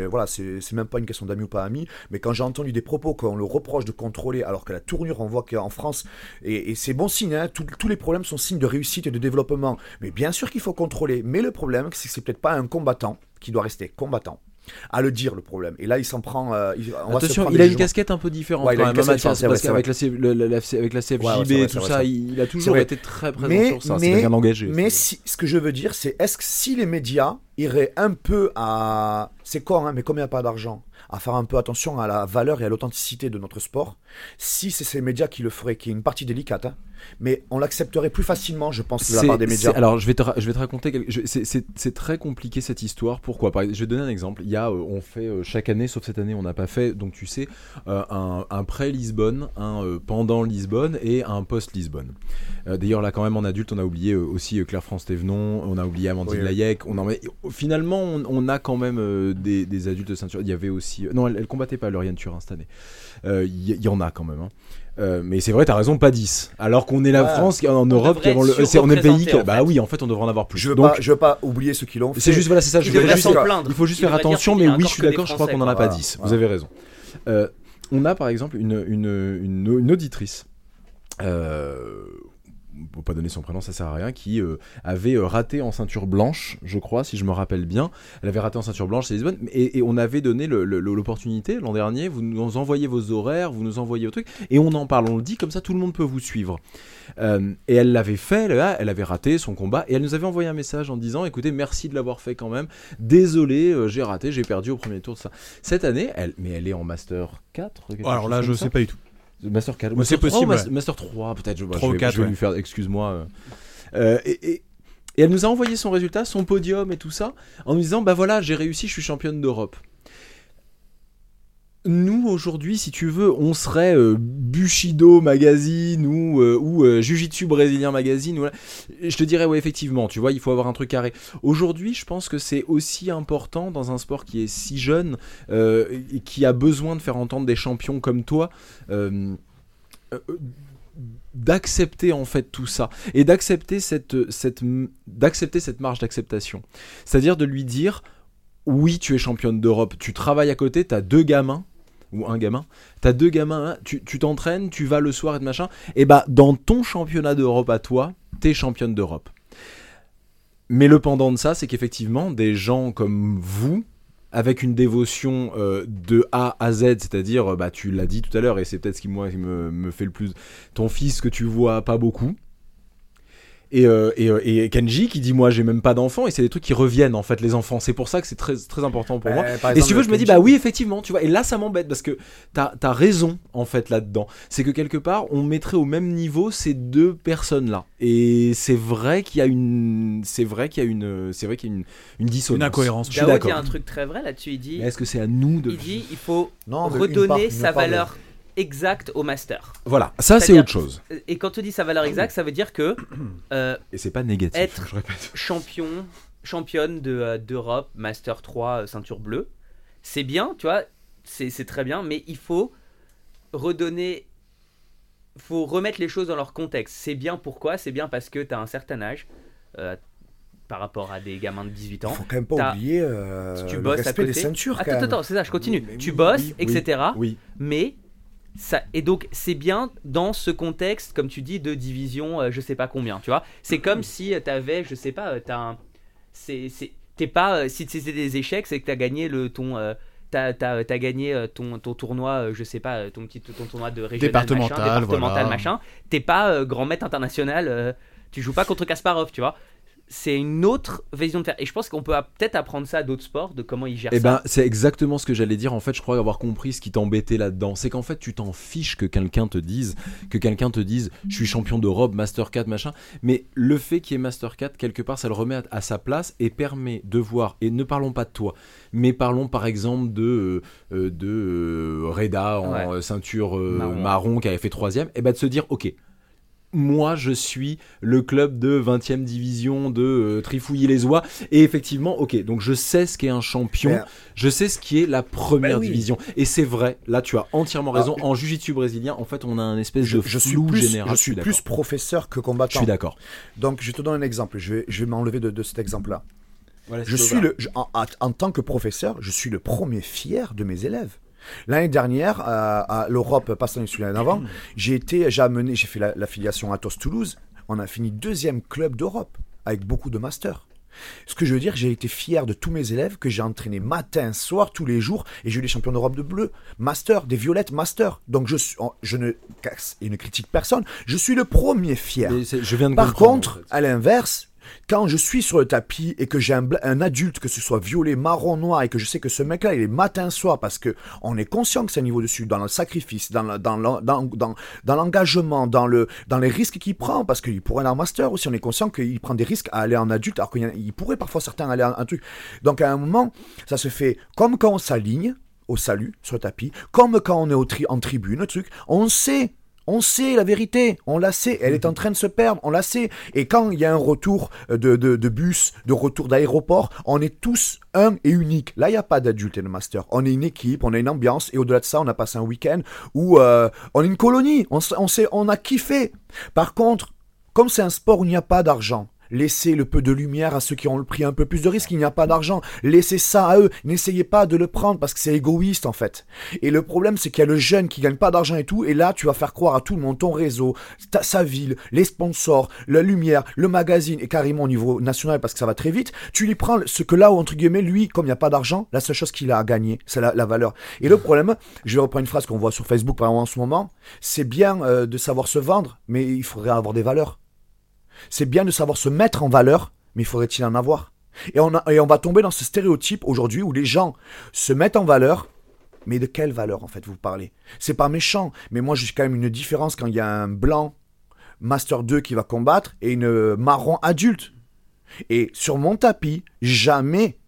voilà, c'est même pas une question d'amis ou pas amis, mais quand j'ai entendu des propos qu'on le reproche de contrôler, alors que la tournure, on voit qu'en France, et, c'est bon signe, hein, tous- tous les problèmes sont signes de réussite et de développement. Mais bien sûr qu'il faut contrôler, mais le problème, c'est que c'est peut-être pas un combattant qui doit rester combattant. À le dire le problème. Et là, il s'en prend. euh, il, on Attention, il a une jugements. casquette un peu différente Ouais, quand même, casquette Mathias, parce qu'avec la, avec la CFJB Ouais, ouais, c'est et tout vrai, ça, il, a toujours été très présent Mais- sur ça. Mais- d'engagé. Mais si, ce que je veux dire, c'est est-ce que si les médias iraient un peu à. C'est con, hein, mais comme il n'y a pas d'argent, à faire un peu attention à la valeur et à l'authenticité de notre sport, si c'est ces médias qui le feraient, qui est une partie délicate, hein, mais on l'accepterait plus facilement, je pense, de la part des médias. Alors, je vais te, ra- je vais te raconter. quelque- c'est- très compliqué cette histoire. Pourquoi? Par exemple, Je vais donner un exemple. Il y a, euh, on fait euh, chaque année, sauf cette année, on n'a pas fait. Donc, tu sais, euh, un, un pré-Lisbonne, un pendant Lisbonne et un post-Lisbonne. D'ailleurs, là, quand même, en adulte, on a oublié aussi Claire-France Thévenon, on a oublié Amandine Oui. On en... euh, Finalement, on, on a quand même euh, des, des adultes de ceinture. Il y avait aussi. Non, elle, elle combattait pas Lauriane Turin cette année. Euh, Il y, en a quand même. hein. Euh, mais c'est vrai, t'as raison, pas 10. Alors qu'on est la Ouais. France en Europe, qui le, c'est- on est le pays qui. Bah fait. oui, en fait, on devrait en avoir plus. Je veux, Donc, pas, je veux pas oublier ceux qui l'ont fait. c'est juste, voilà, c'est ça. Il Je voulais juste il faut juste Il faire attention, mais oui, je suis d'accord, je crois qu'on en a pas quoi. 10. Vous avez raison. Euh, on a par exemple une, une, une, une auditrice. Euh, peut pas donner son prénom, ça sert à rien, qui euh, avait euh, raté en ceinture blanche, je crois, si je me rappelle bien. Elle avait raté en ceinture blanche, c'est Lisbonne, et, et on avait donné l'opportunité l'an dernier. Vous nous envoyez vos horaires, vous nous envoyez vos trucs, et on en parle, on le dit comme ça, tout le monde peut vous suivre. Euh, et elle l'avait fait, là, elle avait raté son combat, et elle nous avait envoyé un message en disant, écoutez, merci de l'avoir fait quand même. Désolé, euh, j'ai raté, j'ai perdu au premier tour de ça. Cette année, elle, mais elle est en master 4 quelque Alors là, je ça sais pas du tout. Master 4. Mais Master c'est 3 ou possible, mas- Master 3, peut-être. Je, bah, 3 je ou vais, 4, je vais ouais. lui faire, excuse-moi. euh. Euh, et, et- et elle nous a envoyé son résultat, son podium et tout ça, en nous disant Bah voilà, j'ai réussi, je suis championne d'Europe. Nous, aujourd'hui, si tu veux, on serait euh, Bushido Magazine ou, euh, ou euh, Jiu-Jitsu Brésilien Magazine. Je te dirais, ouais, effectivement, tu vois, il faut avoir un truc carré. Aujourd'hui, je pense que c'est aussi important dans un sport qui est si jeune et qui a besoin de faire entendre des champions comme toi. d'accepter en fait tout ça et d'accepter cette, cette, d'accepter cette marge d'acceptation. C'est-à-dire de lui dire oui, tu es championne d'Europe, tu travailles à côté, tu as deux gamins ou un gamin, tu as deux gamins, hein, tu tu t'entraînes, tu vas le soir et de machin, et bah dans ton championnat d'Europe à toi, t'es championne d'Europe. Mais le pendant de ça, c'est qu'effectivement, des gens comme vous, avec une dévotion euh, de A à Z, c'est-à-dire, euh, bah, tu l'as dit tout à l'heure, et c'est peut-être ce qui moi, me, me fait le plus. Ton fils que tu vois pas beaucoup. Et, euh, et, euh, et Kenji qui dit moi j'ai même pas d'enfants et c'est des trucs qui reviennent en fait les enfants c'est pour ça que c'est très, très important pour moi Euh, par et si tu veux, je me dis, bah oui, effectivement, tu vois, et là, ça m'embête parce que t'as as raison, en fait, là-dedans. C'est que quelque part, on mettrait au même niveau ces deux personnes-là. Et c'est vrai qu'il y a une. C'est vrai qu'il y a une. C'est vrai qu'il y a une, une dissonance. Une incohérence. Je suis Daoud dit d'accord. un truc très vrai là-dessus. Il dit, est-ce que c'est à nous de. il dit il faut Non, mais une redonner part- une sa valeur exacte au master. Voilà, ça, c'est autre chose. Et quand tu dis sa valeur exacte, ça veut dire que [COUGHS] euh, Et c'est pas négatif, Être- je répète. [LAUGHS] champion, championne de, euh, d'Europe, Master 3, euh, ceinture bleue, c'est bien, tu vois, c'est, c'est très bien, mais il faut redonner, faut remettre les choses dans leur contexte. C'est bien pourquoi? C'est bien parce que tu as un certain âge euh, par rapport à des gamins de 18 Il ans. faut quand même pas T'as- oublier euh, tu le bosses à respect des côté. ceintures. quand Attends, attends, c'est ça, je continue. Oui, tu oui, bosses, oui, oui, etc. Oui. Mais ça, et donc c'est bien dans ce contexte, comme tu dis, de division, euh, je sais pas combien, tu vois. C'est comme si tu avais, je sais pas, euh, t'as un, c'est, t'es pas, euh, si c'était des échecs, c'est que t'as gagné le ton, euh, t'as, t'as gagné euh, ton, ton tournoi, euh, je sais pas, euh, ton petit, ton tournoi de régional Départemental, machin, départemental voilà. machin. T'es pas euh, grand maître international, euh, tu joues pas contre Kasparov, tu vois. C'est une autre vision de faire. Et je pense qu'on peut peut-être apprendre ça à d'autres sports, de comment ils gèrent Eh ça. ben, c'est exactement ce que j'allais dire. En fait, je crois avoir compris ce qui t'embêtait là-dedans. C'est qu'en fait, tu t'en fiches que quelqu'un te dise, que quelqu'un te dise, je suis champion d'Europe, Master 4, machin. Mais le fait qu'il y ait Master 4, quelque part, ça le remet à, à sa place et permet de voir, et ne parlons pas de toi, mais parlons par exemple de, euh, euh, de euh, Reda en Ouais. ceinture euh, Marron. marron. qui avait fait troisième, et ben de se dire, ok. Moi, je suis le club de 20e division de euh, Trifouilly-les-Oies. Et effectivement, ok, donc je sais ce qu'est un champion. Je sais ce qui est la première oui. division. Et c'est vrai, là tu as entièrement raison. Alors, en jiu-jitsu brésilien, en fait, on a un espèce Je, de je suis flou plus, général. je suis plus professeur que Je combattant. suis d'accord. Donc, je te donne un exemple. Je vais, je vais m'enlever de, de cet exemple-là. Voilà, Je suis le, je- en tant que professeur, je suis le premier fier de mes élèves. L'année dernière, à, à l'Europe, pas l'année l'année d'avant, [CLEARS THROAT] j'ai été, j'ai amené, j'ai fait la- l'affiliation Atos Toulouse. On a fini deuxième club d'Europe avec beaucoup de masters. Ce que je veux dire, j'ai été fier de tous mes élèves que j'ai entraînés matin, soir, tous les jours, et j'ai eu les champions d'Europe de bleu, master, des violettes, master. Donc je, suis, je ne casse et ne critique personne. Je suis le premier fier. Je viens de Par contre, en fait. à l'inverse, quand je suis sur le tapis et que j'ai un, adulte, que ce soit violet, marron, noir, et que je sais que ce mec-là, il est matin soir, parce que on est conscient que c'est un niveau dessus, dans le sacrifice, dans le- dans le- dans, dans, dans l'engagement, dans, le, les risques qu'il prend, parce qu'il pourrait aller en master aussi, on est conscient qu'il prend des risques à aller en adulte, alors qu'il pourrait parfois certains aller en truc. Donc à un moment, ça se fait comme quand on s'aligne au salut sur le tapis, comme quand on est en tribune, truc, on sait on sait la vérité, on la sait, elle est en train de se perdre, on la sait. Et quand il y a un retour de, bus, de retour d'aéroport, on est tous un et unique. Là, il n'y a pas d'adulte et de master. On est une équipe, on a une ambiance, et au-delà de ça, on a passé un week-end où euh, on est une colonie, on, on a kiffé. Par contre, comme c'est un sport où il n'y a pas d'argent, Laissez le peu de lumière à ceux qui ont pris un peu plus de risques, il n'y a pas d'argent. Laissez ça à eux. N'essayez pas de le prendre parce que c'est égoïste en fait. Et le problème c'est qu'il y a le jeune qui gagne pas d'argent et tout, et là tu vas faire croire à tout le monde, ton réseau, ta- sa ville, les sponsors, la lumière, le magazine, et carrément au niveau national parce que ça va très vite, tu lui prends ce que là entre guillemets lui, comme il n'y a pas d'argent, la seule chose qu'il a à gagner, c'est la, la valeur. Et le problème, je vais reprendre une phrase qu'on voit sur Facebook par exemple en ce moment, c'est bien euh, de savoir se vendre, mais il faudrait avoir des valeurs. C'est bien de savoir se mettre en valeur, mais faudrait-il en avoir? Et on, va tomber dans ce stéréotype aujourd'hui où les gens se mettent en valeur, mais de quelle valeur en fait vous parlez? C'est pas méchant, mais moi j'ai quand même une différence quand il y a un blanc Master 2 qui va combattre et une marron adulte. Et sur mon tapis, jamais.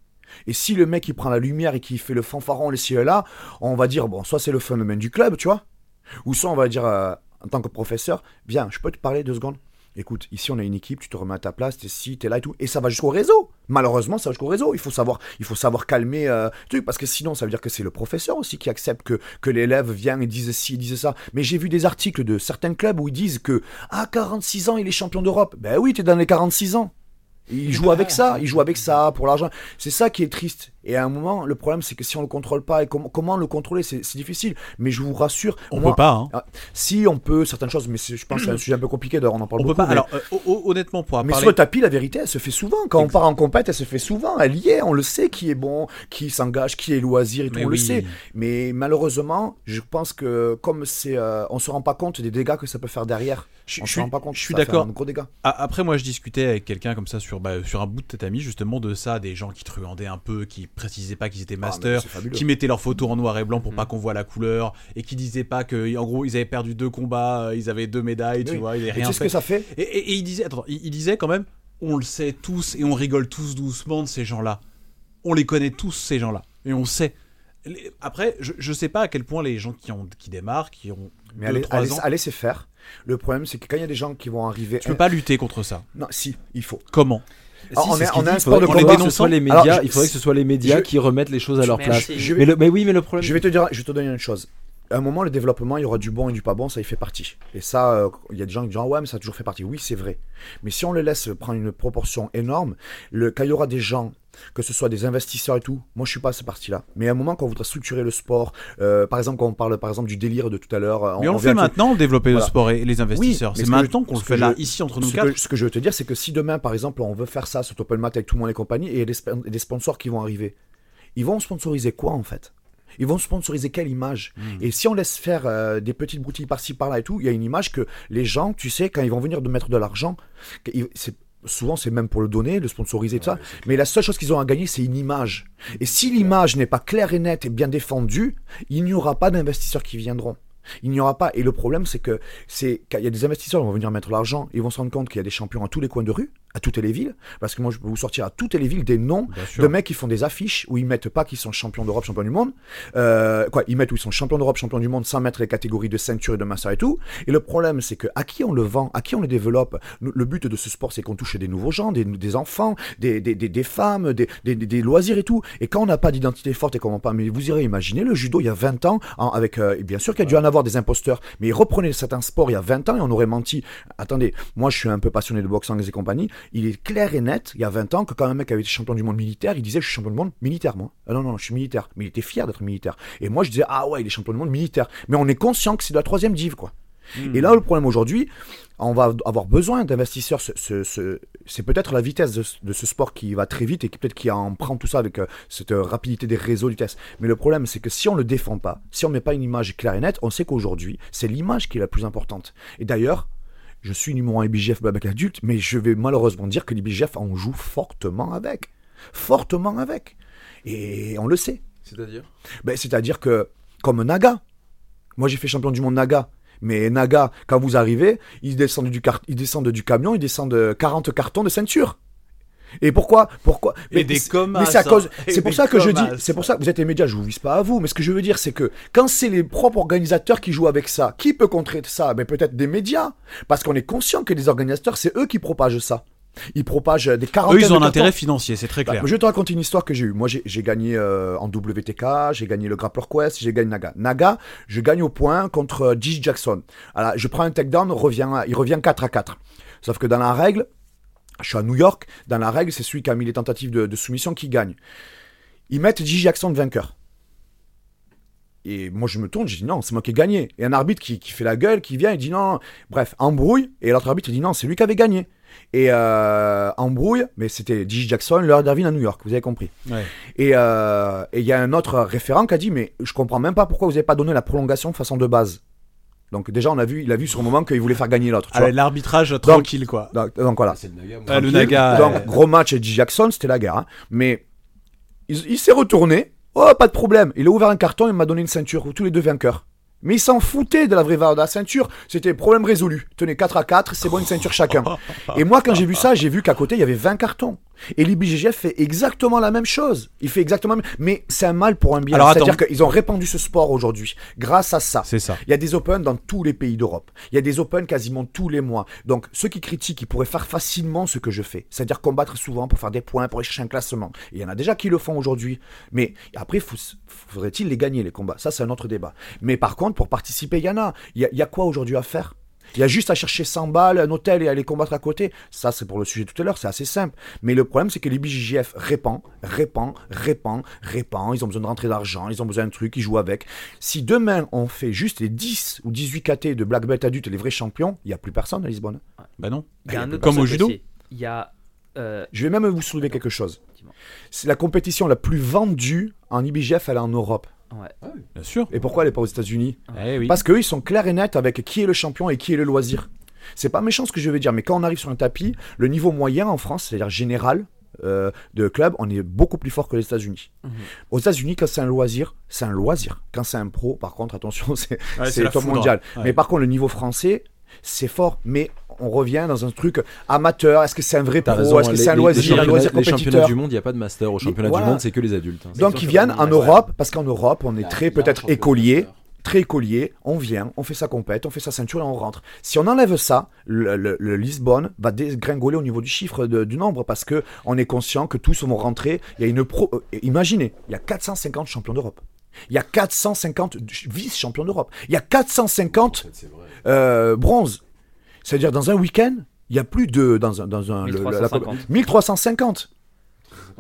Et si le mec il prend la lumière et qui fait le fanfaron, le ciel là, on va dire bon, soit c'est le phénomène du club, tu vois, ou soit on va dire euh, en tant que professeur, bien, je peux te parler deux secondes Écoute, ici on a une équipe, tu te remets à ta place, t'es ci, t'es là et tout, et ça va jusqu'au réseau. Malheureusement, ça va jusqu'au réseau. Il faut savoir, il faut savoir calmer euh, truc, parce que sinon, ça veut dire que c'est le professeur aussi qui accepte que, que l'élève vient et dise ci, dise ça. Mais j'ai vu des articles de certains clubs où ils disent que à 46 ans, il est champion d'Europe. Ben oui, t'es dans les 46 ans. Il joue avec ça, il joue avec ça pour l'argent. C'est ça qui est triste. Et à un moment, le problème, c'est que si on le contrôle pas, et comment, comment le contrôler, c'est difficile. Mais je vous rassure, On moi, peut pas, hein. ah, si on peut certaines choses, mais je pense que c'est un [CLEARS THROAT] sujet un peu compliqué. D'ailleurs, on en parle On peut beaucoup. pas. mais- Alors, euh, ho- ho- honnêtement, pour mais parler. sur le tapis, la vérité, elle se fait souvent. Quand on part en compète, elle se fait souvent. Elle y est, on le sait qui est bon, qui s'engage, qui est loisir et tout, Mais on oui. le sait. Mais malheureusement, je pense que comme c'est, euh, on se rend pas compte des dégâts que ça peut faire derrière. Je- on je se rend pas compte. je suis d'accord. Gros dégât. A- Après, moi, je discutais avec quelqu'un comme ça sur, bah, sur un bout de tatami, justement, de ça, des gens qui truandaient un peu, qui précisaient pas qu'ils étaient Ah, masters, qui mettaient leurs photos en noir et blanc pour Mm. pas qu'on voit la couleur, et qui disaient pas que, en gros, ils avaient perdu deux combats, euh, ils avaient deux médailles, tu vois, ils avaient Et rien ce fait. que ça fait Et, et- et attends, quand même, on le sait tous et on rigole tous doucement de ces gens-là. On les connaît tous ces gens-là et on sait. Après, je, je sais pas à quel point les gens qui ont qui démarrent, qui ont Mais deux, allez, trois allez, ans, allez, c'est faire. Le problème, c'est que quand il y a des gens qui vont arriver. tu peux pas lutter contre ça. Non, si, il faut. Comment? Ah, Si, on est- dit, un il sport de combat. il faudrait que ce soit les médias, Alors, je- il faudrait que ce soit les médias je- qui remettent les choses à leur place. Je vais- Mais, le- mais oui, mais le problème. Je vais te dire, je vais te donner une chose. à un moment, le développement, il y aura du bon et du pas bon, ça y fait partie. Et ça, euh, il y a des gens qui disent ouais, mais ça a toujours fait partie. Oui, c'est vrai. Mais si on le laisse prendre une proportion énorme, le, quand il y aura des gens, que ce soit des investisseurs et tout, moi je suis pas à cette partie-là. Mais à un moment, quand on voudra structurer le sport, euh, par exemple, quand on parle par exemple du délire de tout à l'heure, Mais on, le fait maintenant, développer Voilà. le sport et les investisseurs. c'est maintenant qu'on le fait là, ici, entre nous ce quatre. que, ce que je veux te dire, c'est que si demain, par exemple, on veut faire ça sur Open Mat avec tout le monde et compagnie, et il y a des, sp- des sponsors qui vont arriver, ils vont sponsoriser quoi en fait? Ils vont sponsoriser quelle image? Hmm. Et si on laisse faire euh, des petites broutilles par-ci par-là et tout, il y a une image que les gens, tu sais, quand ils vont venir de mettre de l'argent, c'est souvent c'est même pour le donner, le sponsoriser, tout ça. Mais la seule chose qu'ils ont à gagner, c'est une image. Et si l'image n'est pas claire et nette et bien défendue, il n'y aura pas d'investisseurs qui viendront. Il n'y aura pas. Et le problème, c'est que c'est qu'il y a des investisseurs qui vont venir mettre l'argent, ils vont se rendre compte qu'il y a des champions à tous les coins de rue, à toutes les villes. Parce que moi, je peux vous sortir à toutes les villes des noms de mecs qui font des affiches où ils mettent pas qu'ils sont champions d'Europe, champions du monde. Euh, quoi, ils mettent où ils sont champions d'Europe, champions du monde sans mettre les catégories de ceinture et de master et tout. Et le problème, c'est que à qui on le vend, à qui on le développe? Le but de ce sport, c'est qu'on touche des nouveaux gens, des, des enfants, des, des, des, femmes, des, des, des- des loisirs et tout. Et quand on n'a pas d'identité forte et comment pas, mais vous irez imaginer le judo il y a 20 ans, avec, euh, bien sûr qu'il y a dû en avoir des imposteurs, mais reprenez certains sports il y a 20 ans et on aurait menti. Attendez, moi je suis un peu passionné de boxe anglaise et compagnie. Il est clair et net, il y a 20 ans, que quand un mec avait été champion du monde militaire, il disait je suis champion du monde militaire, moi. Ah non, non, je suis militaire. Mais il était fier d'être militaire. Et moi je disais ah ouais, il est champion du monde militaire. Mais on est conscient que c'est de la troisième div, quoi. Et là, le problème aujourd'hui, on va avoir besoin d'investisseurs. Ce- ce- ce- c'est peut-être la vitesse de, ce- de ce sport qui va très vite et qui peut-être qui en prend tout ça avec euh, cette euh, rapidité des réseaux, vitesse. Mais le problème, c'est que si on le défend pas, si on met pas une image claire et nette, on sait qu'aujourd'hui, c'est l'image qui est la plus importante. Et d'ailleurs, je suis numéro 1 IBGF avec adulte, mais je vais malheureusement dire que l'IBGF en joue fortement avec. Fortement avec. Et on le sait. C'est-à-dire? Ben, C'est-à-dire que, comme Naga, moi j'ai fait champion du monde Naga, mais Naga, quand vous arrivez, ils descendent du, car- ils descendent du camion, ils descendent 40 cartons de ceinture. Et pourquoi Pourquoi Et Mais des comas, Mais c'est à cause. C'est pour ça que je dis. C'est pour ça que vous êtes les médias. Je vous vise pas à vous, mais ce que je veux dire, c'est que quand c'est les propres organisateurs qui jouent avec ça, qui peut contrer ça? Mais peut-être des médias, parce qu'on est conscient que les organisateurs, c'est eux qui propagent ça. Ils propagent des 40 Eux, ils ont un intérêt financier, c'est très bah, clair. je vais te raconter une histoire que j'ai eue. Moi, j'ai gagné euh, en WTK, j'ai gagné le Grappler Quest, j'ai gagné Naga. Naga, je gagne au point contre euh, Jackson. Alors, je prends un takedown, il revient 4 à 4. Sauf que dans la règle, je suis à New York, dans la règle, c'est celui qui a mis les tentatives de, de soumission qui gagne. Ils mettent Gigi Jackson vainqueur. Et moi, je me tourne, je dis non, c'est moi qui ai gagné. Et un arbitre qui, qui fait la gueule, qui vient, il dit non. Bref, embrouille. Et l'autre arbitre, il dit non, c'est lui qui avait gagné. Et euh, embrouille, mais c'était Gigi Jackson, Laura Darwin à New York, vous avez compris. Ouais. Et euh, et il y a un autre référent qui a dit mais je comprends même pas pourquoi vous n'avez pas donné la prolongation de façon de base. Donc déjà on a vu, il a vu sur le moment qu'il voulait faire gagner l'autre. l'arbitrage tranquille, quoi. Donc, donc voilà. C'est le Naga. Ah, le Tranquille. Naga. Donc gros match et Gigi Jackson, c'était la guerre. hein. Mais il, il s'est retourné. Oh pas de problème. Il a ouvert un carton, il m'a donné une ceinture. Tous les deux vainqueurs. Mais il s'en foutait de la vraie valeur de la ceinture. C'était problème résolu. Tenez 4 à 4, c'est bon une ceinture chacun. [LAUGHS] Et moi, quand j'ai vu ça, j'ai vu qu'à côté, il y avait 20 cartons. Et l'IBGF fait exactement la même chose. Il fait exactement. Mais c'est un mal pour un bien. C'est-à-dire qu'ils ont répandu ce sport aujourd'hui grâce à ça. C'est ça. Il y a des Open dans tous les pays d'Europe. Il y a des Open quasiment tous les mois. Donc, ceux qui critiquent, ils pourraient faire facilement ce que je fais. C'est-à-dire combattre souvent pour faire des points, pour aller chercher un classement. Et il y en a déjà qui le font aujourd'hui. Mais après, faudrait-il les gagner, les combats? Ça, c'est un autre débat. Mais par contre, pour participer, il y en a. Il y a, il y a quoi aujourd'hui à faire? Il y a juste à chercher 100 balles, un hôtel et aller combattre à côté. Ça, c'est pour le sujet tout à l'heure, c'est assez simple. Mais le problème, c'est que les BJJF répand, répand, répand, répand. Ils ont besoin de rentrer d'argent, ils ont besoin de trucs, ils jouent avec. Si demain, on fait juste les 10 ou 18 KT de Black Belt adultes, les vrais champions, il n'y a plus personne à Lisbonne. Bah non. Il y a un autre Comme au judo. Il y a. euh, Je vais même vous soulever quelque chose. C'est la compétition la plus vendue en IBJF, elle est en Europe. Ouais. Bien sûr. Et pourquoi elle n'est pas aux États-Unis Eh oui. Parce qu'eux, ils sont clairs et nets avec qui est le champion et qui est le loisir. C'est pas méchant ce que je veux dire, mais quand on arrive sur un tapis, le niveau moyen en France, c'est-à-dire général euh, de club, on est beaucoup plus fort que les États-Unis. Mhm. Aux États-Unis, quand c'est un loisir, c'est un loisir. Quand c'est un pro, par contre, attention, [LAUGHS] c'est Ouais, top foudre. mondial. Ouais. Mais par contre, le niveau français, c'est fort. Mais on revient dans un truc amateur. Est-ce que c'est un vrai pro raison, Est-ce que les- c'est un loisir, les un championnats- loisir Les championnats du monde, il n'y a pas de master. Au championnat voilà. du monde, c'est que les adultes. hein. Donc ils viennent en Europe, parce qu'en Europe, on est très peut-être écolier, très écolier, on vient, on fait sa compète, on fait sa ceinture et on rentre. Si on enlève ça, le, le- le Lisbonne va dégringoler au niveau du chiffre de- du nombre parce que on est conscient que tous vont rentrer. Il y a une pro. euh, imaginez, il y a 450 champions d'Europe. Il y a 450 vice-champions d'Europe. Il y a 450 euh, bronzes. C'est-à-dire dans un week-end, il y a plus de dans un dans un le- la- la- 1350. 1350.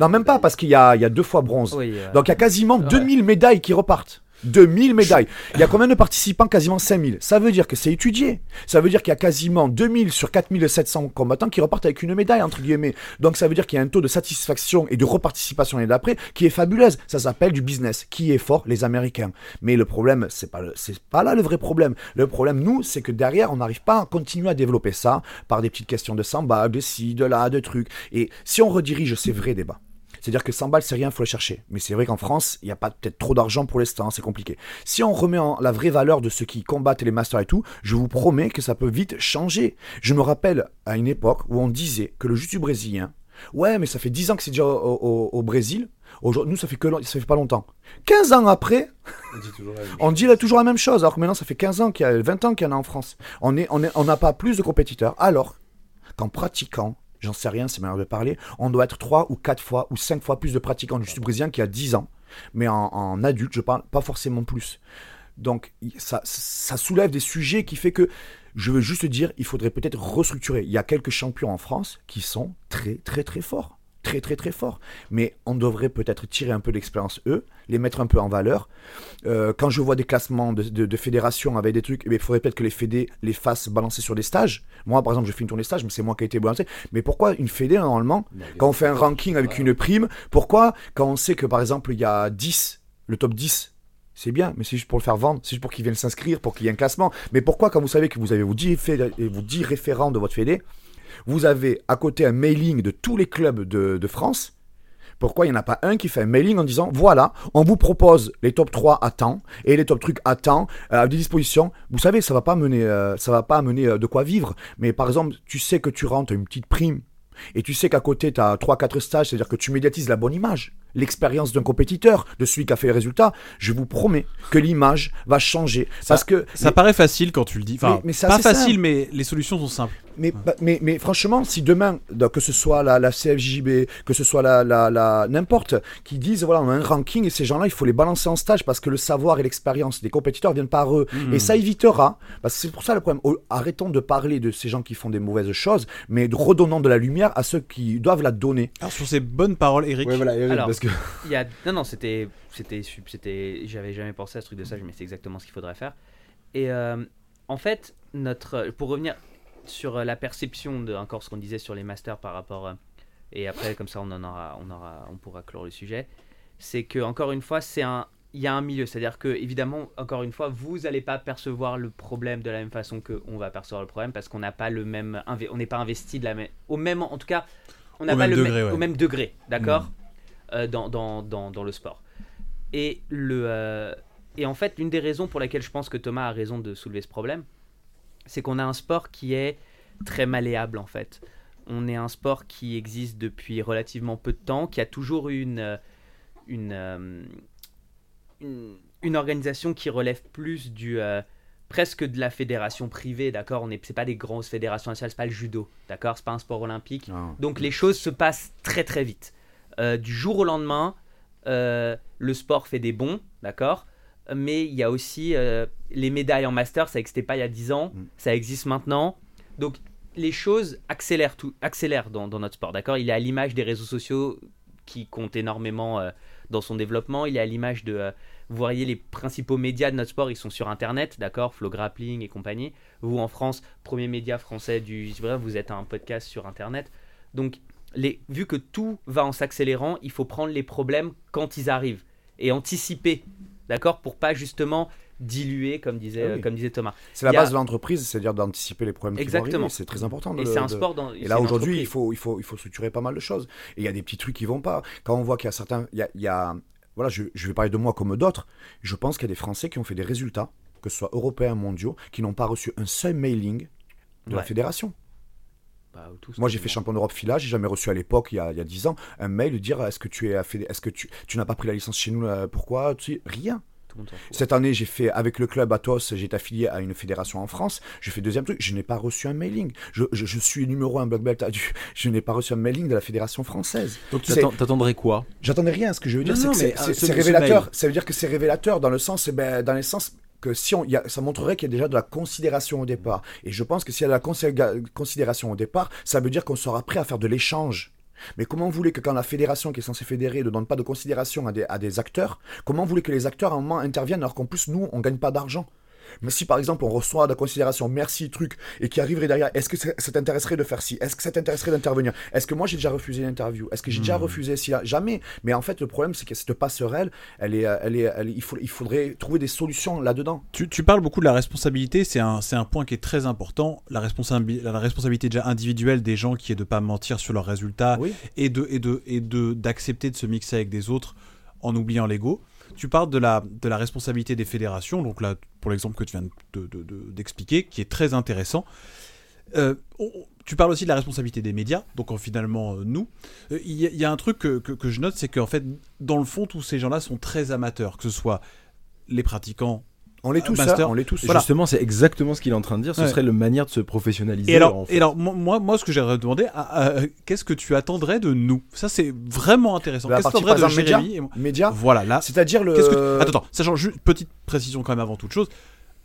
Non, même pas parce qu'il y a il y a deux fois bronze. Oui, euh, Donc il y a quasiment 2000 médailles qui repartent. 2000 médailles. Il y a combien de participants? Quasiment 5000. Ça veut dire que c'est étudié. Ça veut dire qu'il y a quasiment 2000 sur 4700 combattants qui repartent avec une médaille, entre guillemets. Donc ça veut dire qu'il y a un taux de satisfaction et de reparticipation l'année d'après qui est fabuleuse. Ça s'appelle du business. Qui est fort? Les Américains. Mais le problème, c'est pas, c'est pas là le vrai problème. Le problème, nous, c'est que derrière, on n'arrive pas à continuer à développer ça par des petites questions de 100 balles, de ci, de là, de trucs. Et si on redirige ces vrais débats, c'est-à-dire que 100 balles, c'est rien, il faut le chercher. Mais c'est vrai qu'en France, il n'y a pas peut-être trop d'argent pour l'instant, c'est compliqué. Si on remet en la vraie valeur de ceux qui combattent les masters et tout, je vous promets que ça peut vite changer. Je me rappelle à une époque où on disait que le jiu brésilien, ouais, mais ça fait 10 ans que c'est déjà au, au- au Brésil. Aujourd'hui, nous, ça fait que ça fait pas longtemps. 15 ans après, on dit là toujours la même chose, alors que maintenant, ça fait 15 ans qu'il y a 20 ans qu'il y en a en France. On est, on est, on n'a pas plus de compétiteurs. Alors qu'en pratiquant, j'en sais rien, c'est manière de parler, on doit être 3 ou 4 fois ou 5 fois plus de pratiquants du jiu brésilien qu'il y a 10 ans. Mais en, adulte, je parle pas forcément plus. Donc ça, ça soulève des sujets qui fait que je veux juste dire, il faudrait peut-être restructurer. Il y a quelques champions en France qui sont très très très forts. Très très très forts. Mais on devrait peut-être tirer un peu d'expérience eux, les mettre un peu en valeur. Euh, quand je vois des classements de, de, de fédérations avec des trucs, eh bien, il faudrait peut-être que les fédés les fassent balancer sur des stages. Moi, par exemple, je fais une tournée stage, mais c'est moi qui ai été balancé. Mais pourquoi une fédé, normalement, quand on fait un ranking avec une prime, pourquoi, quand on sait que, par exemple, il y a 10, le top 10, c'est bien, mais c'est juste pour le faire vendre, c'est juste pour qu'ils viennent s'inscrire, pour qu'il y ait un classement. Mais pourquoi, quand vous savez que vous avez vos 10, fédé- vos 10 référents de votre fédé, vous avez à côté un mailing de tous les clubs de, de France pourquoi il n'y en a pas un qui fait un mailing en disant voilà, on vous propose les top 3 à temps et les top trucs à temps euh, à des dispositions. Vous savez, ça va pas mener, euh, ça va pas amener euh, de quoi vivre. Mais par exemple, tu sais que tu rentres une petite prime et tu sais qu'à côté tu as 3-4 stages, c'est-à-dire que tu médiatises la bonne image, l'expérience d'un compétiteur, de celui qui a fait les résultats. Je vous promets que l'image va changer parce que Ça paraît facile quand tu le dis. Enfin, Mais- pas facile, simple. mais les solutions sont simples. Mais, bah, mais, mais franchement, si demain, donc, que ce soit la, la CFJB, que ce soit la, la, la- n'importe, qui disent voilà, on a un ranking et ces gens-là, il faut les balancer en stage parce que le savoir et l'expérience des compétiteurs viennent par eux. Hmm. Et ça évitera, parce que c'est pour ça le problème. Au- Arrêtons de parler de ces gens qui font des mauvaises choses, mais de redonnant de la lumière à ceux qui doivent la donner. Alors, sur ces bonnes paroles, Eric, Ouais, voilà, Eric, Alors, parce que Il y a... Non, non, c'était. C'était. c'était... J'avais jamais pensé à ce truc de stage, mais c'est exactement ce qu'il faudrait faire. Et euh, en fait, notre. Pour revenir sur euh, la perception de. Encore ce qu'on disait sur les masters par rapport. euh, Et après, comme ça, on en aura. On, aura, on pourra clore le sujet. C'est que, encore une fois, c'est un. Il y a un milieu, c'est-à-dire que évidemment, encore une fois, vous n'allez pas percevoir le problème de la même façon que on va percevoir le problème parce qu'on n'a pas le même, on n'est pas investi de la même, au même, en tout cas, on n'a pas le degré, même- ouais. au même degré, d'accord, euh, dans, dans, dans, dans le sport. Et, le, euh, et en fait, l'une des raisons pour laquelle je pense que Thomas a raison de soulever ce problème, c'est qu'on a un sport qui est très malléable en fait. On est un sport qui existe depuis relativement peu de temps, qui a toujours eu une, euh, une, euh, une, une organisation qui relève plus du euh, presque de la fédération privée, d'accord? On n'est c'est pas des grosses fédérations nationales, c'est pas le judo, d'accord? C'est pas un sport olympique. Donc les choses se passent très très vite. Euh, du jour au lendemain, euh, le sport fait des bons, d'accord? Mais il y a aussi euh, les médailles en master, ça n'existait pas il y a 10 ans, Mm. ça existe maintenant. Donc les choses accélèrent, tout, accélèrent dans, dans notre sport, d'accord? Il est à l'image des réseaux sociaux qui comptent énormément euh, dans son développement. Il est à l'image de... euh, vous voyez, les principaux médias de notre sport, ils sont sur Internet, d'accord? Flow Grappling et compagnie. Vous, en France, premier média français du... Vous êtes un podcast sur Internet. Donc, les, vu que tout va en s'accélérant, il faut prendre les problèmes quand ils arrivent et anticiper, d'accord, pour pas justement diluer, comme disait, Ah oui. euh, comme disait Thomas. C'est la a- base de l'entreprise, c'est-à-dire d'anticiper les problèmes Exactement. C'est très important. de Et c'est un sport dans. Et là aujourd'hui, il faut, il, faut, il faut structurer pas mal de choses. Et il y a des petits trucs qui vont pas. Quand on voit qu'il y a certains. Il y a, il y a- voilà, je, je vais parler de moi comme d'autres. Je pense qu'il y a des Français qui ont fait des résultats, que ce soit européens, mondiaux, qui n'ont pas reçu un seul mailing de la fédération. Bah, Moi, j'ai fait champion d'Europe filage, j'ai jamais reçu à l'époque, il y a, il y a 10 ans, un mail de dire est-ce que tu es est-ce que tu, tu n'as pas pris la licence chez nous, là, pourquoi? Tu sais, Rien. Cette année, j'ai fait avec le club Athos, j'ai été affilié à une fédération en France. Je fais deuxième truc, je n'ai pas reçu un mailing. Je, je, je suis numéro un black belt. à [LAUGHS] du- Je n'ai pas reçu un mailing de la fédération française. Donc t'attendrais quoi? J'attendais rien. Ce que je veux dire, c'est euh, c'est ce- révélateur. Ça veut dire que c'est révélateur dans le sens, eh ben, dans le sens que si on, ça montrerait qu'il y a déjà de la considération au départ. Et je pense que s'il y a de la considéra- considération au départ, ça veut dire qu'on sera prêt à faire de l'échange. Mais comment vous voulez que quand la fédération qui est censée fédérer ne donne pas de considération à des, acteurs, comment vous voulez que les acteurs à un moment interviennent alors qu'en plus nous on gagne pas d'argent? Mais si par exemple on reçoit de la considération, merci, truc, et qui arriverait derrière, est-ce que ça ça t'intéresserait de faire ci? Est-ce que ça t'intéresserait d'intervenir? Est-ce que moi j'ai déjà refusé l'interview? Est-ce que j'ai déjà refusé si Jamais. Mais en fait, le problème, c'est que cette passerelle, elle est, euh, elle est, elle est- il, faut, il faudrait trouver des solutions là-dedans. Tu, tu parles beaucoup de la responsabilité, c'est un, un point qui est très important. La, la responsabilité déjà individuelle des gens qui est de pas mentir sur leurs résultats Oui. et de et de et de d'accepter de se mixer avec des autres en oubliant l'ego. Tu parles de la de la responsabilité des fédérations, donc là pour l'exemple que tu viens de- de- de- d'expliquer, qui est très intéressant. Euh, tu parles aussi de la responsabilité des médias, donc finalement euh, nous. Euh, Il y, a- un truc que- que je note, c'est qu'en fait, dans le fond, tous ces gens-là sont très amateurs, que ce soit les pratiquants. On l'est tous, Master. hein, on l'est tous. Et Voilà. Justement, c'est exactement ce qu'il est en train de dire. Ce Ouais. serait la manière de se professionnaliser. Et alors, en fait. et alors moi, moi, ce que j'aimerais demander, ah, ah, qu'est-ce que tu attendrais de nous? Ça, c'est vraiment intéressant. De la Qu'est-ce que tu attendrais de Jérémy et moi Médias, Voilà, là. c'est-à-dire le. Qu'est-ce que Attends, attends, sachant juste petite précision quand même avant toute chose.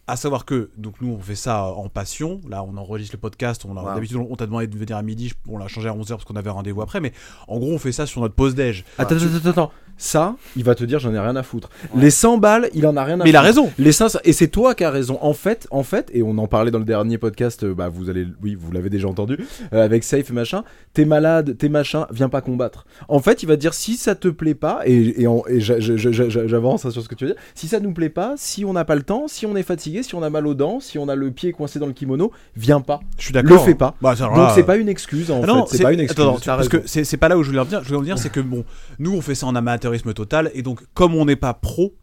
À savoir que donc nous on fait ça en passion. Là on enregistre le podcast. On Wow. d'habitude on t'a demandé de venir à midi. On l'a changé à 11h parce qu'on avait rendez-vous après. Mais en gros on fait ça sur notre pause déj. Attends, attends, attends, attends. Ça, il va te dire, j'en ai rien à foutre. Les 100 balles, il en a rien à Mais il a foutre. raison. Les 500 et c'est toi qui as raison. En fait, en fait, et on en parlait dans le dernier podcast, euh, bah vous allez, oui, vous l'avez déjà entendu, euh, avec Safe et machin. T'es malade, t'es machin, viens pas combattre. En fait, il va te dire si ça te plaît pas, et, j'avance hein, sur ce que tu veux dire. Si ça nous plaît pas, si on n'a pas le temps, si on est fatigué, si on a mal aux dents, si on a le pied coincé dans le kimono, viens pas. Je suis d'accord. Le fais pas. Bah, Donc là, c'est pas une excuse en Ah non, fait. C'est pas une excuse. Attends, parce que c'est pas là où je voulais en venir. Je voulais en venir, c'est que bon, nous on fait ça en amateurisme total, et donc comme on n'est pas pro,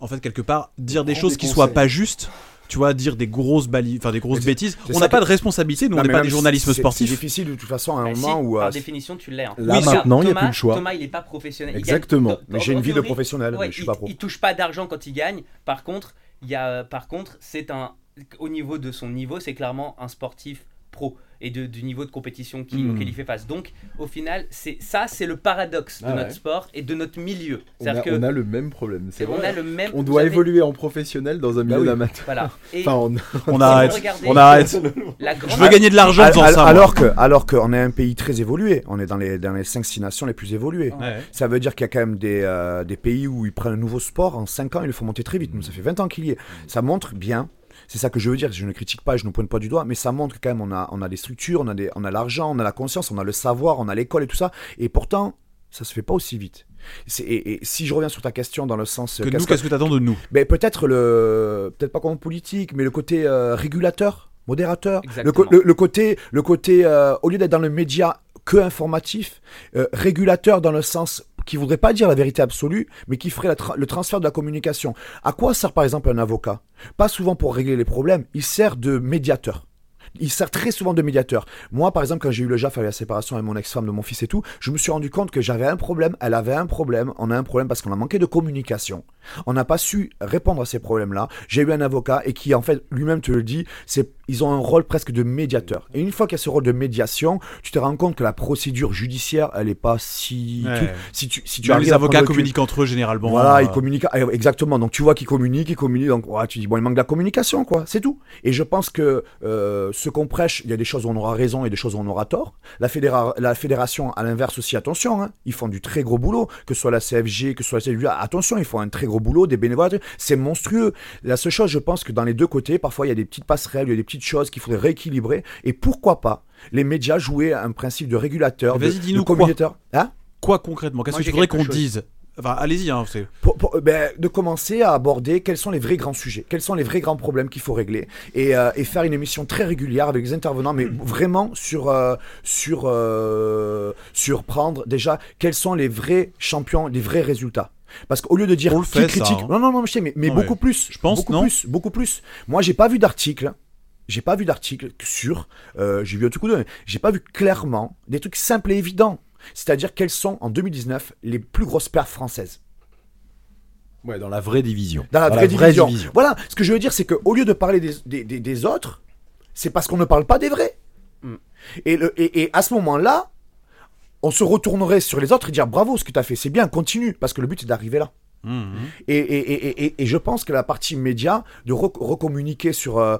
en fait quelque part dire des choses qui conseils. soient pas justes, tu vois, dire des grosses bali, enfin des grosses bêtises, on n'a pas que- de responsabilité. Nous Non, on n'est pas des si journalistes c'est- C'est sportifs. difficile de toute façon à un Bah, si, moment où. par euh, définition, tu l'es. hein. Là, Oui, maintenant, il y a plus le choix. Thomas, il est pas professionnel. Exactement. gagne- Mais j'ai une vie de professionnel, ouais, mais je suis il, pas pro. il touche pas d'argent quand il gagne. Par contre, il y a, par contre, c'est un, au niveau de son niveau, c'est clairement un sportif pro et de, du niveau de compétition qui, Hmm. auquel il fait face. Donc, au final, c'est ça, c'est le paradoxe de Ah ouais. notre sport et de notre milieu. On C'est-à-dire a, que on a le même problème. C'est on vrai. a le même. On vous doit évoluer en professionnel dans un milieu oui. d'amateur. Voilà. [LAUGHS] Et Enfin, on- arrête. On arrête. La grande Je veux gagner de l'argent en Al- faisant al- ça. moi. alors que, alors qu'on est un pays très évolué, on est dans les dans les cinq six nations les plus évoluées. Ouais. Ça veut dire qu'il y a quand même des, euh, des pays où ils prennent un nouveau sport en 5 ans, ils le font monter très vite. Nous, ça fait 20 ans qu'il y est. Ça montre bien. C'est ça que je veux dire. Je ne critique pas, je ne pointe pas du doigt, mais ça montre que quand même on a on a des structures, on a des on a l'argent, on a la conscience, on a le savoir, on a l'école et tout ça. Et pourtant, ça se fait pas aussi vite. Et, et si je reviens sur ta question dans le sens Que qu'est-ce nous, que- qu'est-ce que t'attends de nous? Ben, peut-être le peut-être pas comme politique, mais le côté euh, régulateur, modérateur, le, le- le côté le côté euh, au lieu d'être dans le média que informatif, euh, régulateur dans le sens qui voudrait pas dire la vérité absolue, mais qui ferait le transfert de la communication. À quoi sert par exemple un avocat? Pas souvent pour régler les problèmes, il sert de médiateur. Il sert très souvent de médiateur. Moi, par exemple, quand j'ai eu le JAF avec la séparation avec mon ex-femme de mon fils et tout, je me suis rendu compte que j'avais un problème, elle avait un problème, on a un problème parce qu'on a manqué de communication. On n'a pas su répondre à ces problèmes-là. J'ai eu un avocat et qui, en fait, lui-même te le dit, c'est ils ont un rôle presque de médiateur. Et une fois qu'il y a ce rôle de médiation, tu te rends compte que la procédure judiciaire, elle est pas si. Ouais. si tu, si les avocats le communiquent entre eux généralement. voilà, euh, ils communiquent. ah, Exactement. Donc tu vois qu'ils communiquent, ils communiquent. Donc ouais, tu dis bon, il manque de la communication, quoi. C'est tout. Et je pense que euh, ce qu'on prêche, il y a des choses où on aura raison et des choses où on aura tort. La, fédéra- la fédération, à l'inverse aussi, attention, hein, ils font du très gros boulot, que ce soit la CFG, que ce soit la CFG. Attention, ils font un très gros boulot, des bénévoles. C'est monstrueux. La seule chose, je pense que dans les deux côtés, parfois il y a des petites passerelles, il y a des petites choses qu'il faudrait rééquilibrer. Et pourquoi pas les médias jouer un principe de régulateur, Mais de, vas-y, dis-nous de quoi. communicateur. Hein Quoi concrètement? Qu'est-ce que tu voudrais qu'on dise? Enfin, allez-y. Hein, pour- pour- ben, de commencer à aborder quels sont les vrais grands sujets, quels sont les vrais grands problèmes qu'il faut régler, et, euh, et faire une émission très régulière avec les intervenants, mais vraiment sur euh, sur euh, sur prendre déjà quels sont les vrais champions, les vrais résultats. Parce qu'au lieu de dire On le qui fait, ça, critique, hein. non non non, je sais, mais, mais beaucoup plus, Je pense, beaucoup non plus, beaucoup plus. Moi, j'ai pas vu d'article. J'ai pas vu d'article sur. euh, j'ai vu un truc ou deux. mais J'ai pas vu clairement des trucs simples et évidents. C'est-à-dire quelles sont en 2019 les plus grosses perfs françaises. Ouais, dans la vraie division. Dans la vraie, division. Voilà, ce que je veux dire, c'est qu'au lieu de parler des, des, des- des autres, c'est parce qu'on ne parle pas des vrais. Mm. Et, le, et, et à ce moment-là, on se retournerait sur les autres et dire bravo, ce que tu as fait, c'est bien, continue, parce que le but c'est d'arriver là. Mhm. Et, et, et, et, et je pense que la partie média, de rec- recommuniquer sur. euh,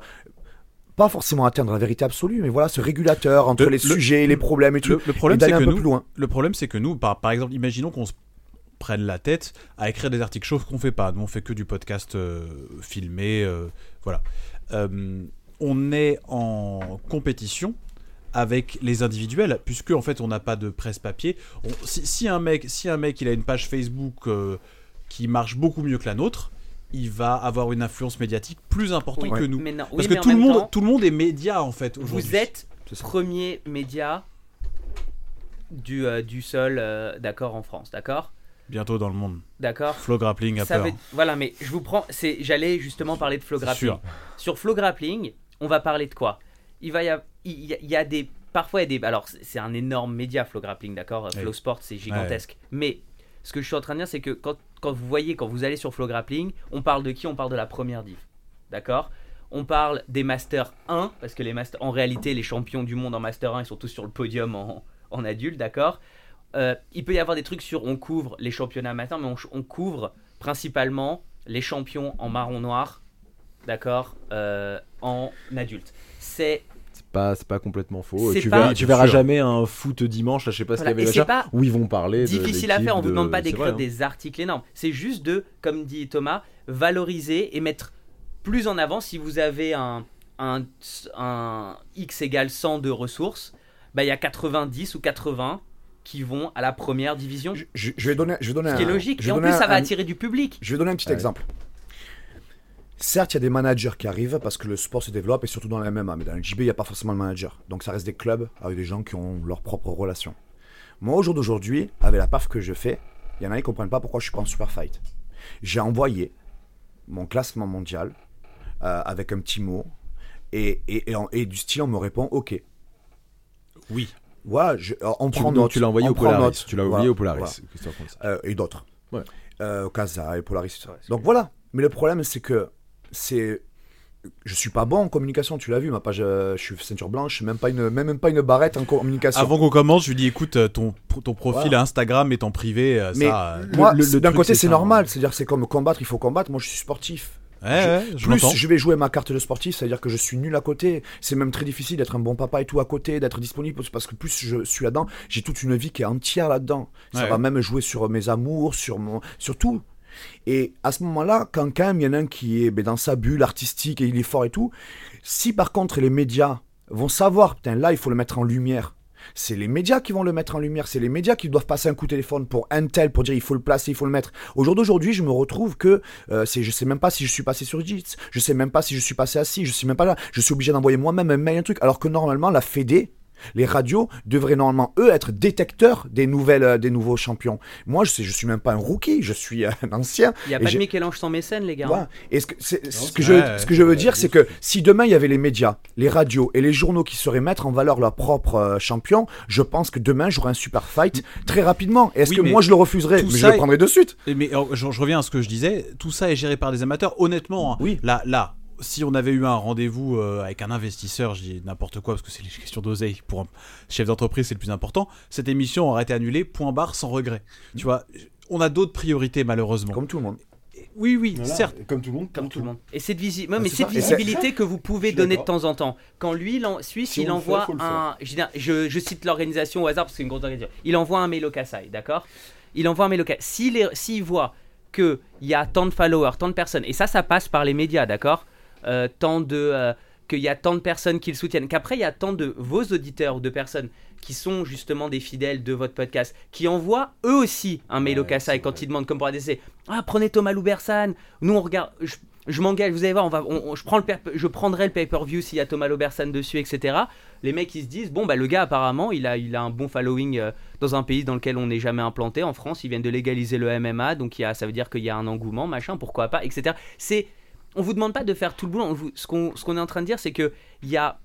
pas forcément atteindre la vérité absolue, mais voilà, ce régulateur entre Le- les le- sujets, les problèmes et tout. Le, problème, c'est que nous, plus loin. le problème, c'est que nous, par, par exemple, imaginons qu'on se prenne la tête à écrire des articles, chose qu'on fait pas. Nous, on fait que du podcast euh, filmé, euh, voilà. Euh, on est en compétition avec les individuels, puisque en fait, on n'a pas de presse papier. On- si, si un mec, si un mec, il a une page Facebook qui marche beaucoup mieux que la nôtre, il va avoir une influence médiatique plus importante Oui, que nous. mais non- oui, Parce que tout le monde, temps, tout le monde est média en fait. aujourd'hui. Vous êtes premier média du, euh, du sol, euh, d'accord, en France, d'accord bientôt dans le monde. D'accord Flow grappling a Ça peur. veut- Voilà, mais je vous prends. c'est J'allais justement parler de flow grappling. sûr. Sur flow grappling, on va parler de quoi? Il va y avoir, il y a, il y a des, parfois il y a des, alors c'est- un énorme média flow grappling, d'accord? Flow Oui. Sport, c'est gigantesque. Mais ce que je suis en train de dire, c'est que quand, quand vous voyez, quand vous allez sur flow grappling, on parle de qui? On parle de la première div, d'accord? On parle des Master 1, parce que les Master, en réalité, les champions du monde en Master 1, ils sont tous sur le podium en, en adulte, d'accord? Euh, Il peut y avoir des trucs sur, on couvre les championnats amateurs, mais on, couvre principalement les champions en marron noir, d'accord, euh, en adulte. C'est pas, c'est pas complètement faux. Tu, pas- verras, tu verras sûr. jamais un foot dimanche, là, je sais pas ce qu'il y avait pas où ils vont parler. de difficile à faire. On vous de- demande pas d'écrire hein. des articles énormes. C'est juste de, comme dit Thomas, valoriser et mettre plus en avant si vous avez un, un, un X égale 100 de ressources, bah, il y a 90 ou 80 qui vont à la première division. Je, je- je vais donner, je vais donner Ce qui est logique. Et en plus, ça va un- attirer du public. Je vais donner un petit Ouais. exemple. Certes, il y a des managers qui arrivent parce que le sport se développe et surtout dans la MMA, mais dans le JB, il n'y a pas forcément de manager. Donc ça reste des clubs avec des gens qui ont leurs propres relations. Moi, au jour d'aujourd'hui, avec la paf que je fais, il y en a qui ne comprennent pas pourquoi je suis pas en super fight. J'ai envoyé mon classement mondial euh, avec un petit mot et, et, et, en- et du style, on me répond OK. Oui. Voilà, je- euh, on Tu, prend note. tu l'as envoyé au Polaris. Tu l'as Voilà, envoyé au Polaris. voilà. Euh, et d'autres. Ouais. Euh, au Casa et Polaris. Ouais, Donc voilà. Mais le problème, c'est que c'est. Je suis pas bon en communication, tu l'as vu, ma page, euh, je suis ceinture blanche, même pas une, même, même pas une barrette en communication. Avant qu'on commence, je lui dis écoute, euh, ton, ton profil Voilà. Instagram est en privé, euh, Mais ça. euh, d'un côté, c'est normal, c'est-à-dire c'est comme combattre, il faut combattre. Moi, je suis sportif. ouais, ouais, je Plus je vais jouer ma carte de sportif, c'est-à-dire que je suis nul à côté. C'est même très difficile d'être un bon papa et tout à côté, d'être disponible parce que plus je suis là-dedans, j'ai toute une vie qui est entière là-dedans. Ça va même jouer sur mes amours, sur mon, sur tout. Et à ce moment-là, quand quand même il y en a un qui est ben, dans sa bulle artistique et il est fort et tout, si par contre les médias vont savoir, putain là il faut le mettre en lumière. C'est les médias qui vont le mettre en lumière, c'est les médias qui doivent passer un coup de téléphone pour un tel, pour dire il faut le placer, il faut le mettre. Au jour d'aujourd'hui, je me retrouve que euh, je sais même pas si je suis passé sur JITS, je sais même pas si je suis passé assis, je suis même pas là. Je suis obligé d'envoyer moi-même un mail, un truc, alors que normalement la Fédé, les radios devraient normalement eux être détecteurs des nouvelles, euh, des nouveaux champions. Moi, je sais, je suis même pas un rookie, je suis euh, un ancien. Il n'y a Et pas de Michel-Ange sans mécène, les gars. hein. Et ce que, c'est- ce que c'est je, ce que je veux dire, c'est que si demain il y avait les médias, les radios et les journaux qui sauraient mettre en valeur leurs propres euh, champions, je pense que demain j'aurai un super fight très rapidement. Est-ce Oui, que moi je le refuserais? Mais je le est- prendrai de suite. Et Mais euh, je, je reviens à ce que je disais, tout ça est géré par des amateurs. Honnêtement, hein, Oui. là, là, si on avait eu un rendez-vous euh, avec un investisseur, je dis n'importe quoi parce que c'est les questions d'oseille pour un chef d'entreprise, c'est le plus important. Cette émission aurait été annulée, point barre, sans regret. Tu vois, on a d'autres priorités malheureusement. Comme tout le monde. Oui, oui, certes. Comme tout le monde. Comme tout le monde. Et cette, visi- non, Ah, mais cette visibilité que vous pouvez donner de temps en temps. Quand lui, il en- Suisse, Si il envoie fait, un. Je, cite l'organisation au hasard parce que c'est une grosse organisation. Il envoie un mail au Kassai, d'accord? Il envoie un mail au Kassai. S'il est- s'il voit qu'il y a tant de followers, tant de personnes, et ça, ça passe par les médias, d'accord? Euh, Tant de. euh, qu'il y a tant de personnes qui le soutiennent, qu'après il y a tant de vos auditeurs ou de personnes qui sont justement des fidèles de votre podcast, qui envoient eux aussi un mail au Kassai quand ils demandent, comme pour ADC, ah prenez Thomas Loubersan, nous on regarde, je, je m'engage, vous allez voir, on va, on- on- je, prends le je prendrai le pay-per-view s'il y a Thomas Loubersan dessus, etc. Les mecs ils se disent, bon bah le gars apparemment il a, il a un bon following euh, dans un pays dans lequel on n'est jamais implanté, en France ils viennent de légaliser le MMA, donc il y a, ça veut dire qu'il y a un engouement, machin, pourquoi pas, etc. C'est on vous demande pas de faire tout le boulot. On vous- ce qu'on est en train de dire, c'est que il y a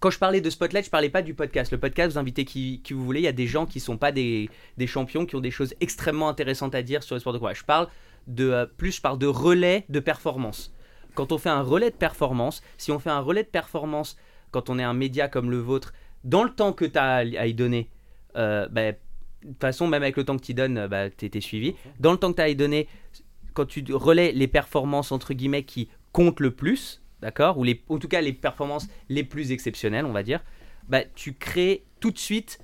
quand je parlais de Spotlight, je parlais pas du podcast. Le podcast, vous invitez qui, qui vous voulez. Il y a des gens qui sont pas des, des champions, qui ont des choses extrêmement intéressantes à dire sur le sport de combat. Je parle de euh, plus je parle de relais de performance. Quand on fait un relais de performance, si on fait un relais de performance quand on est un média comme le vôtre, dans le temps que tu as à y donner, euh, bah, de toute façon, même avec le temps que tu donnes, bah, tu été suivi. Dans le temps que tu as à y donner, quand tu relais les performances entre guillemets qui comptent le plus, d'accord Ou les, en tout cas les performances les plus exceptionnelles, on va dire, bah, tu crées tout de suite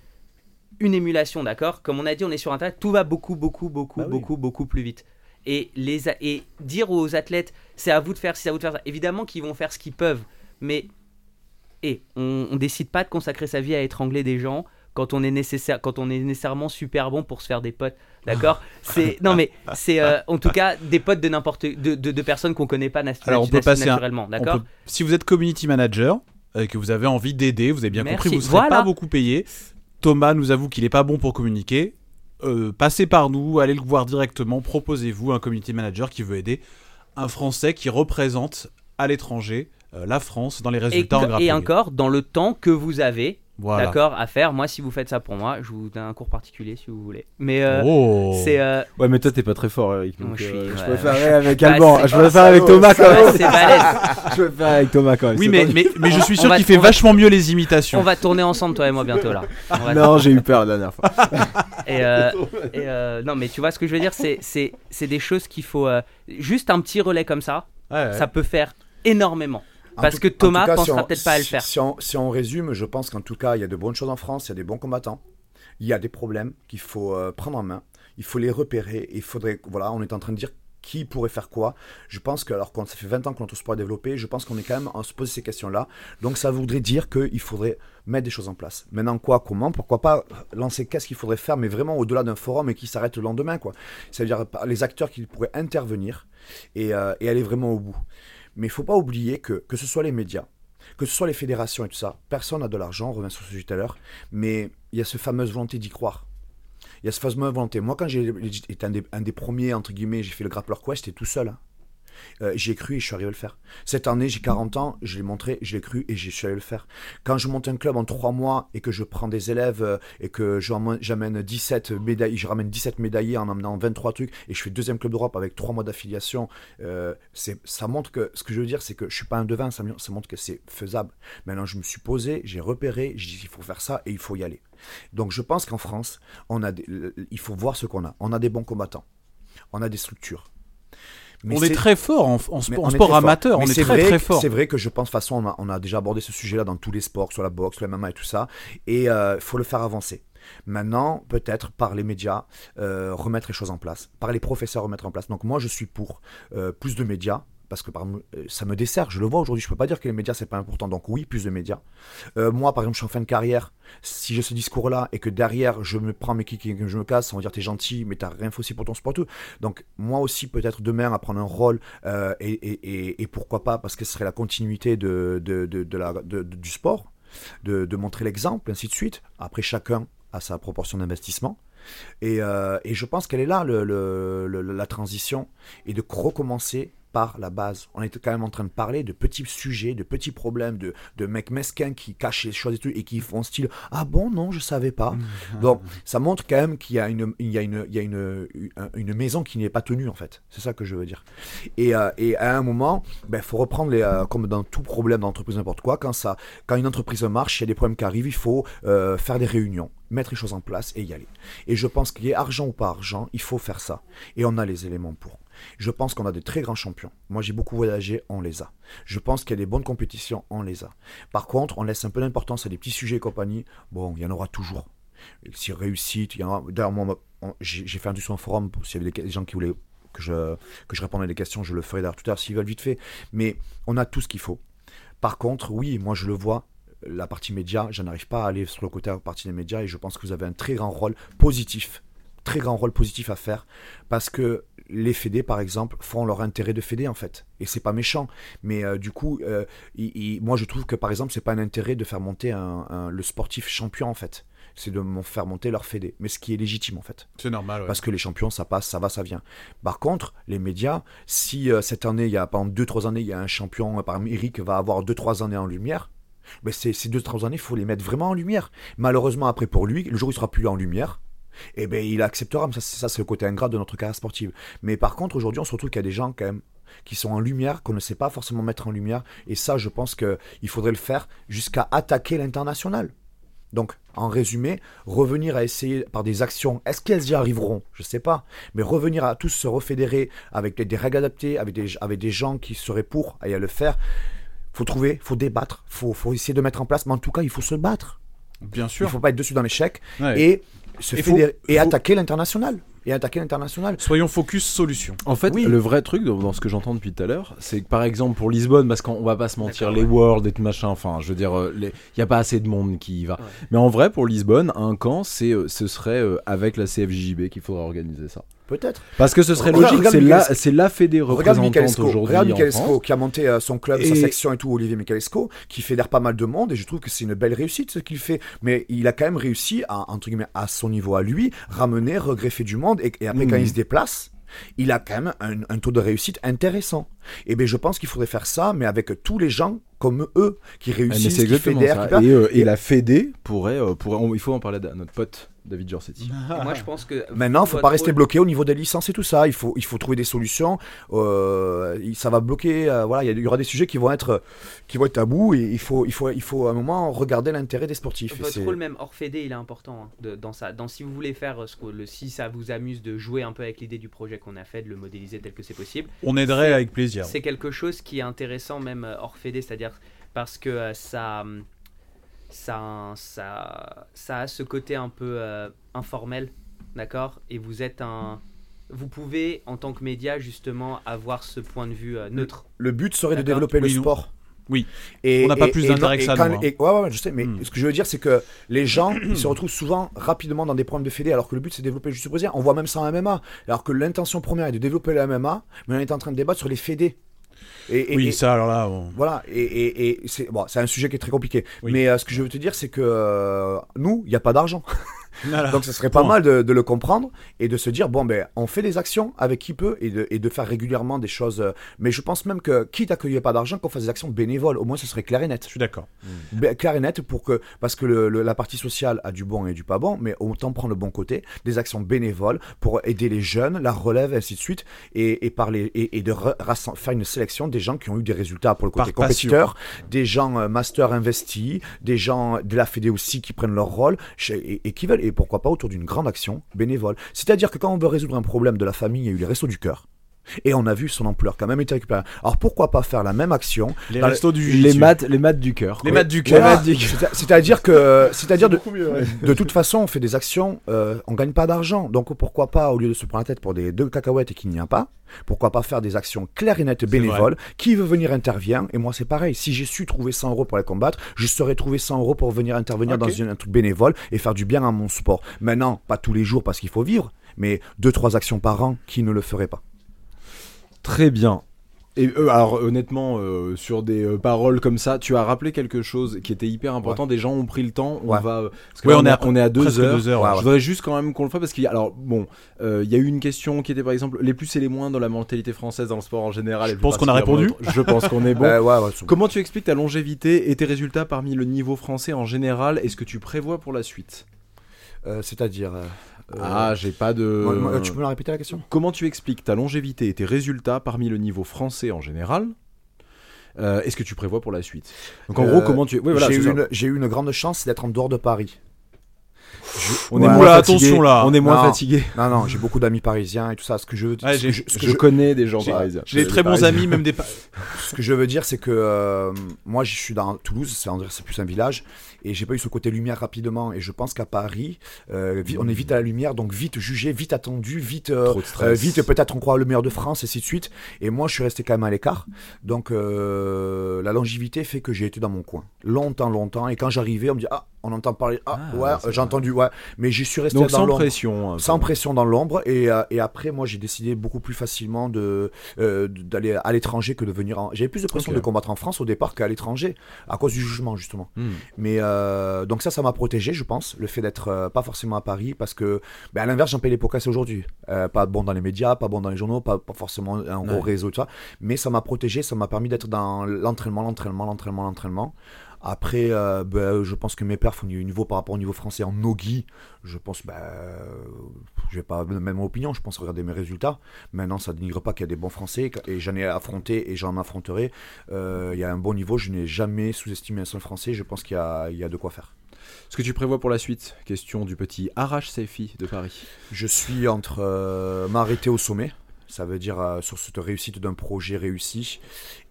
une émulation, d'accord Comme on a dit, on est sur Internet, tout va beaucoup, beaucoup, beaucoup, Bah oui. beaucoup, beaucoup plus vite. Et, les, a- et dire aux athlètes, c'est à vous de faire, c'est à vous de faire ça. Évidemment qu'ils vont faire ce qu'ils peuvent, mais et on, on décide pas de consacrer sa vie à étrangler des gens quand on est nécessaire, quand on est nécessairement super bon pour se faire des potes, d'accord [LAUGHS] C'est non mais c'est euh, en tout cas des potes de n'importe de, de, de personnes qu'on connaît pas nat- Alors, on peut nat- passer un- naturellement, d'accord Si vous êtes community manager et que vous avez envie d'aider, vous avez bien Merci. compris, vous ne serez Voilà. pas beaucoup payé. Thomas nous avoue qu'il n'est pas bon pour communiquer. Euh, passez par nous, allez le voir directement, proposez-vous un community manager qui veut aider un Français qui représente à l'étranger euh, la France dans les Et, résultats en et encore dans le temps que vous avez, Voilà. d'accord, à faire. Moi, si vous faites ça pour moi, je vous donne un cours particulier si vous voulez. Mais euh, Oh. c'est euh, Ouais, mais toi, t'es pas très fort, Eric. Donc, je suis- euh, je ouais, préférerais avec Bah, Alban. Je préfère avec Thomas quand même. [LAUGHS] Je préfère avec Thomas quand même. Oui, mais, mais, mais je suis On sûr va- qu'il fait vachement mieux les imitations. On va tourner ensemble, toi et moi, bientôt là. Non, j'ai eu peur la dernière fois. [LAUGHS] Et, euh, et, euh, non, mais tu vois ce que je veux dire, c'est c'est c'est des choses qu'il faut euh, juste un petit relais comme ça, Ouais, ouais. ça peut faire énormément. Parce tout- que Thomas cas, pensera peut-être pas à le faire. Si on, si on résume, je pense qu'en tout cas, il y a de bonnes choses en France, il y a des bons combattants, il y a des problèmes qu'il faut euh, prendre en main, il faut les repérer, il faudrait, voilà, on est en train de dire qui pourrait faire quoi. Je pense que, alors quand ça fait 20 ans que notre sport est développé, je pense qu'on est quand même en se poser ces questions-là. Donc ça voudrait dire qu'il faudrait mettre des choses en place. Maintenant, quoi, comment, pourquoi pas lancer qu'est-ce qu'il faudrait faire, mais vraiment au-delà d'un forum et qui s'arrête le lendemain, quoi. C'est-à-dire les acteurs qui pourraient intervenir et, euh, et aller vraiment au bout. Mais il faut pas oublier que, que ce soit les médias, que ce soit les fédérations et tout ça, personne n'a de l'argent, on revient sur ce sujet tout à l'heure, mais il y a cette fameuse volonté d'y croire. Il y a cette fameuse volonté. Moi, quand j'ai été un des, premiers, entre guillemets, j'ai fait le Grappler Quest, j'étais tout seul. hein. Euh, j'y ai cru et je suis arrivé à le faire. Cette année, j'ai 40 ans, je l'ai montré, je l'ai cru et je suis allé le faire. Quand je monte un club en 3 mois et que je prends des élèves euh, et que j'amène 17 médailles, je ramène 17 médaillés en emmenant 23 trucs et je fais deuxième club d'Europe avec 3 mois d'affiliation, euh, ça montre que, ce que je veux dire, c'est que je suis pas un devin, ça, montre que c'est faisable. Maintenant, je me suis posé, j'ai repéré, j'ai dit il faut faire ça et il faut y aller. Donc, je pense qu'en France, il faut voir ce qu'on a. On a des bons combattants, on a des structures. Mais on est très fort en, sport, en amateur, on est, c'est très vrai très fort. C'est vrai que je pense, de toute façon, on a, on a déjà abordé ce sujet-là dans tous les sports, soit la boxe, la MMA et tout ça. Et il faut le faire avancer. Maintenant, peut-être par les médias, euh, remettre les choses en place. Par les professeurs, remettre en place. Donc moi, je suis pour euh, plus de médias. Parce que par exemple, euh, ça me dessert, je le vois aujourd'hui. Je peux pas dire que les médias c'est pas important. Donc oui, plus de médias. Euh, moi, par exemple, je suis en fin de carrière. Si j'ai ce discours-là et que derrière je me prends mes kicks et que je me casse, on va dire t'es gentil, mais t'as rien fait aussi pour ton sport. Tout. Donc moi aussi, peut-être demain, à prendre un rôle euh, et, et- et- pourquoi pas, parce que ce serait la continuité de, de, de- de du sport, de, montrer l'exemple, ainsi de suite. Après, chacun a sa proportion d'investissement. Et, et je pense qu'elle est là, le- le- la transition, et de recommencer par la base. On était quand même en train de parler de petits sujets, de petits problèmes, de, de mecs mesquins qui cachent les choses et tout, et qui font style Ah bon, non, je savais pas. [LAUGHS] Donc, ça montre quand même qu'il y a une, il y a une, il y a une, une, une maison qui n'est pas tenue, en fait. C'est ça que je veux dire. Et, euh, et à un moment, il ben, faut reprendre, les, euh, comme dans tout problème d'entreprise, n'importe quoi, quand, ça, quand une entreprise marche, il y a des problèmes qui arrivent, il faut euh, faire des réunions, mettre les choses en place et y aller. Et je pense qu'il y ait argent ou pas argent, il faut faire ça. Et on a les éléments pour. Je pense qu'on a des très grands champions. Moi, j'ai beaucoup voyagé, on les a. Je pense qu'il y a des bonnes compétitions, on les a. Par contre, on laisse un peu d'importance à des petits sujets et compagnie. Bon, il y en aura toujours. Si réussite, il y en a. D'ailleurs, moi, j'ai fait un sur un forum s'il y avait des, gens qui voulaient que je, que je réponde à des questions, je le ferai d'ailleurs tout à l'heure s'ils veulent vite fait. Mais on a tout ce qu'il faut. Par contre, oui, moi je le vois, la partie média, je n'arrive pas à aller sur le côté de la partie des médias et je pense que vous avez un très grand rôle positif, très grand rôle positif à faire parce que les fédés, par exemple, font leur intérêt de fédé en fait. Et c'est pas méchant, mais euh, du coup, euh, il- il- moi je trouve que par exemple, c'est pas un intérêt de faire monter un- un- le sportif champion en fait. C'est de faire monter leur fédé, mais ce qui est légitime en fait. C'est normal. ouais. Parce que les champions, ça passe, ça va, ça vient. Par contre, les médias, si euh, cette année, il y a pendant 2-3 années, il y a un champion, par exemple, Eric va avoir 2-3 années en lumière, ben c'est- ces 2-3 années, il faut les mettre vraiment en lumière. Malheureusement, après, pour lui, le jour où il sera plus en lumière, eh ben il acceptera. Mais ça, c'est- ça, c'est le côté ingrat de notre carrière sportive. Mais par contre, aujourd'hui, on se retrouve qu'il y a des gens quand même qui sont en lumière, qu'on ne sait pas forcément mettre en lumière. Et ça, je pense qu'il faudrait le faire jusqu'à attaquer l'international. Donc, en résumé, revenir à essayer par des actions, est-ce qu'elles y arriveront? Je ne sais pas. Mais revenir à tous se refédérer avec des, règles adaptées, avec des, avec des gens qui seraient pour à y le faire. faut trouver, faut débattre, faut, faut essayer de mettre en place. Mais en tout cas, il faut se battre. Bien Il sûr. ne faut pas être dessus dans l'échec Ouais. et se Et faut- fédérer et faut- attaquer l'international. Et attaquer l'international. Soyons focus solution. En fait, Oui. le vrai truc dans, ce que j'entends depuis tout à l'heure, c'est que par exemple pour Lisbonne, parce qu'on va pas se mentir, les ouais. Worlds et tout machin, enfin, je veux dire, euh, les- il y a pas assez de monde qui y va. Ouais. Mais en vrai, pour Lisbonne, un camp, c'est, euh, ce serait euh, avec la CFJB qu'il faudra organiser ça. Peut-être. Parce que ce serait Regarde- logique, c'est la, Michael- c'est la fédé représentante aujourd'hui regarde Michalesco qui a monté euh, son club, sa section et tout, Olivier Michalesco, qui fédère pas mal de monde et je trouve que c'est une belle réussite ce qu'il fait. Mais il a quand même réussi à, entre guillemets, à son niveau à lui, ramener, regreffer du monde et, et après quand Mhm. il se déplace, il a quand même un, un taux de réussite intéressant. Et bien je pense qu'il faudrait faire ça, mais avec tous les gens comme eux qui mais réussissent, qui fédèrent, qui. Et, euh, et la fédé pourrait, euh, pourrait on- il faut en parler à notre pote David Giorsetti. Et moi, je pense que. [LAUGHS] Maintenant, faut pas rester rôle- bloqué au niveau des licences et tout ça. Il faut, il faut trouver des solutions. Euh, il- ça va bloquer. euh, voilà, il y aura des sujets qui vont être, qui vont être tabous et il faut, il faut, il faut à un moment regarder l'intérêt des sportifs. Votre rôle même hors fédé, il est important hein, de- dans ça. Dans si vous voulez faire euh, ce que le si ça vous amuse de jouer un peu avec l'idée du projet qu'on a fait, de le modéliser tel que c'est possible, On aiderait avec plaisir. c'est quelque chose qui est intéressant même hors fédé, c'est-à-dire parce que euh, ça, hum, ça, ça, ça a ce côté un peu euh, informel, d'accord? Et vous êtes un, vous pouvez en tant que média justement avoir ce point de vue euh, neutre. Le but serait de développer le nous- sport. Oui. Et, On n'a pas et- plus d'intérêt que ça, quand- nous, hein. et- ouais, ouais, ouais, je sais, mais Hmm. ce que je veux dire, c'est que les gens ils se retrouvent souvent rapidement dans des problèmes de fédé, alors que le but c'est de développer le jiu brésilien. On voit même ça en MMA. Alors que l'intention première est de développer le MMA, mais on est en train de débattre sur les fédés. Et, et- Oui, et- ça alors là. Voilà, et, c'est bon, un sujet qui est très compliqué. Oui. Mais euh, ce que je veux te dire, c'est que euh, nous, il n'y a pas d'argent. [LAUGHS] Voilà. Donc ce serait pas Bon. mal de, de le comprendre et de se dire, bon, ben, on fait des actions avec qui peut et de, et de faire régulièrement des choses. euh, mais je pense même que, quitte à qu'il n'y ait pas d'argent, qu'on fasse des actions bénévoles. Au moins, ce serait clair et net. Je suis d'accord. Ben, clair et net pour que, parce que le- le- la partie sociale a du bon et du pas bon, mais autant prendre le bon côté, des actions bénévoles pour aider les jeunes, la relève, et ainsi de suite, et, et parler, et, et de faire une sélection des gens qui ont eu des résultats pour le côté Par passion. compétiteur, des gens euh, master investis, des gens de la Fédé aussi qui prennent leur rôle, et qui veulent, et pourquoi pas autour d'une grande action bénévole. C'est-à-dire que quand on veut résoudre un problème de la famille, il y eu les restos du cœur. Et on a vu son ampleur quand même été récupérée. Alors pourquoi pas faire la même action Les Dans le- restos du Les maths, les maths du cœur. Les maths du cœur. voilà. C'est-à-dire que, c'est-à-dire de, Beaucoup mieux, ouais. de toute façon, on fait des actions, euh, on gagne pas d'argent. Donc pourquoi pas, au lieu de se prendre la tête pour des deux cacahuètes et qu'il n'y a pas, pourquoi pas faire des actions claires et nettes bénévoles Qui veut venir intervient. Et moi, c'est pareil. Si j'ai su trouver 100 euros pour les combattre, je saurais trouver 100 euros pour venir intervenir dans une- un truc bénévole et faire du bien à mon sport. Maintenant, pas tous les jours parce qu'il faut vivre, mais deux trois actions par an, qui ne le ferait pas Très bien. Et euh, alors honnêtement, euh, sur des euh, paroles comme ça, tu as rappelé quelque chose qui était hyper important. Des gens ont pris le temps. On Ouais. va. Parce que Ouais, là, on est à on est à deux heures. deux. Je voudrais juste quand même qu'on le fasse parce qu'il y a, alors bon, il y a eu une question qui était par exemple les plus et les moins dans la mentalité française dans le sport en général. Je pense qu'on a répondu. Je pense qu'on est [LAUGHS] bon. Comment tu expliques ta longévité et tes résultats parmi le niveau français en général et ce que tu prévois pour la suite? Euh, C'est-à-dire. euh, euh, Ah, j'ai pas de. moi- moi, tu peux me la répéter la question? Comment tu expliques ta longévité et tes résultats parmi le niveau français en général? Euh, et ce que tu prévois pour la suite? Donc en gros, comment tu. Oui, voilà, j'ai eu une grande chance d'être en dehors de Paris. On Ouais. est moins fatigué. attention, là. On est moins Non. fatigué. Non, non, j'ai beaucoup d'amis parisiens et tout ça. Ce que je Ouais, ce que je- ce que Je je- connais des gens parisiens. j'ai des très bons amis, même des. [LAUGHS] ce que je veux dire, c'est que euh, moi, je suis dans Toulouse, c'est plus un village, et j'ai pas eu ce côté lumière rapidement. Et je pense qu'à Paris, euh, on est vite à la lumière, donc vite jugé, vite attendu, vite, euh, vite peut-être on croit le meilleur de France, et ainsi de suite. Et moi, je suis resté quand même à l'écart. Donc la longévité fait que j'ai été dans mon coin longtemps, longtemps. Et quand j'arrivais, on me dit ah, on entend parler, ah, Ah, ouais, j'ai entendu, ouais. Mais je suis resté Donc dans sans pression. peu. Sans pression dans l'ombre et, euh, et après moi j'ai décidé beaucoup plus facilement de euh, d'aller à l'étranger que de venir en... j'avais plus de pression de combattre en France au départ qu'à l'étranger à cause du jugement justement Hmm. mais euh, donc ça ça m'a protégé je pense le fait d'être pas forcément à Paris parce que ben, à l'inverse j'en paye les pots cassés aujourd'hui pas bon dans les médias pas bon dans les journaux pas, pas forcément un gros Ouais. réseau tout ça mais ça m'a protégé ça m'a permis d'être dans l'entraînement l'entraînement l'entraînement l'entraînement Après, euh, bah, je pense que mes perfs au niveau par rapport au niveau français en nogi, je pense, bah, je vais pas donner même opinion, je pense regarder mes résultats. Maintenant, ça ne dénigre pas qu'il y a des bons français et j'en ai affronté et j'en affronterai. Euh, Il y a un bon niveau, je n'ai jamais sous-estimé un seul français, je pense qu'il y y a de quoi faire. Ce que tu prévois pour la suite? Question du petit Arrache Sefi de Paris. Je suis entre euh, m'arrêter au sommet, ça veut dire euh, sur cette réussite d'un projet réussi,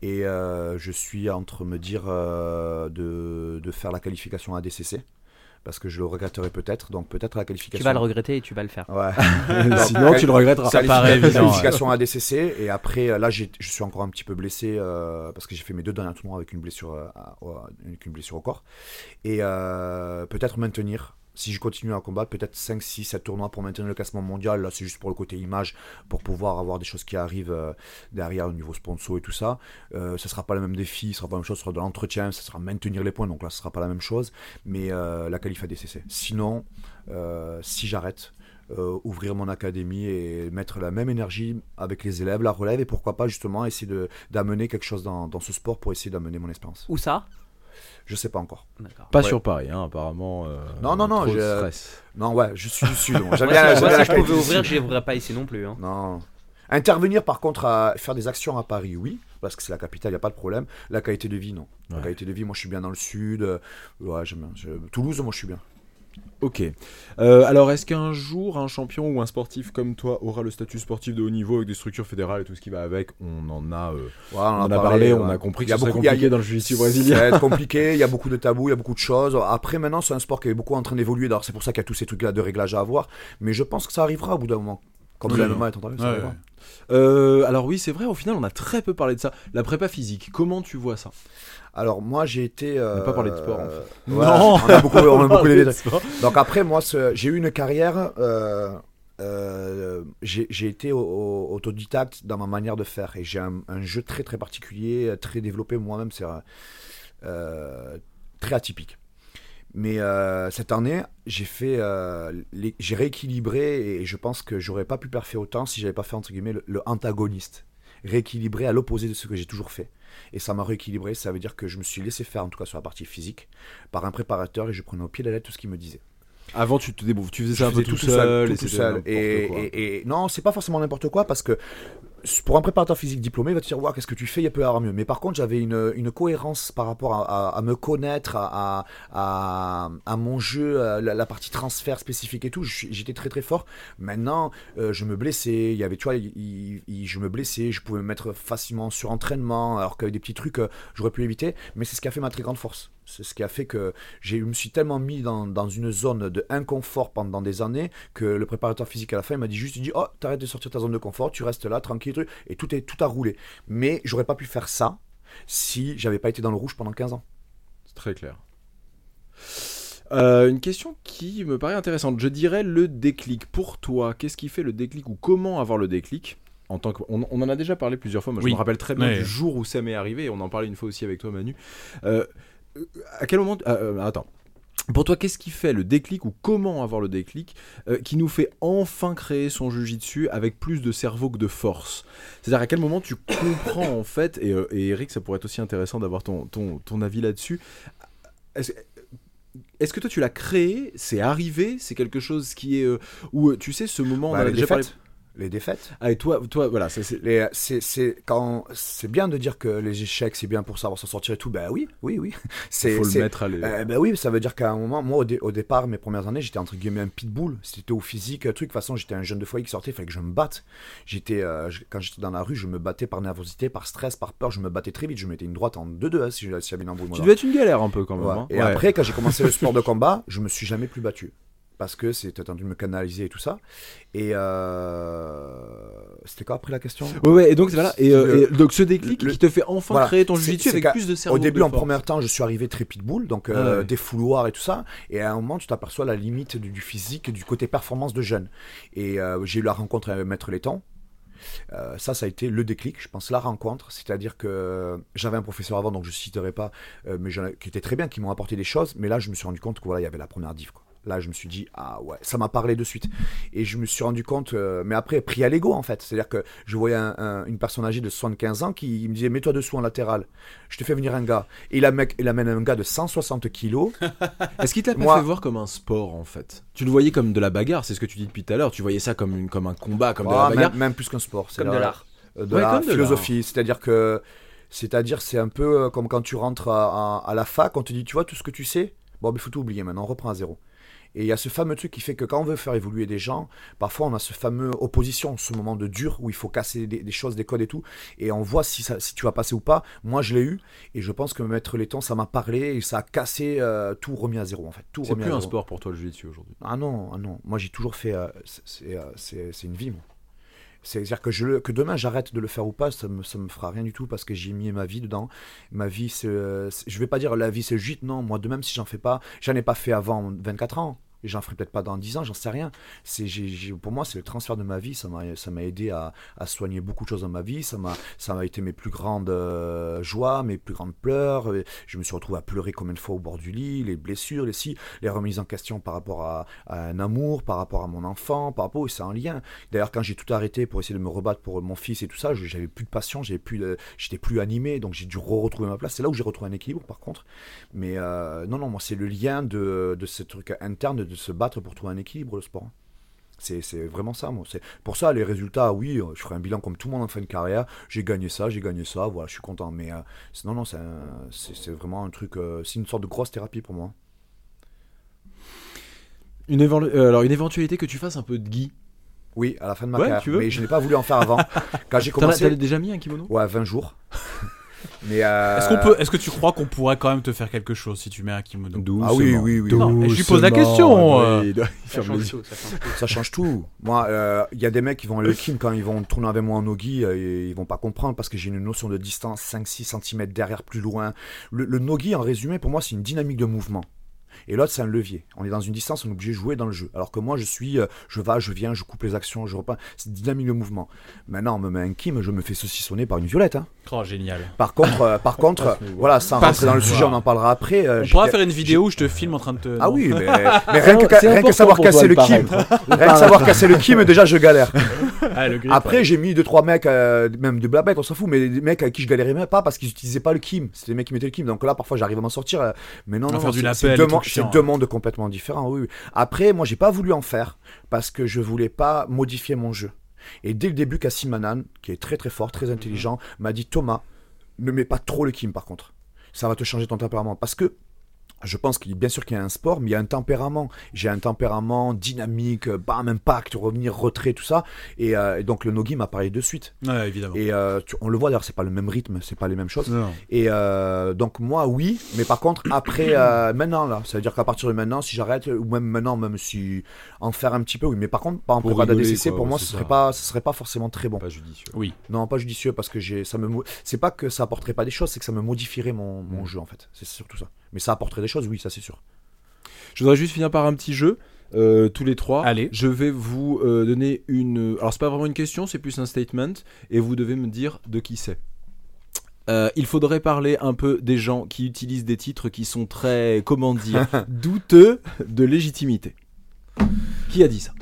et euh, je suis entre me dire euh, de, de faire la qualification ADCC, parce que je le regretterai peut-être, donc peut-être la qualification. Tu vas le regretter et tu vas le faire. Ouais. [LAUGHS] [LAUGHS] Sinon, tu le regretteras. Ça paraît évident, Qualification ADCC, et après, là, j'ai- je suis encore un petit peu blessé, euh, parce que j'ai fait mes deux derniers tournois avec une blessure, euh, à- avec une blessure au corps, et euh, peut-être maintenir. Si je continue à combattre, peut-être 5, 6, 7 tournois pour maintenir le classement mondial. Là, c'est juste pour le côté image, pour pouvoir avoir des choses qui arrivent euh, derrière au niveau sponsor et tout ça. Euh, ça sera pas le même défi, ce sera pas la même chose, ce sera de l'entretien, ça sera maintenir les points, donc là, ce sera pas la même chose. Mais euh, la qualif ADCC. Sinon, euh, si j'arrête, ouvrir mon académie et mettre la même énergie avec les élèves, la relève, et pourquoi pas justement essayer d'amener quelque chose dans, dans ce sport pour essayer d'amener mon expérience. Où ça? Je sais pas encore. Pas Ouais. sur Paris, hein, apparemment. euh, Non, non, non, trop de je- stress. Non, ouais, je suis du sud. [LAUGHS] moi. J'aime bien si, moi, je pouvais ouvrir, je n'ouvrirais pas ici non plus. hein. Non. Intervenir par contre à faire des actions à Paris, oui, parce que c'est la capitale, il n'y a pas de problème. La qualité de vie, non. La qualité de vie, moi je suis bien dans le sud. euh, ouais, j'aime bien. Je- Toulouse, moi je suis bien. Ok. Euh, alors, est-ce qu'un jour, un champion ou un sportif comme toi aura le statut sportif de haut niveau avec des structures fédérales et tout ce qui va avec? On en a, euh, Ouais, on a parlé, on ouais. a compris que Il y a y compliqué dans le jiu-jitsu brésilien. Être compliqué, il y a [LAUGHS] beaucoup de tabous, il y a beaucoup de choses. Après, maintenant, c'est un sport qui est beaucoup en train d'évoluer. C'est pour ça qu'il y a tous ces trucs-là de réglage à avoir. Mais je pense que ça arrivera au bout d'un moment. Comme Oui. le MMA est en train de ça Ouais. Euh, alors oui, c'est vrai, au final, on a très peu parlé de ça. La prépa physique, comment tu vois ça? Alors, moi, j'ai été. On n'a pas euh, parlé de sport, en fait. ouais, Non. On a beaucoup, on a [LAUGHS] beaucoup les de sport. Donc après, moi, j'ai eu une carrière. euh, euh, j'ai été au- au- autodidacte dans ma manière de faire et j'ai un, un jeu très très particulier, très développé moi-même, c'est euh, euh, très atypique. Mais euh, cette année, j'ai fait, euh, les- j'ai rééquilibré et je pense que j'aurais pas pu parfaire autant si j'avais pas fait entre guillemets le, le antagoniste, rééquilibré à l'opposé de ce que j'ai toujours fait. Et ça m'a rééquilibré, ça veut dire que je me suis laissé faire en tout cas sur la partie physique par un préparateur et je prenais au pied de la lettre tout ce qu'il me disait. Avant, tu te tu faisais Je ça un peu tout, seul, tout, tout seul. et- non, c'est pas forcément n'importe quoi parce que pour un préparateur physique diplômé, il va te dire qu'est-ce que tu fais, il peut y avoir mieux. Mais par contre, j'avais une, cohérence par rapport à, me connaître, à, mon jeu, la, la partie transfert spécifique et tout. J'étais très très fort. Maintenant, euh, je me blessais. Il y avait, tu vois, je me blessais. Je pouvais me mettre facilement sur entraînement, alors qu'avec des petits trucs, euh, j'aurais pu éviter. Mais c'est ce qui a fait ma très grande force. C'est ce qui a fait que je me suis tellement mis dans, dans une zone de inconfort pendant des années que le préparateur physique à la fin il m'a dit juste il dit oh t'arrêtes de sortir de ta zone de confort tu restes là tranquille truc et tout est tout a roulé mais j'aurais pas pu faire ça si j'avais pas été dans le rouge pendant 15 ans C'est très clair. Euh, une question qui me paraît intéressante. Je dirais le déclic. Pour toi, qu'est-ce qui fait le déclic ou comment avoir le déclic? En tant que... on, on en a déjà parlé plusieurs fois. Moi, Oui. je me rappelle très bien Ouais. du jour où ça m'est arrivé. Et on en parlait une fois aussi avec toi, Manu. Euh, à quel moment euh, euh, Attends. Pour toi, qu'est-ce qui fait le déclic ou comment avoir le déclic euh, qui nous fait enfin créer son jujitsu avec plus de cerveau que de force? C'est-à-dire à quel moment tu comprends en fait, et, et Eric, ça pourrait être aussi intéressant d'avoir ton, ton, ton avis là-dessus. Est-ce que toi tu l'as créé? C'est arrivé? C'est quelque chose qui est. euh, où tu sais, ce moment, on en Bah, a les déjà parlé. défaites les défaites Ah, et toi, toi voilà, c'est. bien de dire que les échecs c'est bien pour savoir s'en sortir et tout bah oui oui oui [LAUGHS] c'est faut le mettre à les- Euh, ben oui, ça veut dire qu'à un moment, moi au, dé- au départ, mes premières années, j'étais entre guillemets un pitbull. C'était au physique, truc. De toute façon, j'étais un jeune de foyer qui sortait, il fallait que je me batte. J'étais, euh, quand j'étais dans la rue, je me battais par nervosité, par stress, par peur. Je me battais très vite. Je mettais une droite en 2-2 hein, si, avait une embrouille. Tu devais être une galère un peu quand même. Ouais. hein. Et Ouais. après, quand j'ai commencé le sport de [LAUGHS] combat, je me suis jamais plus battu. Parce que c'était tendu de me canaliser et tout ça. Et euh... c'était quoi après la question? Ouais, ouais, et donc voilà. Et, euh, et donc ce déclic le- qui te fait enfin voilà. créer ton C'est- c'est avec plus de cerveau. Au début, en premier temps, je suis arrivé très pitbull, donc euh, Ah ouais. des fouloirs et tout ça. Et à un moment, tu t'aperçois la limite du, du physique, du côté performance de jeune. Et j'ai eu la rencontre avec Maître. Euh, ça, ça a été le déclic, je pense, la rencontre. C'est-à-dire que j'avais un professeur avant, donc je ne citerai pas, euh, mais qui était très bien, qui m'ont apporté des choses. Mais là, je me suis rendu compte que voilà, il y avait la première div. Quoi. Là, je me suis dit, ah ouais, ça m'a parlé de suite. Et je me suis rendu compte, euh, mais après, pris à l'ego en fait. C'est-à-dire que je voyais un- un- une personne âgée de 75 ans qui me disait, mets-toi dessous en latéral, je te fais venir un gars. Et il, amène- il amène un gars de 160 kilos. [LAUGHS] Est-ce qu'il t'a pas Moi- fait voir comme un sport en fait? Tu le voyais comme de la bagarre, c'est ce que tu dis depuis tout à l'heure. Tu voyais ça comme, une, comme un combat, comme de Ah, la bagarre. même, même plus qu'un sport. c'est Comme de la- l'art. euh, de Ouais, la comme de philosophie. C'est-à-dire que, c'est-à-dire, c'est un peu euh, comme quand tu rentres à, à- à la fac, on te dit, tu vois, tout ce que tu sais, bon, il faut tout oublier maintenant, on reprend à zéro. Et il y a ce fameux truc qui fait que quand on veut faire évoluer des gens, parfois on a ce fameux opposition, ce moment de dur où il faut casser des, des choses, des codes et tout, et on voit si, ça, si tu vas passer ou pas. Moi je l'ai eu, et je pense que mettre les temps, ça m'a parlé, et ça a cassé euh, tout remis à zéro en fait. Tout C'est plus à un sport pour toi le jiu-jitsu aujourd'hui. Ah non, ah non. Moi, j'ai toujours fait. euh, c'est- euh, c'est c'est une vie, moi. C'est-à-dire que, que demain j'arrête de le faire ou pas, ça me, ça me fera rien du tout parce que j'ai mis ma vie dedans. Ma vie, c'est. euh, Je vais pas dire la vie c'est gîte, non. Moi, de même, si j'en fais pas, j'en ai pas fait avant 24 ans. J'en ferai peut-être pas dans 10 ans, j'en sais rien. C'est, pour moi, c'est le transfert de ma vie. Ça m'a, ça m'a aidé à, soigner beaucoup de choses dans ma vie. Ça m'a, ça m'a été mes plus grandes euh, joies, mes plus grandes pleurs. Je me suis retrouvé à pleurer combien de fois au bord du lit, les blessures, les si, les remises en question par rapport à, un amour, par rapport à mon enfant, par rapport, c'est un lien. D'ailleurs, quand j'ai tout arrêté pour essayer de me rebattre pour mon fils et tout ça, j'avais plus de passion, j'avais plus j'étais plus animé, donc j'ai dû retrouver ma place. C'est là où j'ai retrouvé un équilibre, par contre. Mais euh, non, non, moi, c'est le lien de, de ce truc interne, se battre pour trouver un équilibre, le sport. C'est c'est vraiment ça, moi. Pour ça, les résultats, oui, euh, je ferai un bilan comme tout le monde en fin de carrière. J'ai gagné ça, j'ai gagné ça, voilà, je suis content. Mais euh, non, non, c'est vraiment un truc, euh, c'est une sorte de grosse thérapie pour moi. Une, évan- euh, alors, une éventualité que tu fasses un peu de gui. Oui, à la fin de ma Ouais, carrière. mais je n'ai pas voulu en faire avant. [LAUGHS] Quand j'ai commencé. T'as déjà mis un kimono? Ouais, 20 jours. [LAUGHS] Mais euh, Est-ce qu'on peut, est-ce que tu crois qu'on pourrait quand même te faire quelque chose si tu mets un kimono? Ah oui, oui, oui. Non, je lui pose la question, euh. Oui, Ça change tout, ça change tout. Ça change tout. Moi, euh, il y a des mecs qui vont aller au kim quand ils vont tourner avec moi en nogi, euh, et ils vont pas comprendre parce que j'ai une notion de distance 5-6 cm derrière, plus loin. Le, le nogi, en résumé, pour moi, c'est une dynamique de mouvement. Et l'autre, c'est un levier. On est dans une distance, on est obligé de jouer dans le jeu. Alors que moi, je suis, euh, je vais, je viens, je coupe les actions, je reprends. C'est dynamique de mouvement. Maintenant, on me met un kim, je me fais saucissonner par une violette. hein. Oh, génial. Par contre, euh, par [LAUGHS] contre, voilà, sans rentrer dans le sujet, on en parlera après. euh, On pourra faire une vidéo où je te filme en train de te. Ah oui, mais, [LAUGHS] mais rien, que, rien que savoir [LAUGHS] casser le kim, rien que savoir casser le kim, déjà je galère. Ah, le grip, Après, ouais. j'ai mis deux trois mecs, euh, même de blabette, on s'en fout, mais des mecs avec qui je galérais même pas parce qu'ils utilisaient pas le kim. C'était des mecs qui mettaient le kim. Donc là, parfois, j'arrive à m'en sortir. euh, Mais non, non, non, c'est- deux, c'est deux mondes complètement différents. Oui, oui. Après, moi, j'ai pas voulu en faire parce que je voulais pas modifier mon jeu. Et dès le début, Kassim Manan, qui est très très fort, très intelligent, m'a dit Thomas, ne mets pas trop le kim par contre. Ça va te changer ton tempérament. Parce que je pense qu'il bien sûr qu'il y a un sport, mais il y a un tempérament. J'ai un tempérament dynamique, bam, impact, revenir, retrait, tout ça. Et, euh, et donc le nogi m'a parlé de suite. Ouais, évidemment. Et euh, tu- on le voit d'ailleurs, c'est pas le même rythme, c'est pas les mêmes choses. Non. Et euh, donc moi, oui, mais par contre après, euh, maintenant là, ça veut dire qu'à partir de maintenant, si j'arrête, ou même maintenant, même si en faire un petit peu, oui. Mais par contre, pas en prépa d'ADCC, pour moi, ce ça. serait pas, ce serait pas forcément très bon. Pas judicieux. Oui. Non, pas judicieux parce que j'ai, ça me, c'est pas que ça apporterait pas des choses, c'est que ça me modifierait mon, Mm. mon jeu en fait. C'est surtout ça. Mais ça apporterait des choses, oui, ça c'est sûr. Je voudrais juste finir par un petit jeu. euh, tous les trois. Allez. Je vais vous euh, donner une. Alors, c'est pas vraiment une question, c'est plus un statement. Et vous devez me dire de qui c'est. Euh, il faudrait parler un peu des gens qui utilisent des titres qui sont très, comment dire, [LAUGHS] douteux de légitimité. Qui a dit ça?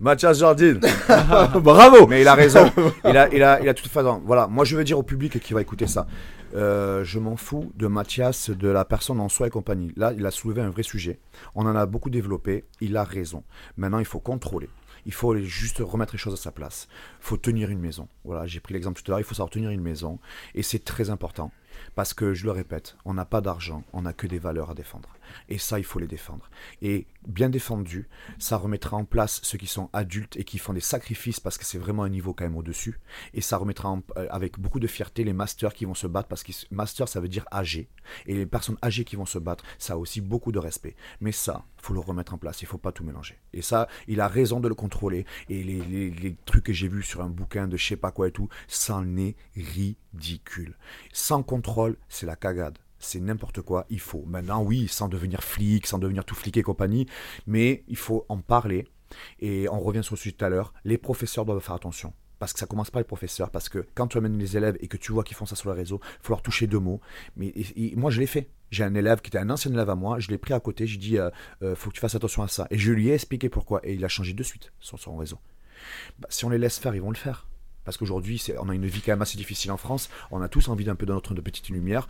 Mathias Jardine. [LAUGHS] [LAUGHS] Bravo Mais il a raison. [LAUGHS] Il a, il a, il a tout fait. Voilà, moi je veux dire au public qui va écouter ça. euh, je m'en fous de Mathias, de la personne en soi et compagnie. Là, il a soulevé un vrai sujet. On en a beaucoup développé. Il a raison. Maintenant, il faut contrôler. Il faut juste remettre les choses à sa place. Il faut tenir une maison. Voilà, j'ai pris l'exemple tout à l'heure. Il faut savoir tenir une maison. Et c'est très important. Parce que, je le répète, on n'a pas d'argent, on n'a que des valeurs à défendre. Et ça, il faut les défendre. Et bien défendu, ça remettra en place ceux qui sont adultes et qui font des sacrifices parce que c'est vraiment un niveau quand même au-dessus. Et ça remettra euh, avec beaucoup de fierté les masters qui vont se battre parce que master, ça veut dire âgé. Et les personnes âgées qui vont se battre, ça a aussi beaucoup de respect. Mais ça, faut le remettre en place. Il faut pas tout mélanger. Et ça, il a raison de le contrôler. Et les, les- les trucs que j'ai vus sur un bouquin de je sais pas quoi et tout, ça en est ridicule. Sans contrôle, c'est la cagade. C'est n'importe quoi, il faut. Maintenant, oui, sans devenir flic, sans devenir tout flic et compagnie, mais il faut en parler. Et on revient sur le sujet tout à l'heure, les professeurs doivent faire attention. Parce que ça commence pas les professeurs, parce que quand tu amènes les élèves et que tu vois qu'ils font ça sur le réseau, il faut leur toucher deux mots. Mais moi, je l'ai fait. J'ai un élève qui était un ancien élève à moi, je l'ai pris à côté, j'ai dit, euh, euh, faut que tu fasses attention à ça. Et je lui ai expliqué pourquoi. Et il a changé de suite sur son réseau. Bah, si on les laisse faire, ils vont le faire. Parce qu'aujourd'hui, on a une vie quand même assez difficile en France. On a tous envie d'un peu de notre de petite lumière.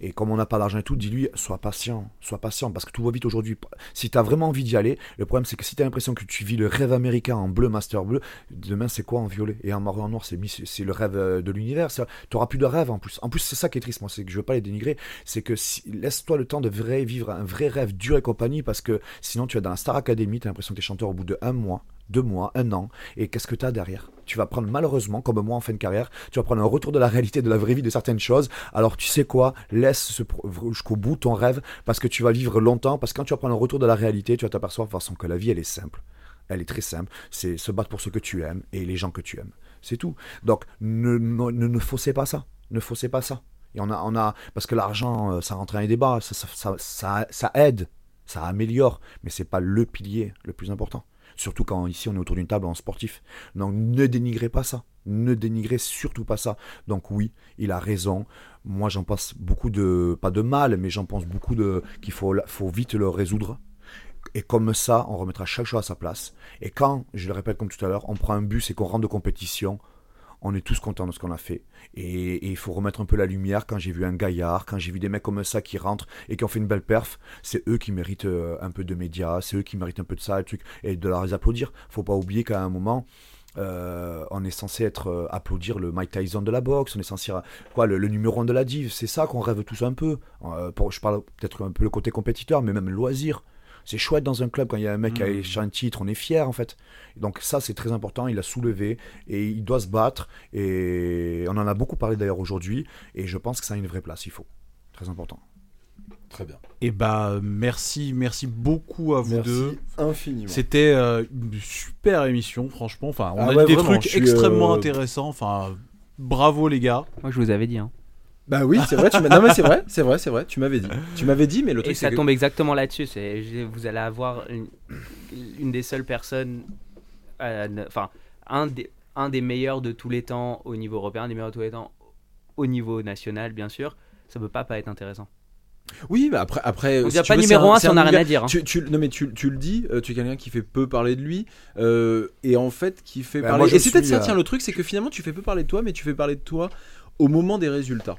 Et comme on n'a pas d'argent et tout, dis-lui, sois patient, sois patient, parce que tout va vite aujourd'hui. Si tu as vraiment envie d'y aller, le problème c'est que si tu l'impression que tu vis le rêve américain en bleu, master bleu, demain c'est quoi en violet? Et en marron en noir, c'est le rêve euh, de l'univers. Tu n'auras plus de rêve en plus. En plus, c'est ça qui est triste, moi, c'est que je veux pas les dénigrer. C'est que laisse-toi le temps de vivre un vrai rêve dur et compagnie, parce que sinon tu vas dans la Star Academy, tu as l'impression que tu es chanteur au bout de un mois, deux mois, un an. Et qu'est-ce que tu as derrière? Tu vas prendre malheureusement, comme moi en fin de carrière, tu vas prendre un retour de la réalité, de la vraie vie de certaines choses. Alors tu sais quoi? Laisse jusqu'au bout ton rêve parce que tu vas vivre longtemps. Parce que quand tu vas prendre un retour de la réalité, tu vas t'apercevoir de façon que la vie elle est simple. Elle est très simple. C'est se battre pour ce que tu aimes et les gens que tu aimes. C'est tout. Donc ne, ne, ne, faussez pas ça. Ne faussez pas ça. A, parce que l'argent, euh, ça rentre dans les débats, ça, ça, ça, ça, ça aide, ça améliore, mais c'est pas le pilier le plus important. Surtout quand ici on est autour d'une table en sportif. Donc ne dénigrez pas ça. Ne dénigrez surtout pas ça. Donc oui, il a raison. Moi j'en pense beaucoup de, pas de mal, mais j'en pense beaucoup de qu'il faut, faut vite le résoudre. Et comme ça, on remettra chaque chose à sa place. Et quand, je le répète comme tout à l'heure, on prend un bus et qu'on rentre de compétition, on est tous contents de ce qu'on a fait. Et il faut remettre un peu la lumière. Quand j'ai vu un gaillard, quand j'ai vu des mecs comme ça qui rentrent et qui ont fait une belle perf, c'est eux qui méritent euh, un peu de médias, c'est eux qui méritent un peu de ça, et, truc, et de leur applaudir. Faut pas oublier qu'à un moment, euh, on est censé être euh, applaudir le Mike Tyson de la boxe, on est censé quoi le, numéro 1 de la div, c'est ça qu'on rêve tous un peu. Je parle peut-être un peu le côté compétiteur, mais même loisir. C'est chouette dans un club quand il y a un mec qui a échangé un titre, on est fier en fait. Donc ça c'est très important, il a soulevé et il doit se battre et on en a beaucoup parlé d'ailleurs aujourd'hui et je pense que ça a une vraie place, il faut. Très important. Très bien. Et bah merci, merci beaucoup à vous deux. infiniment. C'était euh, une super émission, franchement. Enfin, on Ah a ouais, dit des vraiment, trucs suis, extrêmement euh, intéressants. Enfin, bravo les gars. Moi, je vous avais dit. Hein. Bah oui, c'est vrai. Tu non mais c'est vrai, c'est vrai, c'est vrai. Tu m'avais dit. Tu m'avais dit, mais le Et truc ça c'est que- tombe exactement là-dessus. C'est, vous allez avoir une, une des seules personnes, euh, ne- enfin, un des, un des meilleurs de tous les temps au niveau européen, un des meilleurs de tous les temps au niveau national, bien sûr. Ça peut pas pas être intéressant. Oui, bah après, après. On si pas veux, numéro c'est 1 c'est si on n'a rien à dire. hein. Tu, tu- non mais tu, tu le dis, euh, tu es quelqu'un qui fait peu parler de lui euh, et en fait qui fait Bah, parler. et c'est peut-être ça, tiens, le truc, c'est que finalement tu fais peu parler de toi, mais tu fais parler de toi au moment des résultats.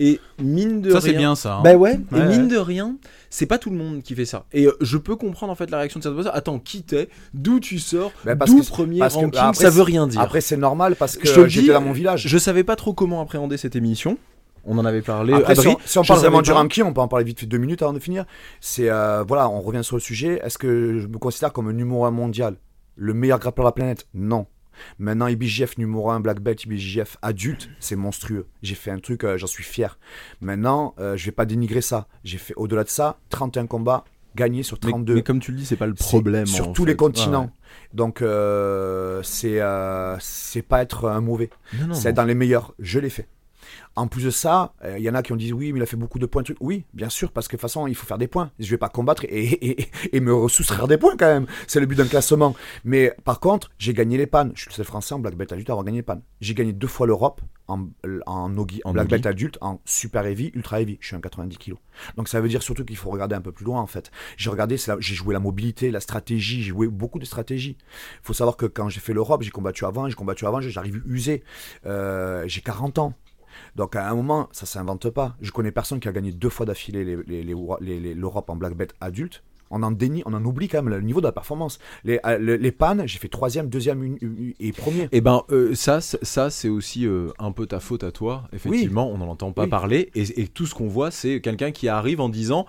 Et mine de Ça rien. c'est bien ça. hein. Bah ouais, et mine ouais. de rien, c'est pas tout le monde qui fait ça. Et euh, je peux comprendre en fait la réaction de cette personne. Attends, qui t'es? D'où tu sors? Bah, parce D'où que- premier parce que- ranking? après, Ça veut rien dire. Après c'est normal parce que Je te le j'étais dans mon village. Je savais pas trop comment appréhender cette émission. On en avait parlé. Après, si on, si on Je parle vraiment du ranking, on peut en parler vite fait deux minutes avant de finir. C'est euh, voilà, on revient sur le sujet. Est-ce que je me considère comme un numéro un mondial, le meilleur grappeur de la planète? Non. Maintenant, IBJF numéro 1, Black Belt, IBJF adulte, c'est monstrueux. J'ai fait un truc, euh, j'en suis fier. Maintenant, euh, je vais pas dénigrer ça. J'ai fait au-delà de ça, 31 combats gagnés sur Mais, 32. mais comme tu le dis, c'est pas le problème. Sur tous fait. les continents. Ouais, Donc, euh, c'est euh, c'est pas être un mauvais. C'est être dans les meilleurs. Je l'ai fait. En plus de ça, il y en a qui ont dit oui, mais il a fait beaucoup de points. truc. Oui, bien sûr, parce que de toute façon, il faut faire des points. Je vais pas combattre et, et, et me soustraire des points quand même. C'est le but d'un classement. Mais par contre, j'ai gagné les pannes. Je suis le seul français en black belt adulte à avoir gagné les pannes. J'ai gagné deux fois l'Europe en, en, nogi, En black belt adulte, en super heavy, ultra heavy. Je suis un 90 kg. Donc ça veut dire surtout qu'il faut regarder un peu plus loin en fait. J'ai regardé, j'ai joué la mobilité, la stratégie, j'ai joué beaucoup de stratégies. Il faut savoir que quand j'ai fait l'Europe, j'ai combattu avant, j'ai combattu avant, j'arrive usé. Euh, j'ai 40 ans. Donc à un moment, ça s'invente pas. Je connais personne qui a gagné deux fois d'affilée les- les- les- l'Europe en black belt adulte. On en dénie, on en oublie quand même le niveau de la performance. Les, euh, les, pannes, j'ai fait troisième, deuxième une- une- et premier. Et ben euh, ça, c'est- ça c'est aussi euh, un peu ta faute à toi. Effectivement, on n'en entend pas Oui. parler et, et tout ce qu'on voit, c'est quelqu'un qui arrive en disant.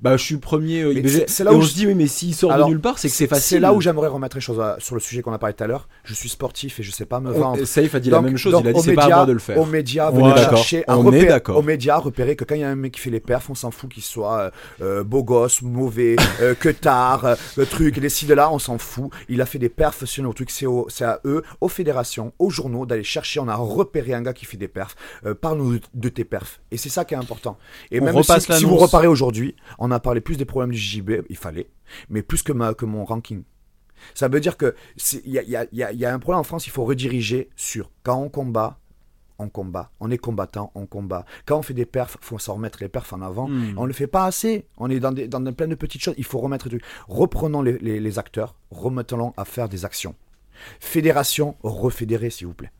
Bah, je suis premier euh, IBG. c'est- là et où on je- se dit, oui, mais s'il sort Alors, de nulle part, c'est que c'est facile. C'est là où j'aimerais remettre les choses à- sur le sujet qu'on a parlé tout à l'heure. Je suis sportif et je sais pas me vendre. Saïf a dit la même chose. donc il a dit, c'est pas à moi de le faire. Aux médias, On est d'accord. chercher à On est repérer- d'accord. Aux médias, repérer que quand il y a un mec qui fait les perfs, on s'en fout qu'il soit euh, euh, beau gosse, mauvais, [LAUGHS] euh, que tard, le truc, les ci, de là, on s'en fout. Il a fait des perfs sur nos trucs, c'est à eux, aux fédérations, aux journaux, d'aller chercher. On a repéré un gars qui fait des perfs. Parle-nous de, tes perfs. Et c'est ça qui est important. Et On même si, si vous reparez aujourd'hui, on a parlé plus des problèmes du JB, il fallait, mais plus que, ma, que mon ranking. Ça veut dire que il y a, il y a- il y a- il y a un problème en France, il faut rediriger sur quand on combat, on combat. On est combattant, on combat. Quand on fait des perfs, faut s'en remettre les perfs en avant. Hmm. On ne le fait pas assez. On est dans, des, dans plein de petites choses. Il faut remettre des trucs. Reprenons les, les- les acteurs, remettons-les à faire des actions. Fédération, refédérer, s'il vous plaît.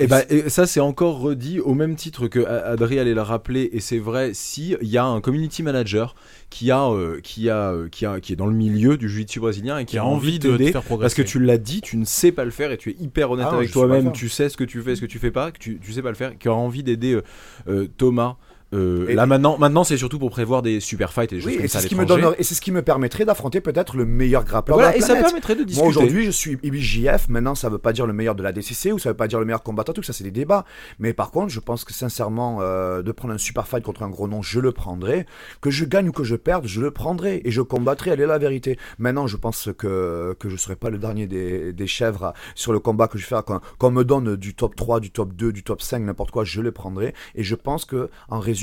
Et bah, et ça c'est encore redit au même titre que Adri allait le rappeler et c'est vrai si il y a un community manager qui a euh, qui a euh, qui a qui est dans le milieu du jiu-jitsu brésilien et qui, Qui a envie de te faire parce progresser. que tu l'as dit, tu ne sais pas le faire et tu es hyper honnête Ah avec toi-même, tu sais ce que tu fais, ce que tu fais pas, que tu, tu sais pas le faire, qui a envie d'aider euh, euh, Thomas. Euh, Et- là maintenant, maintenant c'est surtout pour prévoir des super fights et des choses Oui, comme et ça ce qui me et c'est ce qui me permettrait d'affronter peut-être le meilleur grappleur Voilà, de et la ça planète. permettrait de discuter. Moi aujourd'hui, je suis IBJF. Maintenant, ça veut pas dire le meilleur de la DCC ou ça veut pas dire le meilleur combattant. Tout ça, c'est des débats. Mais par contre, je pense que sincèrement, euh, de prendre un super fight contre un gros nom, je le prendrai. Que je gagne ou que je perde, je le prendrai et je combattrai. Elle est la vérité. Maintenant, je pense que que je serai pas le dernier des, des chèvres sur le combat que je fais. Quand, quand on me donne du top 3, du top 2, du top 5, n'importe quoi, je le prendrai. Et je pense que, en résumé,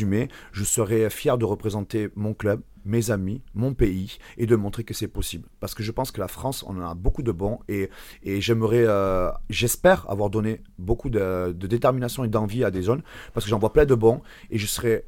je serai fier de représenter mon club, mes amis, mon pays et de montrer que c'est possible. Parce que je pense que la France, en a beaucoup de bons et, j'aimerais, euh, j'espère avoir donné beaucoup de, détermination et d'envie à des zones parce que j'en vois plein de bons et je serai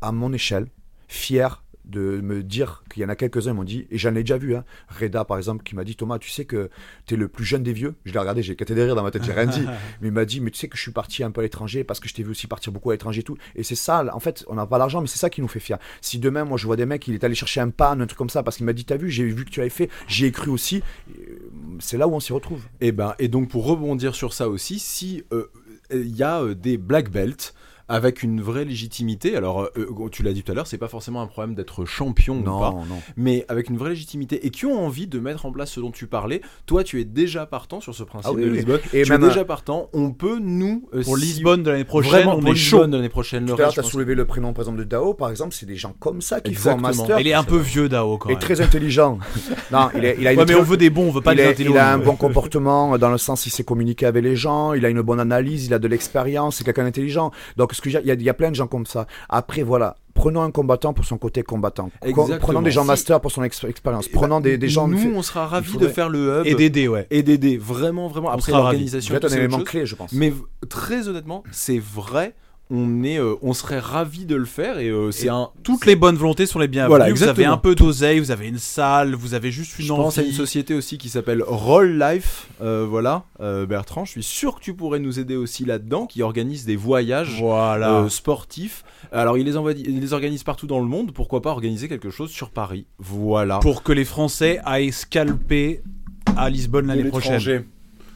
à mon échelle fier de me dire qu'il y en a quelques-uns m'ont dit, et j'en ai déjà vu, hein, Reda par exemple, qui m'a dit Thomas, tu sais que tu es le plus jeune des vieux. Je l'ai regardé, j'ai éclaté des rires dans ma tête, j'ai rien dit. [LAUGHS] Mais il m'a dit, mais tu sais que je suis parti un peu à l'étranger parce que je t'ai vu aussi partir beaucoup à l'étranger et tout. Et c'est ça, en fait, on n'a pas l'argent, mais c'est ça qui nous fait fier. Si demain, moi, je vois des mecs, il est allé chercher un pan, un truc comme ça, parce qu'il m'a dit, t'as vu, j'ai vu que tu l'avais fait, j'y ai cru aussi. euh, C'est là où on s'y retrouve. Et ben et donc pour rebondir sur ça aussi, si euh, il y a euh, des black belts avec une vraie légitimité, alors euh, euh, tu l'as dit tout à l'heure, c'est pas forcément un problème d'être champion ou pas, Non, non. mais avec une vraie légitimité et qui ont envie de mettre en place ce dont tu parlais. Toi, tu es déjà partant sur ce principe Ah oui, de oui. Lisbonne. Et tu même, es déjà partant. On peut nous euh, Pour si- Lisbonne de l'année prochaine, vraiment on pour est chaud. Lisbonne de l'année prochaine. Tout Le à l'heure, soulevé le prénom, par exemple, de Dao, par exemple, c'est des gens comme ça qui font un master. Il est un peu vieux, Dao, quand Et même. très intelligent. [LAUGHS] non, il, est, il a une Ouais, mais très- on veut des bons, on veut pas il, des intelligents. il a un bon comportement dans le sens il sait communiquer avec les gens, il a une bonne analyse, il a de l'expérience, c'est quelqu'un d'intelligent. Donc ce que il y, a, il y a plein de gens comme ça. Après voilà, prenons un combattant pour son côté combattant. Co- Exactement. Prenons des gens Si- master pour son ex- expérience. Eh ben, Prenons des, des gens. Nous, fait- on sera ravis faudrait- de faire le hub Et d'aider, ouais. et d'aider vraiment, vraiment. Après l'organisation, un c'est autre élément clé, je pense. Mais très honnêtement, c'est vrai. On est, euh, on serait ravis de le faire et euh, c'est un. Toutes les bonnes volontés sont les bienvenues. Voilà, vous avez un peu d'oseille, vous avez une salle, vous avez juste une Je envie. pense à une société aussi qui s'appelle Roll Life. euh, voilà, Bertrand, je suis sûr que tu pourrais nous aider aussi là-dedans, qui organise des voyages Voilà. sportifs. Alors, il les, envoie, il les organise partout dans le monde. Pourquoi pas organiser quelque chose sur Paris Voilà. Pour que les Français aillent scalper à Lisbonne l'année prochaine.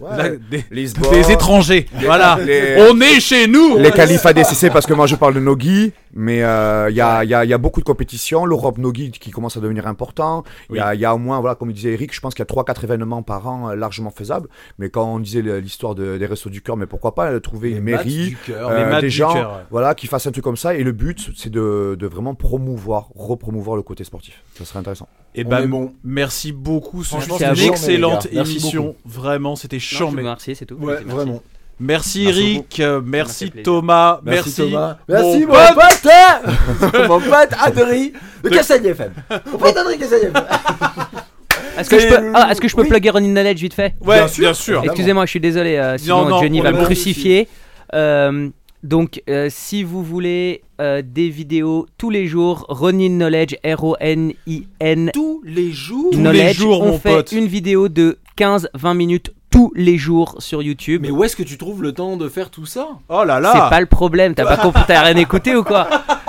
Ouais. Là, des, Lisbonne, des étrangers. voilà. les- On est chez nous. Les qualifs ADCC, parce que moi je parle de Nogi, mais euh, il y, a, il y, a, il y a beaucoup de compétitions. L'Europe Nogi qui commence à devenir important. Il y, a, il y a au moins, voilà, comme disait Eric, je pense qu'il y a 3-4 événements par an euh, largement faisables. Mais quand on disait l'histoire de- des Restos du Cœur, mais pourquoi pas euh, trouver Les une mairie, euh, Les des gens ouais. voilà, qui fassent un truc comme ça. Et le but, c'est de, de vraiment promouvoir, repromouvoir le côté sportif. Ça serait intéressant. Et On ben, bon. merci beaucoup. Franchement, c'est une excellente émission. Vraiment, c'était Mais... remercie, c'est tout. Ouais, Merci. vraiment. Merci, Merci Eric, euh, merci. Thomas, Merci, merci, Thomas. mon Merci mon pote. pote [LAUGHS] Mon pote Adri de Castagne FM. Mon pote Adri Castagne FM. [LAUGHS] Est-ce que je peux, ah, est-ce que je peux oui. plugger Running Knowledge vite fait? Ouais, Bien bien sûr. sûr. Évidemment. Excusez-moi, je suis désolé, euh, sinon non, Johnny va me crucifier. Euh, donc, euh, si vous voulez euh, des vidéos tous les jours, Ronin Knowledge, R-O-N-I-N Tous les jours. Tous les jours, on mon fait pote. une vidéo de 15-20 minutes tous les jours sur YouTube. Mais où est-ce que tu trouves le temps de faire tout ça? Oh là C'est là. pas le problème, t'as pas [LAUGHS] compris, t'as rien écouté ou quoi?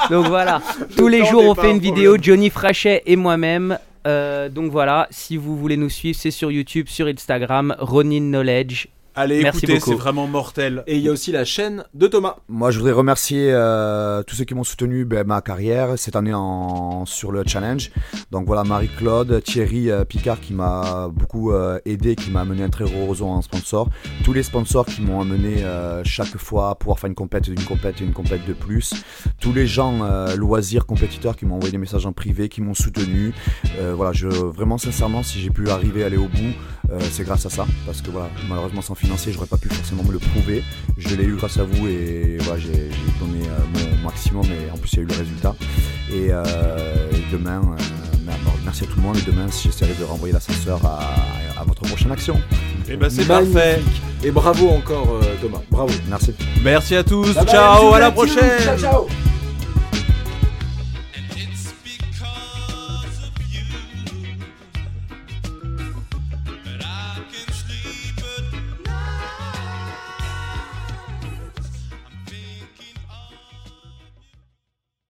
Donc voilà, tous les jours on fait un une vidéo, Johnny Frachet et moi-même. Euh, donc voilà, si vous voulez nous suivre, c'est sur YouTube, sur Instagram, Ronin Knowledge. Allez, Merci écoutez, c'est vraiment mortel. Et il y a aussi la chaîne de Thomas. Moi, je voudrais remercier euh, tous ceux qui m'ont soutenu ben, ma carrière cette année en, sur le challenge. Donc voilà, Marie-Claude, Thierry euh, Picard qui m'a beaucoup euh, aidé, qui m'a amené un très gros réseau en sponsor. Tous les sponsors qui m'ont amené euh, chaque fois à pouvoir faire une compète, une compète et une compète de plus. Tous les gens euh, loisirs, compétiteurs qui m'ont envoyé des messages en privé, qui m'ont soutenu. Euh, voilà, je, vraiment sincèrement, si j'ai pu arriver à aller au bout, euh, c'est grâce à ça. Parce que voilà, malheureusement sans financier, j'aurais pas pu forcément me le prouver. Je l'ai eu grâce à vous et voilà, j'ai donné euh, mon maximum et en plus il y a eu le résultat. Et, euh, et demain, euh, merci à tout le monde et demain si j'essaierai de renvoyer l'ascenseur à, à votre prochaine action. Et ben c'est parfait. Et bravo encore euh, Thomas, bravo. Merci. Merci à tous. Bye ciao, bisous, à la prochaine. Ciao ciao.